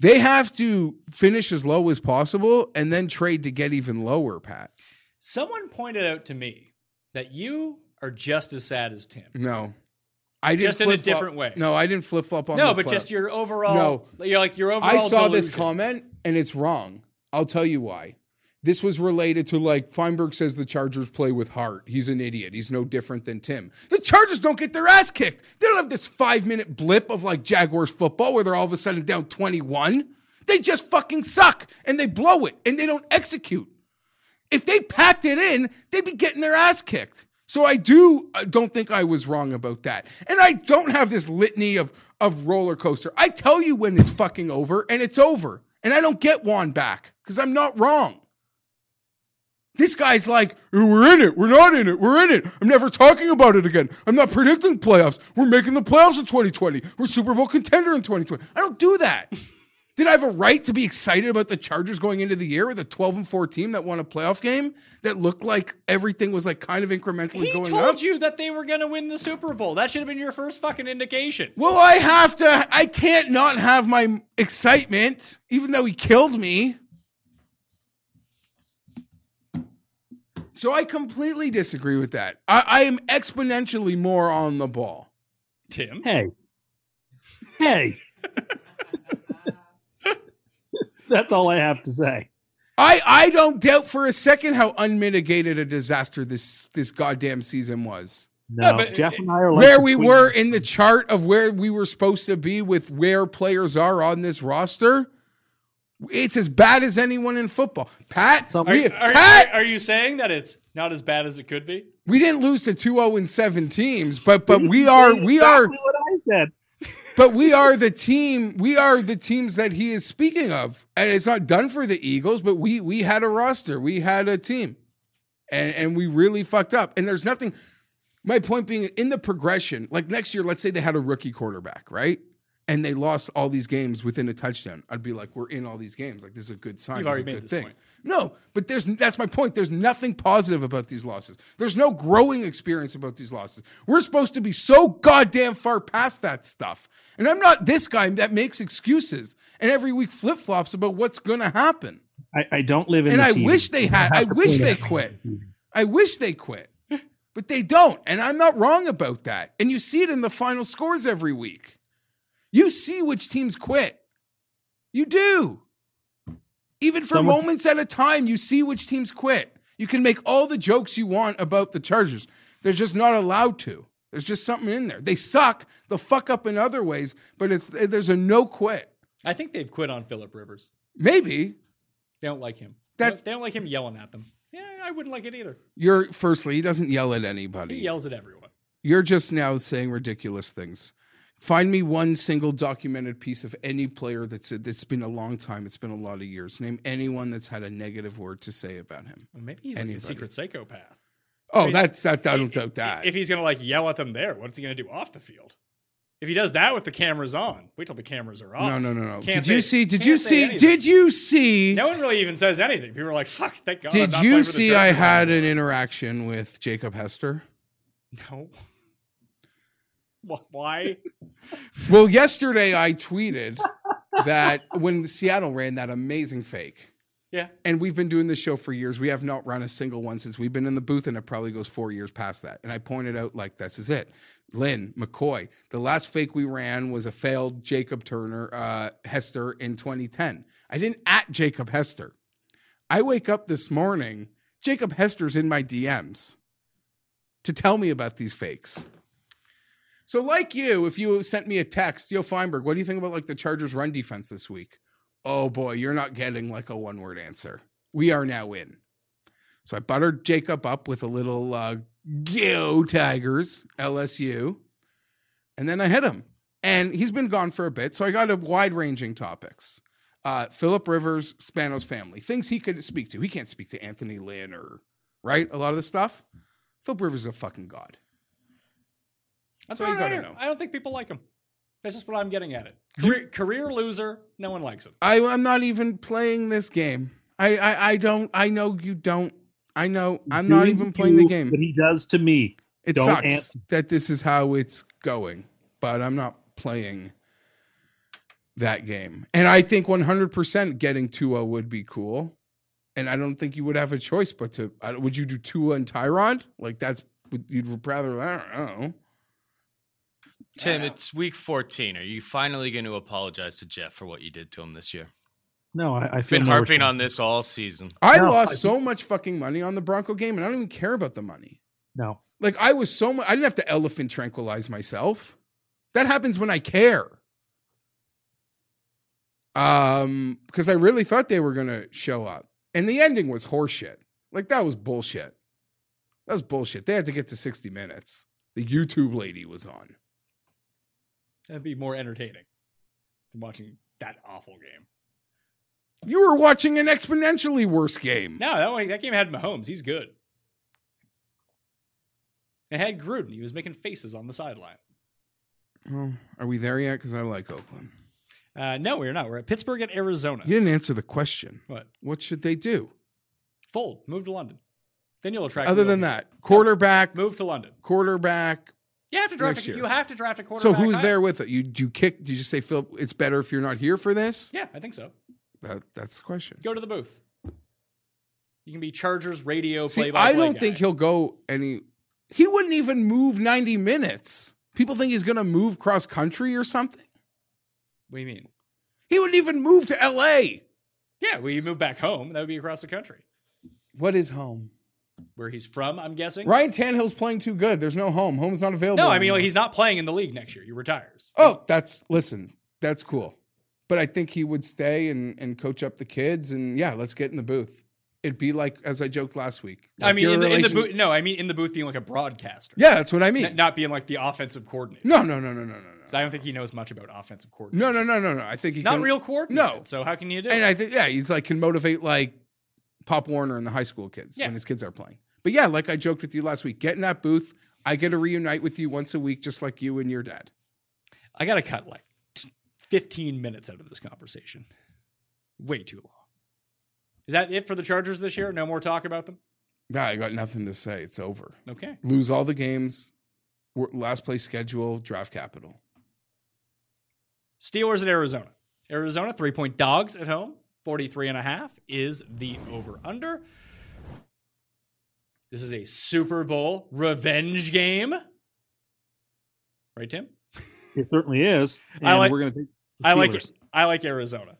They have to finish as low as possible and then trade to get even lower. Pat, Someone pointed out to me that you are just as sad as Tim. no, I didn't Just in a different way. No, I didn't flip flop on. No, the but play- just your overall. No. you're like your overall. I saw this comment and it's wrong. I'll tell you why. This was related to like Feinberg says the Chargers play with heart. He's an idiot. He's no different than Tim. The Chargers don't get their ass kicked. They don't have this five minute blip of like Jaguars football where they're all of a sudden down 21. They just fucking suck and they blow it and they don't execute. If they packed it in, they'd be getting their ass kicked. So I do I don't think I was wrong about that. And I don't have this litany of of roller coaster. I tell you when it's fucking over and it's over. And I don't get Juan back cuz I'm not wrong. This guy's like, we're in it. We're not in it. We're in it. I'm never talking about it again. I'm not predicting playoffs. We're making the playoffs in 2020. We're Super Bowl contender in 2020. I don't do that. Did I have a right to be excited about the Chargers going into the year with a 12 and 4 team that won a playoff game that looked like everything was like kind of incrementally He going told you that they were going to win the Super Bowl. That should have been your first fucking indication. Well, I have to. I can't not have my excitement, even though he killed me. So I completely disagree with that. I, I am exponentially more on the ball. Tim, Hey. Hey. That's all I have to say. I, I don't doubt for a second how unmitigated a disaster this this goddamn season was. No, but- Jeff and I are like where we twins. were in the chart of where we were supposed to be with where players are on this roster. It's as bad as anyone in football. Pat, Some- are, we, you- are, Pat, are, are you saying that it's not as bad as it could be? we didn't lose to 2-0 and 7 teams, but but we are we are what I said. But we are the team we are the teams that he is speaking of. And it's not done for the Eagles, but we we had a roster. We had a team. And and we really fucked up. And there's nothing my point being in the progression, like next year, let's say they had a rookie quarterback, right? And they lost all these games within a touchdown. I'd be like, we're in all these games. Like this is a good sign. You've This is already a made good this thing. point. No, but there's that's my point. There's nothing positive about these losses. There's no growing experience about these losses. We're supposed to be so goddamn far past that stuff. And I'm not this guy that makes excuses and every week flip flops about what's gonna happen. I, I don't live in And the I team. wish they had. I wish they quit. I wish they quit. But they don't. And I'm not wrong about that. And you see it in the final scores every week. You see which teams quit. You do. Even for Someone- moments at a time, you see which teams quit. You can make all the jokes you want about the Chargers. They're just not allowed to. There's just something in there. They suck. They'll fuck up in other ways, but it's there's a no quit. I think they've quit on Philip Rivers. Maybe They don't like him. That's- they don't like him yelling at them. Yeah, I wouldn't like it either. you're firstly, he doesn't yell at anybody. He yells at everyone. You're just now saying ridiculous things. Find me one single documented piece of any player that's that's been a long time. It's been a lot of years. Name anyone that's had a negative word to say about him. Well, maybe he's like a secret psychopath. Oh, mean, that's that. I don't doubt that. If he's gonna like yell at them there, what's he gonna do off the field? If he does that with the cameras on, wait till the cameras are off. no, no, no, no. Can't Did you say- see? Did you see? anything. Did you see? No one really even says anything. People are like, "Fuck, thank God." Did you playing for the see? I had anymore." an interaction with Jacob Hester. no. Wh- Why? Well, yesterday I tweeted that when Seattle ran that amazing fake, Yeah. and we've been doing this show for years. We have not run a single one since we've been in the booth, and it probably goes four years past that. And I pointed out, like, this is it. Lynn, McCoy. The last fake we ran was a failed Jacob Turner, uh, Hester in 2010. I didn't at Jacob Hester. I wake up this morning, Jacob Hester's in my DMs to tell me about these fakes. So, like you, if you sent me a text, Yo Feinberg, what do you think about like the Chargers run defense this week? Oh boy, you're not getting like a one word answer. We are now in. So I buttered Jacob up with a little uh, Go Tigers LSU, and then I hit him. And he's been gone for a bit, so I got a wide ranging topics. Uh, Philip Rivers, Spanos family, things he could speak to. He can't speak to Anthony Lynn or right a lot of the stuff. Philip Rivers is a fucking god. That's So what you gotta know. I don't think people like him. That's just what I'm getting at it. Career, career loser. No one likes him. I, I'm not even playing this game. I, I, I don't. I know you don't. I know. I'm not even playing the game. What he does to me. It don't sucks answer. that this is how it's going, but I'm not playing that game. And I think 100% getting Tua would be cool. And I don't think you would have a choice but to. Would you do Tua and Tyrod? Like that's would- you'd rather. I don't know. Tim, it's week 14. Are you finally going to apologize to Jeff for what you did to him this year? No, I, I feel Been harping on this all season. I No, lost I so much fucking money on the Bronco game, and I don't even care about the money. No, Like I was so much. I didn't have to elephant tranquilize myself. That happens when I care. Um, because I really thought they were gonna show up, and the ending was horseshit. Like that was bullshit. That was bullshit. They had to get to sixty minutes. The YouTube lady was on. That'd be more entertaining than watching that awful game. You were watching an exponentially worse game. No, that one, that game had Mahomes. He's good. It had Gruden. He was making faces on the sideline. Oh, are we there yet? Because I like Oakland. Uh, no, we're not. We're at Pittsburgh at Arizona. You didn't answer the question. What? What should they do? Fold. Move to London. Then you'll attract. Other than that, quarterback, move to London. quarterback, You have to draft. A, year. you have to draft a quarterback. So who's high. there with it? You do you kick? Did you just say Phil? It's better if you're not here for this. Yeah, I think so. That that's the question. Go to the booth. You can be Chargers radio See, play by I don't think he'll go any. He wouldn't even move 90 minutes. People think he's going to move cross country or something. What do you mean? He wouldn't even move to L.A. Yeah, well, you move back home. That would be across the country, What is home? Where he's from. I'm guessing. Ryan Tannehill's playing too good. There's no home. Home's not available. No, I mean anymore. like, he's not playing in the league next year. He retires. Oh, that's listen. That's cool. But I think he would stay and and coach up the kids and yeah, let's get in the booth. It'd be like as I joked last week. I mean, in the, in the booth. No, I mean in the booth being like a broadcaster. Yeah, that's what I mean. N- not being like the offensive coordinator. No, no, no, no, no, no, no. I don't think he knows much about offensive coordinator. No, no, no, no, no. I think he Not can, real coordinator. No. So how can you do? And it? I think yeah, he's like can motivate like Pop Warner and the high school kids Yeah. when his kids are playing. But yeah, like I joked with you last week, get in that booth. I get to reunite with you once a week, just like you and your dad. I got to cut like t- 15 minutes out of this conversation. Way too long. Is that it for the Chargers this year? No more talk about them? Yeah, I got nothing to say. It's over. Okay. Lose all the games. Last place schedule, draft capital. Steelers at Arizona. Arizona, three point dogs at home. 43 and a half is the over under. This is a Super Bowl revenge game. Right, Tim? it certainly is. I like- we're going to take. I like it. I like Arizona.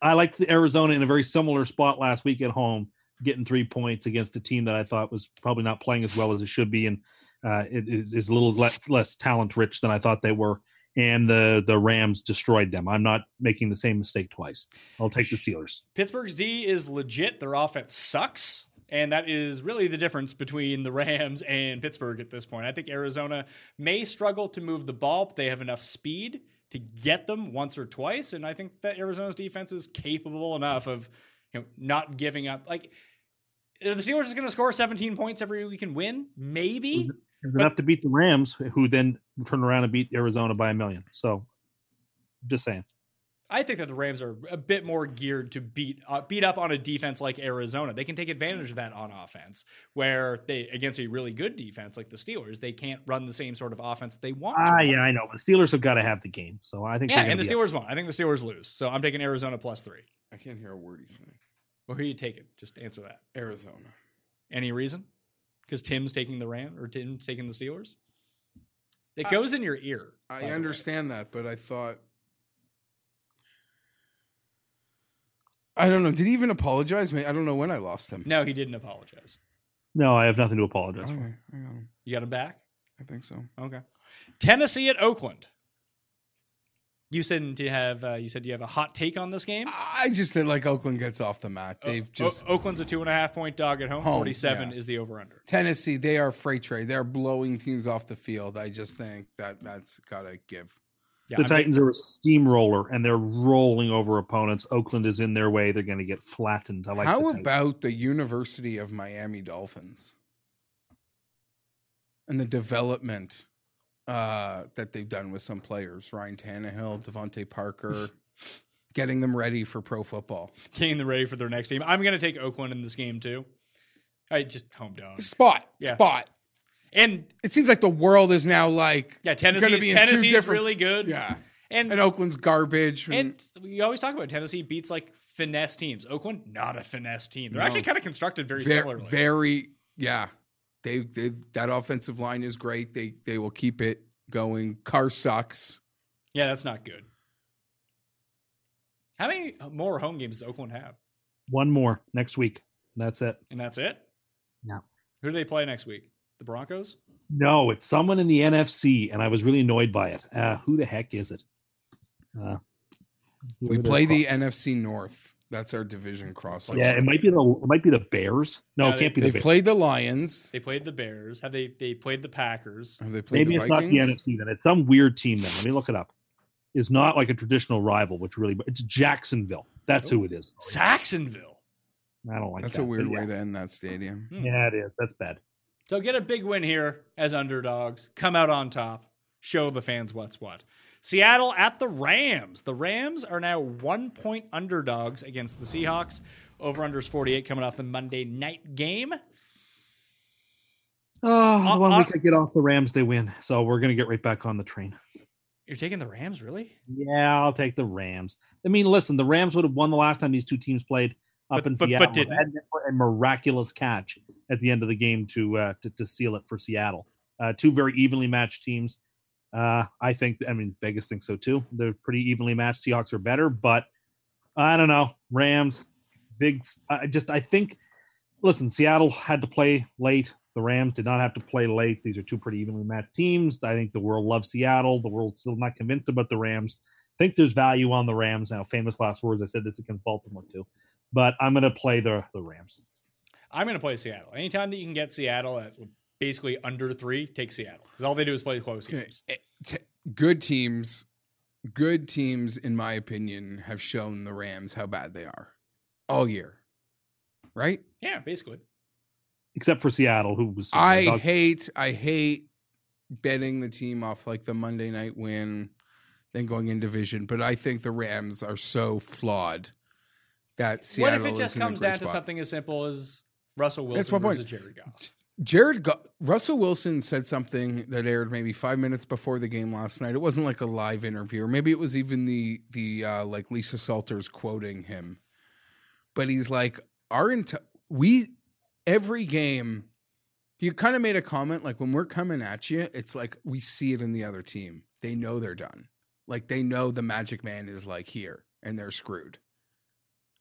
I like the Arizona in a very similar spot last week at home, getting three points against a team that I thought was probably not playing as well as it should be, and uh, it it is a little less, less talent rich than I thought they were. And the the Rams destroyed them. I'm not making the same mistake twice. I'll take the Steelers. Pittsburgh's D is legit. Their offense sucks. And that is really the difference between the Rams and Pittsburgh at this point. I think Arizona may struggle to move the ball, but they have enough speed to get them once or twice. And I think that Arizona's defense is capable enough of you know not giving up. Like the Steelers is going to score 17 points every week and win, maybe. Mm-hmm. There's enough to beat the Rams, who then turn around and beat Arizona by a million. So, just saying. I think that the Rams are a bit more geared to beat uh, beat up on a defense like Arizona. They can take advantage of that on offense, where they against a really good defense like the Steelers, they can't run the same sort of offense that they want. Ah, run. yeah, I know. But the Steelers have got to have the game, so I think. yeah, and the be up. Steelers won't. I think the Steelers lose, so I'm taking Arizona plus three. I can't hear a word he's saying. Well, who are you taking? Just answer that. Arizona. Any reason? Because Tim's taking the Ram or Tim's taking the Steelers. It I- goes in your ear. I understand that, but I thought. I don't know. Did he even apologize? I don't know when I lost him. No, he didn't apologize. No, I have nothing to apologize for. I got him. You got him back. I think so. Okay. Tennessee at Oakland. You said you have uh, you said you have a hot take on this game. I just did like Oakland gets off the mat. They've O- just Oakland's a two and a half point dog at home. Home, Forty seven yeah. is the over under. Tennessee. They are freight trade. They're blowing teams off the field. I just think that that's gotta give. Yeah, the I'm Titans are a steamroller and they're rolling over opponents. Oakland is in their way. They're going to get flattened. I like How the about the University of Miami Dolphins and the development uh, that they've done with some players? Ryan Tannehill, DeVante Parker, getting them ready for pro football. getting them ready for their next game. I'm going to take Oakland in this game too. I just home dog. Spot, Yeah. spot. And It seems like the world is now like yeah, Tennessee be Tennessee's different- really good. yeah, And and Oakland's garbage. and we always talk about Tennessee beats like finesse teams. Oakland not a finesse team. They're No. actually kind of constructed very very, similarly. very, yeah. They, they that offensive line is great. They they will keep it going. Car sucks. yeah, that's not good. How many more home games does Oakland have? One more next week. That's it. And that's it. No. Who do they play next week? The Broncos. No, it's someone in the NFC, and I was really annoyed by it. Uh, who the heck is it? Uh, We play they're the NFC North. That's our division crossover. Yeah, it might be the it might be the Bears. No, No, it can't be They've the Bears. played the Lions. They played the Bears. Have they? They played the Packers. Have they played Maybe the it's not the NFC then. It's some weird team then. Let me look it up. It's not like a traditional rival, which really it's Jacksonville. That's who it is. Saxonville. I don't like that. That's that, a weird but way yeah. to end that stadium. Hmm. Yeah, it is. That's bad. So get a big win here as underdogs. Come out on top. Show the fans what's what. Seattle at the Rams. The Rams are now one point underdogs against the Seahawks. Over unders 48 coming off the Monday night game. Oh, Uh, the one uh, week I get off the Rams, they win. So we're gonna get right back on the train. You're taking the Rams, really? Yeah, I'll take the Rams. I mean, listen, the Rams would have won the last time these two teams played up But- in but- but Seattle. didn't. A miraculous catch at the end of the game to uh, to, to seal it for Seattle. Uh, two very evenly matched teams. Uh, I think. I mean, Vegas thinks so too. They're pretty evenly matched. Seahawks are better, but I don't know. Rams, big. I just I think. Listen, Seattle had to play late. The Rams did not have to play late. These are two pretty evenly matched teams. I think the world loves Seattle. The world's still not convinced about the Rams. I think there's value on the Rams. Now, famous last words. I said this against Baltimore too, but I'm going to play the the Rams. I'm going to play Seattle. Anytime that you can get Seattle at basically under three, take Seattle. Because all they do is play close Okay. games. eh, T- good teams, good teams, in my opinion, have shown the Rams how bad they are all year. Right? Yeah, basically. Except for Seattle, who was I dog- hate, I hate betting the team off like the Monday night win, then going in division. But I think the Rams are so flawed that Seattle what if it just is in a comes great down to something as simple as Russell Wilson my versus point. Jared Goff? Jared Go- Russell Wilson said something that aired maybe five minutes before the game last night. It wasn't like a live interview, or maybe it was even the the uh, like Lisa Salters quoting him. But he's like, our enti- we every game. He kind of made a comment like when we're coming at you, it's like we see it in the other team. They know they're done. Like they know the Magic Man is like here and they're screwed.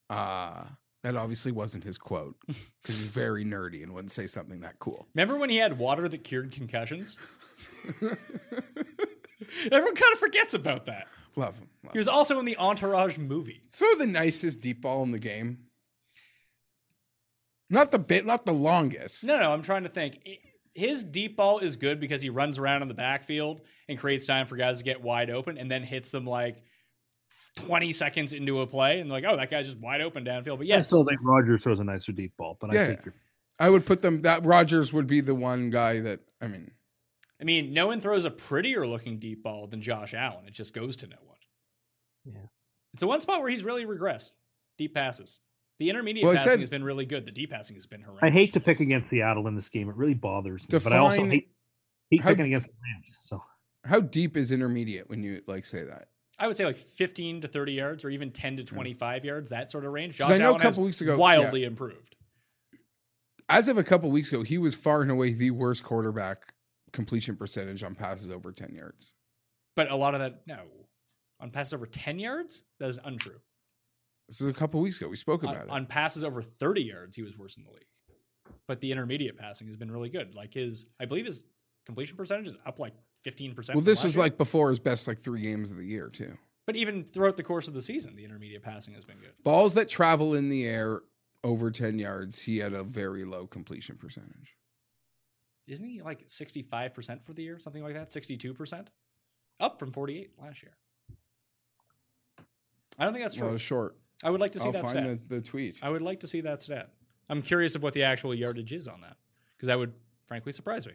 Uh that obviously wasn't his quote because he's very nerdy and wouldn't say something that cool. Remember when he had water that cured concussions? Everyone kind of forgets about that. Love him. Love He was also in the Entourage movie. So the nicest deep ball in the game. Not the bit, not the longest. No, no, I'm trying to think. His deep ball is good because he runs around in the backfield and creates time for guys to get wide open and then hits them like 20 seconds into a play and like, oh, that guy's just wide open downfield. But yes. I still think Rodgers throws a nicer deep ball, but Yeah. I think you're I would put them that Rodgers would be the one guy that I mean I mean, no one throws a prettier looking deep ball than Josh Allen. It just goes to no one. Yeah. It's the one spot where he's really regressed. Deep passes. The intermediate Well, passing said- has been really good. The deep passing has been horrendous. I hate to pick against Seattle in this game. It really bothers me. but I also hate, hate how- picking against the Rams. So How deep is intermediate when you like say that? I would say like 15 to 30 yards or even 10 to 25 yards, that sort of range. Josh I know a Allen has couple weeks ago- wildly improved. As of a couple weeks ago, he was far and away the worst quarterback completion percentage on passes over 10 yards. But a lot of that, no. On passes over 10 yards, that is untrue. This is a couple weeks ago. We spoke On, about it. on passes over 30 yards, he was worse in the league. But the intermediate passing has been really good. Like his, I believe his completion percentage is up like 15%. well, this was year. like before his best like three games of the year too. But even throughout the course of the season, the intermediate passing has been good. Balls that travel in the air over 10 yards, he had a very low completion percentage. Isn't he like 65% for the year? Something like that? 62%? Up from 48 last year. I don't think that's true. short. I would like to see I'll that stat. the, the tweet. I would like to see that stat. I'm curious of what the actual yardage is on that because that would frankly surprised me.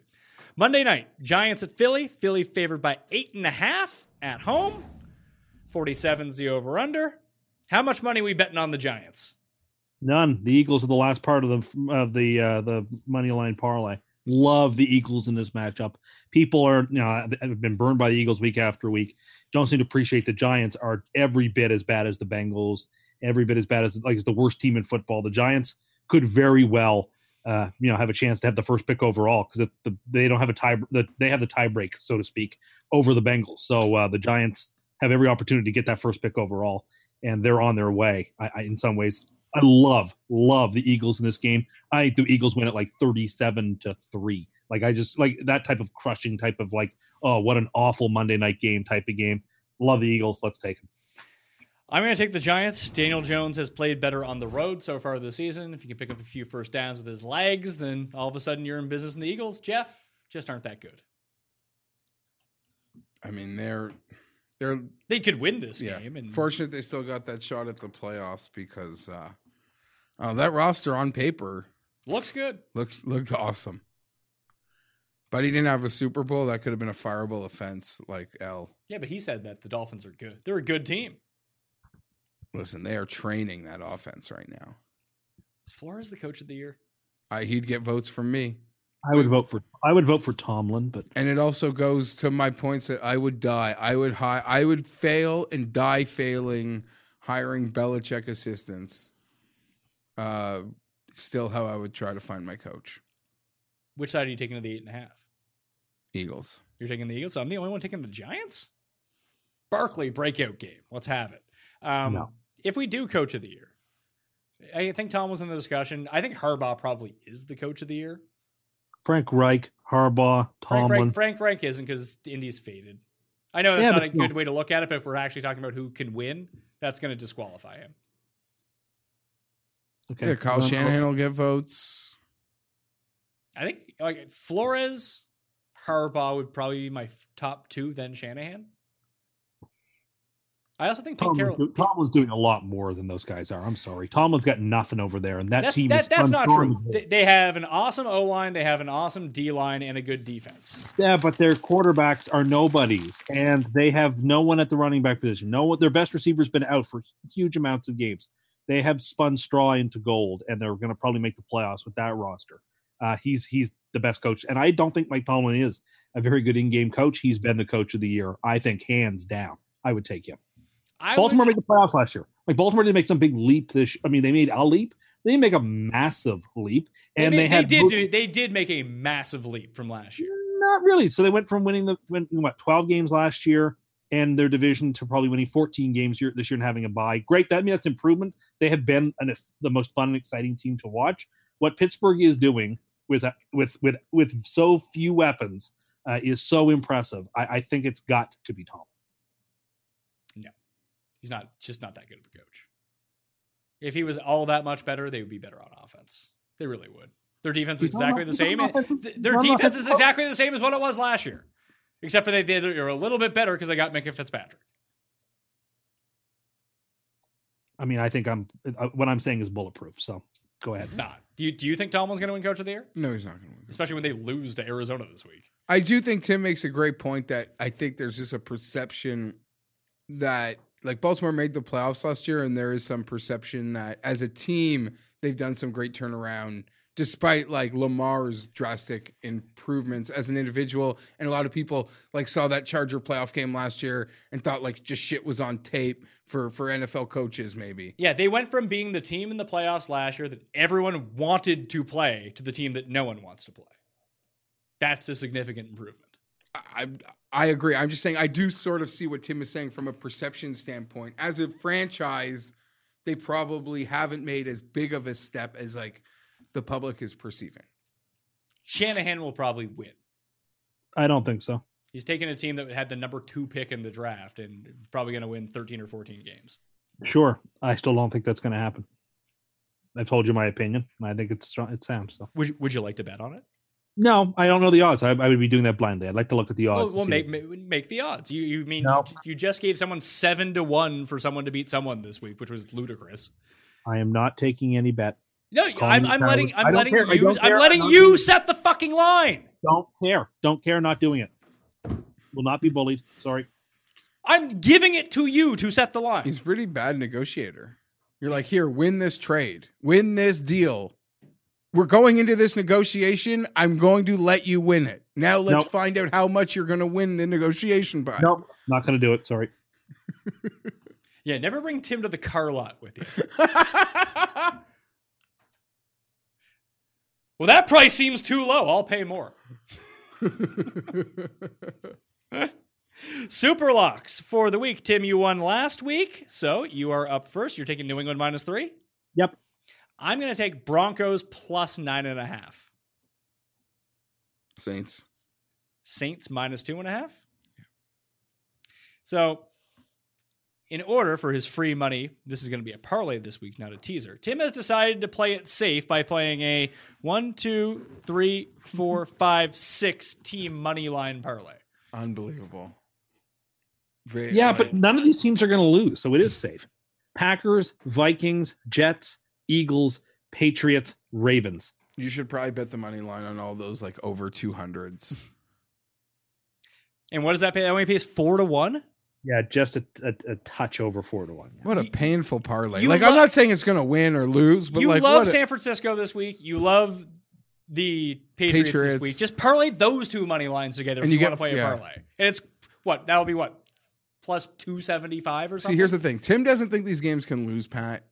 Monday night, Giants at Philly. Philly favored by eight and a half at home. 47's the over under. How much money we betting on the Giants? none. The Eagles are the last part of the of the uh, the money line parlay. Love the Eagles in this matchup. People are you know have been burned by the Eagles week after week. Don't seem to appreciate the Giants are every bit as bad as the Bengals. Every bit as bad as like it's the worst team in football. The Giants could very well uh, you know have a chance to have the first pick overall because the, they don't have a tie. The, they have the tie break, so to speak, over the Bengals. So uh, the Giants have every opportunity to get that first pick overall, and they're on their way. I, I, in some ways, I love love the Eagles in this game. I think the Eagles win it like thirty-seven to three. Like I just like that type of crushing type of like oh what an awful Monday night game type of game. Love the Eagles. Let's take them. I'm going to take the Giants. Daniel Jones has played better on the road so far this season. If you can pick up a few first downs with his legs, then all of a sudden you're in business. And the Eagles, Jeff, just aren't that good. I mean, they're they're They could win this yeah. game. And Fortunate they still got that shot at the playoffs because uh, uh, that roster on paper looks good. Looks looked awesome. But he didn't have a Super Bowl. That could have been a fireable offense, like L. Yeah, but he said that the Dolphins are good. They're a good team. Listen, they are training that offense right now. Is Flores the coach of the year? I, he'd get votes from me. I would vote for I would vote for Tomlin, but And it also goes to my points that I would die. I would hi- I would fail and die failing hiring Belichick assistants. Uh, still, how I would try to find my coach. Which side are you taking to the eight and a half? Eagles. You're taking the Eagles. So I'm the only one taking the Giants. Barkley breakout game. Let's have it. Um, No. If we do coach of the year, I think Tom was in the discussion. I think Harbaugh probably is the coach of the year. Frank Reich, Harbaugh, Frank Tomlin. Reich, Frank Reich isn't because Indy's faded. I know that's Yeah, not but a good way to look at it, but if we're actually talking about who can win, that's going to disqualify him. okay, Yeah, Kyle No, no. Shanahan will get votes. I think like Flores, Harbaugh would probably be my f- top two, then Shanahan. I also think Pete Tomlin's, Carroll. Tomlin's doing a lot more than those guys are. I'm sorry. Tomlin's got nothing over there, and that That's, team that, is that's not true. They, they have an awesome O line, they have an awesome D line, and a good defense. Yeah, but their quarterbacks are nobodies, and they have no one at the running back position. No one. Their best receiver's been out for huge amounts of games. They have spun straw into gold, and they're going to probably make the playoffs with that roster. Uh, he's he's the best coach, and I don't think Mike Tomlin is a very good in-game coach. He's been the coach of the year, I think, hands down. I would take him. I Baltimore would, made the playoffs last year. Like Baltimore didn't make some big leap. This, I mean, they made a leap. They didn't make a massive leap, they, and made- they, they had did do, they did make a massive leap from last year. not really. So they went from winning the win, what twelve games last year and their division to probably winning fourteen games year, this year and having a bye. Great. That I mean that's improvement. They have been an, the most fun and exciting team to watch. What Pittsburgh is doing with with with with so few weapons uh, is so impressive. I, I think it's got to be Tom. He's not just not that good of a coach. If he was all that much better, they would be better on offense. They really would. Their defense is exactly the same. not offensive- Th- Their defense is exactly the same as what it was last year, except for they they are a little bit better because they got Minkah Fitzpatrick. I mean, I think I'm uh, what I'm saying is bulletproof. So go ahead. It's not. Do you do you think Tomlin's going to win Coach of the Year, No, he's not going to win. especially when they lose to Arizona this week? I do think Tim makes a great point that I think there's just a perception that like Baltimore made the playoffs last year, and there is some perception that as a team they've done some great turnaround, despite like Lamar's drastic improvements as an individual. And a lot of people like saw that Charger playoff game last year and thought like just shit was on tape for for NFL coaches, maybe. Yeah, they went from being the team in the playoffs last year that everyone wanted to play to the team that no one wants to play. That's a significant improvement. I I agree. I'm just saying I do sort of see what Tim is saying from a perception standpoint. As a franchise, they probably haven't made as big of a step as like the public is perceiving. Shanahan will probably win. I don't think so. He's taking a team that had the number two pick in the draft and probably going to win 13 or 14 games. Sure, I still don't think that's going to happen. I've told you my opinion. and I think it's strong- it's Sam. So Would you, would you like to bet on it? No, I don't know the odds. I, I would be doing that blindly. I'd like to look at the odds. Well, well make, make make the odds. You you mean No. you just gave someone seven to one for someone to beat someone this week, which was ludicrous. I am not taking any bet. No, I'm, I'm letting I I'm letting care. You I'm letting I'm you set the fucking line. Don't care. Don't care. Not doing it. Will not be bullied. Sorry. I'm giving it to you to set the line. He's a pretty bad negotiator. You're like, here, win this trade, win this deal. We're going into this negotiation. I'm going to let you win it. Now let's Nope. find out how much you're going to win the negotiation by. No, not going to do it. Sorry. Yeah, never bring Tim to the car lot with you. well, that price seems too low. I'll pay more. Super locks for the week. Tim, you won last week, so you are up first. You're taking New England minus three. Yep. I'm going to take Broncos plus nine and a half. Saints. Saints minus two and a half. So, in order for his free money, this is going to be a parlay this week, not a teaser. Tim has decided to play it safe by playing a one, two, three, four, five, six team money line parlay. Unbelievable. Very, Yeah, like- but none of these teams are going to lose, so it is safe. Packers, Vikings, Jets, Eagles, Patriots, Ravens. you should probably bet the money line on all those like over 200s. And what does that pay? That only pays four to one. Yeah, just a, a, a touch over four to one. What a painful parlay. you Like, lo- I'm not saying it's going to win or lose, but you like, love what a- San Francisco this week. You love the Patriots, this week. Just parlay those two money lines together And if you you, want to play yeah. a parlay. And it's what? That'll be what? Plus 275 or something? See, here's the thing Tim doesn't think these games can lose, Pat.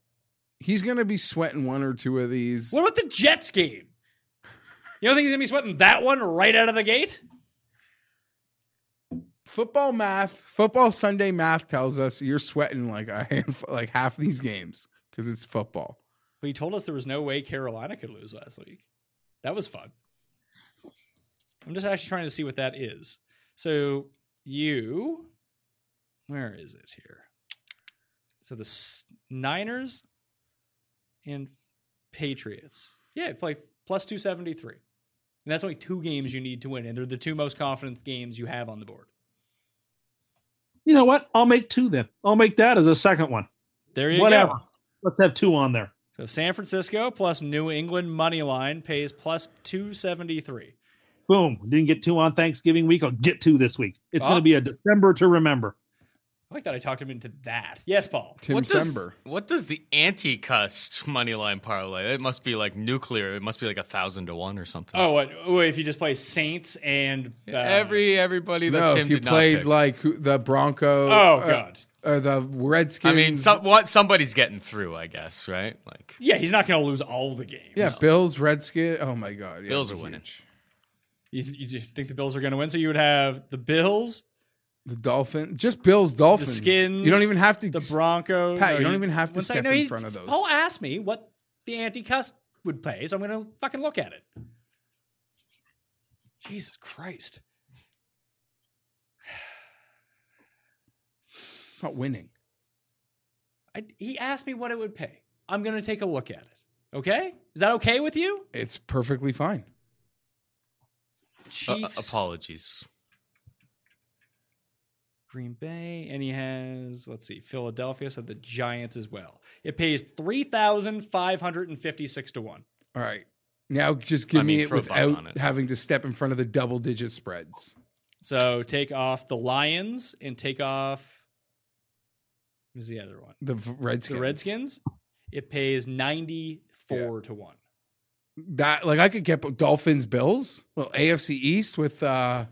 He's going to be sweating one or two of these. What about the Jets game? You don't think he's gonna be sweating that one right out of the gate? football math, football Sunday math tells us you're sweating like a handful, like half these games because it's football. But he told us there was no way Carolina could lose last week. That was fun. I'm just actually trying to see what that is. So you, where is it here? So the S- Niners and Patriots. Yeah, play plus 273. And that's only two games you need to win. And they're the two most confident games you have on the board. You know what? I'll make two then. I'll make that as a second one. There you Whatever. go. Let's have two on there. So San Francisco plus New England money line pays plus 273. Boom. Didn't get two on Thanksgiving week. I'll get two this week. It's Oh. going to be a December to remember. I like that I talked him into that. Yes, Paul. Tim what does, Sember. what does the anti-cuss money line parlay? It must be like nuclear. It must be like a thousand to one or something. Oh, what? If you just play Saints and uh, Every everybody that No, Tim if you did played pick. like the Bronco. Oh, uh, God. uh, the Redskins. I mean, some, what somebody's getting through, I guess, right? Like yeah, he's not going to lose all the games. yeah, Bills, Redskins. Oh my God, yeah, Bills it'd are be winning. You, you think the Bills are going to win? So you would have the Bills, The Dolphins, just Bills, Dolphins. the Skins. You don't even have to. The Broncos. Pat, you don't even have to one second. step in front of those. Paul asked me what the anti-cuss would pay, so I'm going to fucking look at it. Jesus Christ. It's not winning. I, he asked me what it would pay. I'm going to take a look at it. Okay? Is that okay with you? It's perfectly fine. uh, Chiefs. apologies. Green Bay, and he has let's see, Philadelphia, so the Giants as well. It pays three thousand five hundred and fifty-six to one. All right. Now just give I mean, me it throw a buck without it. having to step in front of the double digit spreads. So take off the Lions and take off Who's the other one? The Redskins. The Redskins. It pays ninety four to one. That like I could get Dolphins, Bills, well AFC East with. uh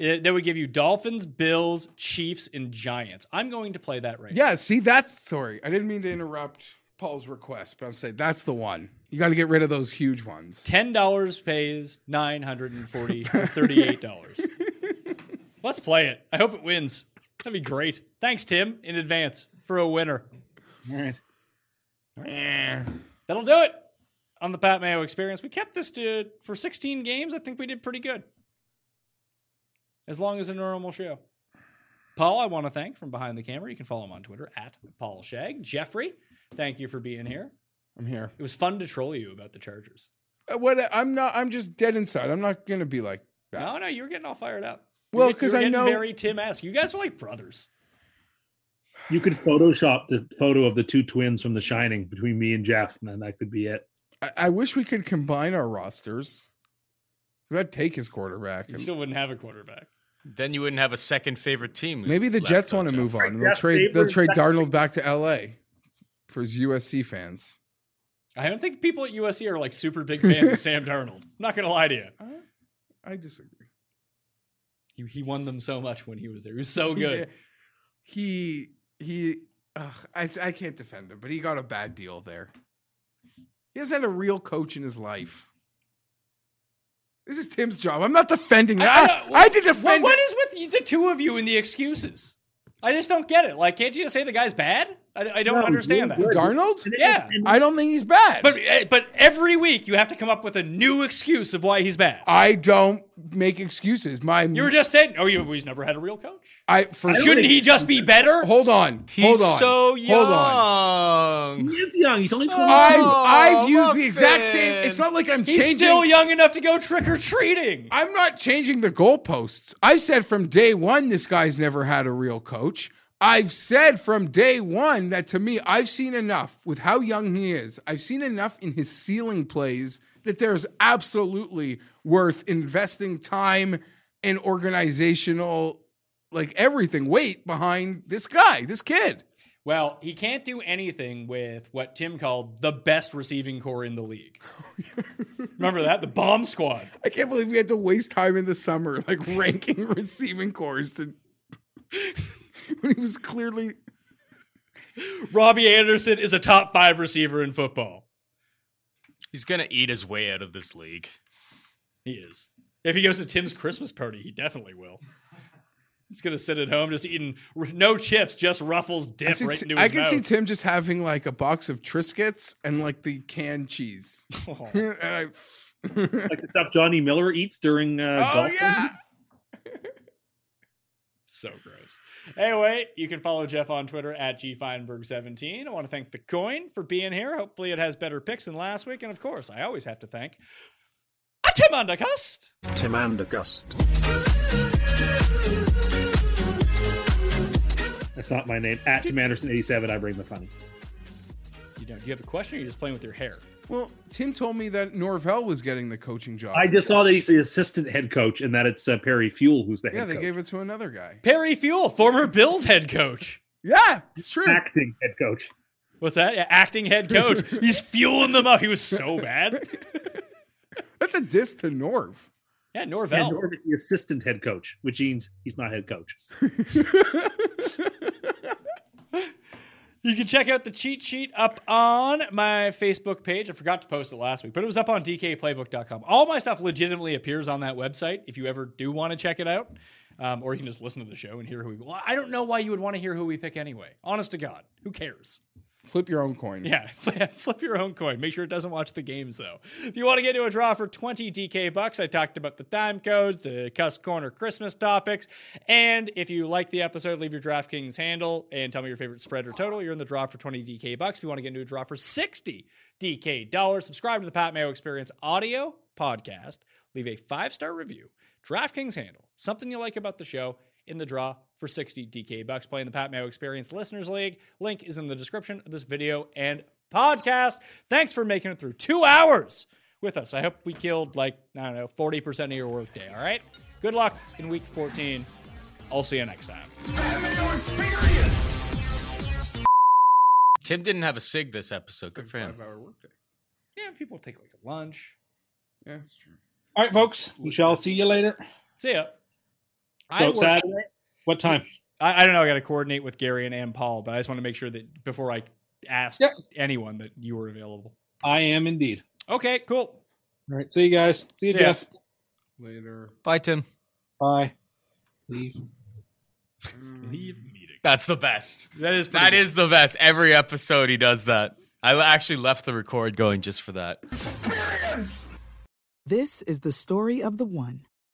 Eh, it, that would give you Dolphins, Bills, Chiefs, and Giants. I'm going to play that right. now. Yeah, see that's sorry. I didn't mean to interrupt Paul's request, but I'm saying that's the one. You got to get rid of those huge ones. Ten dollars pays nine hundred and forty thirty-eight dollars. Let's play it. I hope it wins. That'd be great. Thanks, Tim, in advance for a winner. All right. Yeah. That'll do it on the Pat Mayo experience. We kept this to for 16 games. I think we did pretty good. As long as a normal show. Paul, I want to thank from behind the camera. You can follow him on Twitter at Paul Shag. Jeffrey, thank you for being here. I'm here. It was fun to troll you about the Chargers. Uh, What I'm not. I'm just dead inside. I'm not gonna be like that. No, no, you were getting all fired up. You Well, were- you 'cause were I know- very Tim-esque. You guys are like brothers. You could Photoshop the photo of the two twins from The Shining between me and Jeff, and then that could be it. I, I wish we could combine our rosters. 'Cause I'd take his quarterback. You and still wouldn't have a quarterback. Then you wouldn't have a second favorite team. maybe the Jets want to move on. They'll trade. They'll trade Darnold back to L.A. for his USC fans. I don't think people at USC are like super big fans of Sam Darnold. I'm not going to lie to you. I disagree. He, he won them so much when he was there. He was so good. Yeah. He he. ugh, I I can't defend him, but he got a bad deal there. He hasn't had a real coach in his life. This is Tim's job. I'm not defending that. I, I, did What, defend. what it. is with the two of you and the excuses? I just don't get it. Like, can't you just say the guy's bad? I, I don't No, understand that. good. Darnold? Yeah. I don't think he's bad. But eh, but every week you have to come up with a new excuse of why he's bad. I don't make excuses. My You were just saying, oh, you, he's never had a real coach. I for Shouldn't he just be better? Hold on. He's hold on. so young. Hold on. He is young. He's only 22. I've Oh, I've used the exact same. It's not like I'm He's changing. still young enough to go trick or treating. I'm not changing the goalposts. I said from day one this guy's never had a real coach. I've said from day one that to me, I've seen enough with how young he is. I've seen enough in his ceiling plays that there's absolutely worth investing time and organizational, like everything, weight behind this guy, this kid. Well, he can't do anything with what Tim called the best receiving core in the league. Remember that? The bomb squad. I can't believe we had to waste time in the summer like ranking receiving cores to when he was clearly Robbie Anderson is a top five receiver in football. He's gonna eat his way out of this league. He is. If he goes to Tim's Christmas party, he definitely will. He's gonna sit at home just eating r- no chips, just Ruffles I, dip see- right into I can mouth. see Tim just having like a box of Triscuits and like the canned cheese. Oh, and I, like the stuff Johnny Miller eats during uh, oh golf. yeah, so gross. Anyway, you can follow Jeff on Twitter at gfeinberg17. I want to thank the coin for being here. Hopefully, it has better picks than last week, and of course, I always have to thank a Tim Undercust. Tim Andergust. That's not my name. At Tim Anderson 87, I bring the funny. You don't. do you have a question? Or are you just playing with your hair? Well, Tim told me that Norvell was getting the coaching job. I just saw that he's the assistant head coach and that it's uh, Perry Fewell who's the head yeah, they coach. gave it to another guy. Perry Fewell, former Bills head coach. Yeah, it's true. acting head coach. What's that? Yeah, acting head coach. He's fueling them up. He was so bad. That's a diss to Norv. Yeah, And Norvell. Norm is the assistant head coach, which means he's not head coach. You can check out the cheat sheet up on my Facebook page. I forgot to post it last week, but it was up on dkplaybook.com. All my stuff legitimately appears on that website if you ever do want to check it out. Um, or you can just listen to the show and hear who we. Well, I don't know why you would want to hear who we pick anyway. Honest to God, who cares? Flip your own coin. Yeah, flip your own coin. Make sure it doesn't watch the games though. If you want to get into a draw for 20 DK bucks, I talked about the time codes, the Cuss Corner Christmas topics, and if you like the episode, leave your DraftKings handle and tell me your favorite spread or total. You're in the draw for 20 DK bucks. If you want to get into a draw for 60 DK dollars, subscribe to the Pat Mayo Experience audio podcast. Leave a five star review. DraftKings handle something you like about the show in the draw for 60 DK bucks playing the Pat Mayo Experience Listeners League. Link is in the description of this video and podcast. Thanks for making it through two hours with us. I hope we killed like, I don't know, 40% of your workday. All right. Good luck in week 14. I'll see you next time. Mayo Experience. Tim didn't have a sig this episode. Good for him. five-hour workday. Yeah, people take like lunch. Yeah, that's true. All right, folks. We shall see you later. See ya. I, So work- Saturday. What time? I, I don't know. I got to coordinate with Gary and Ann Paul, but I just want to make sure that before I ask Yeah. anyone that you were available. I am indeed. Okay, cool. All right. See you guys. See you, See ya. Jeff. Later. Bye, Tim. Bye. Leave. Mm. Leave meeting. That's the best. That is pretty That good. is the best. Every episode he does that. I actually left the record going just for that. Experience. This is the story of the one.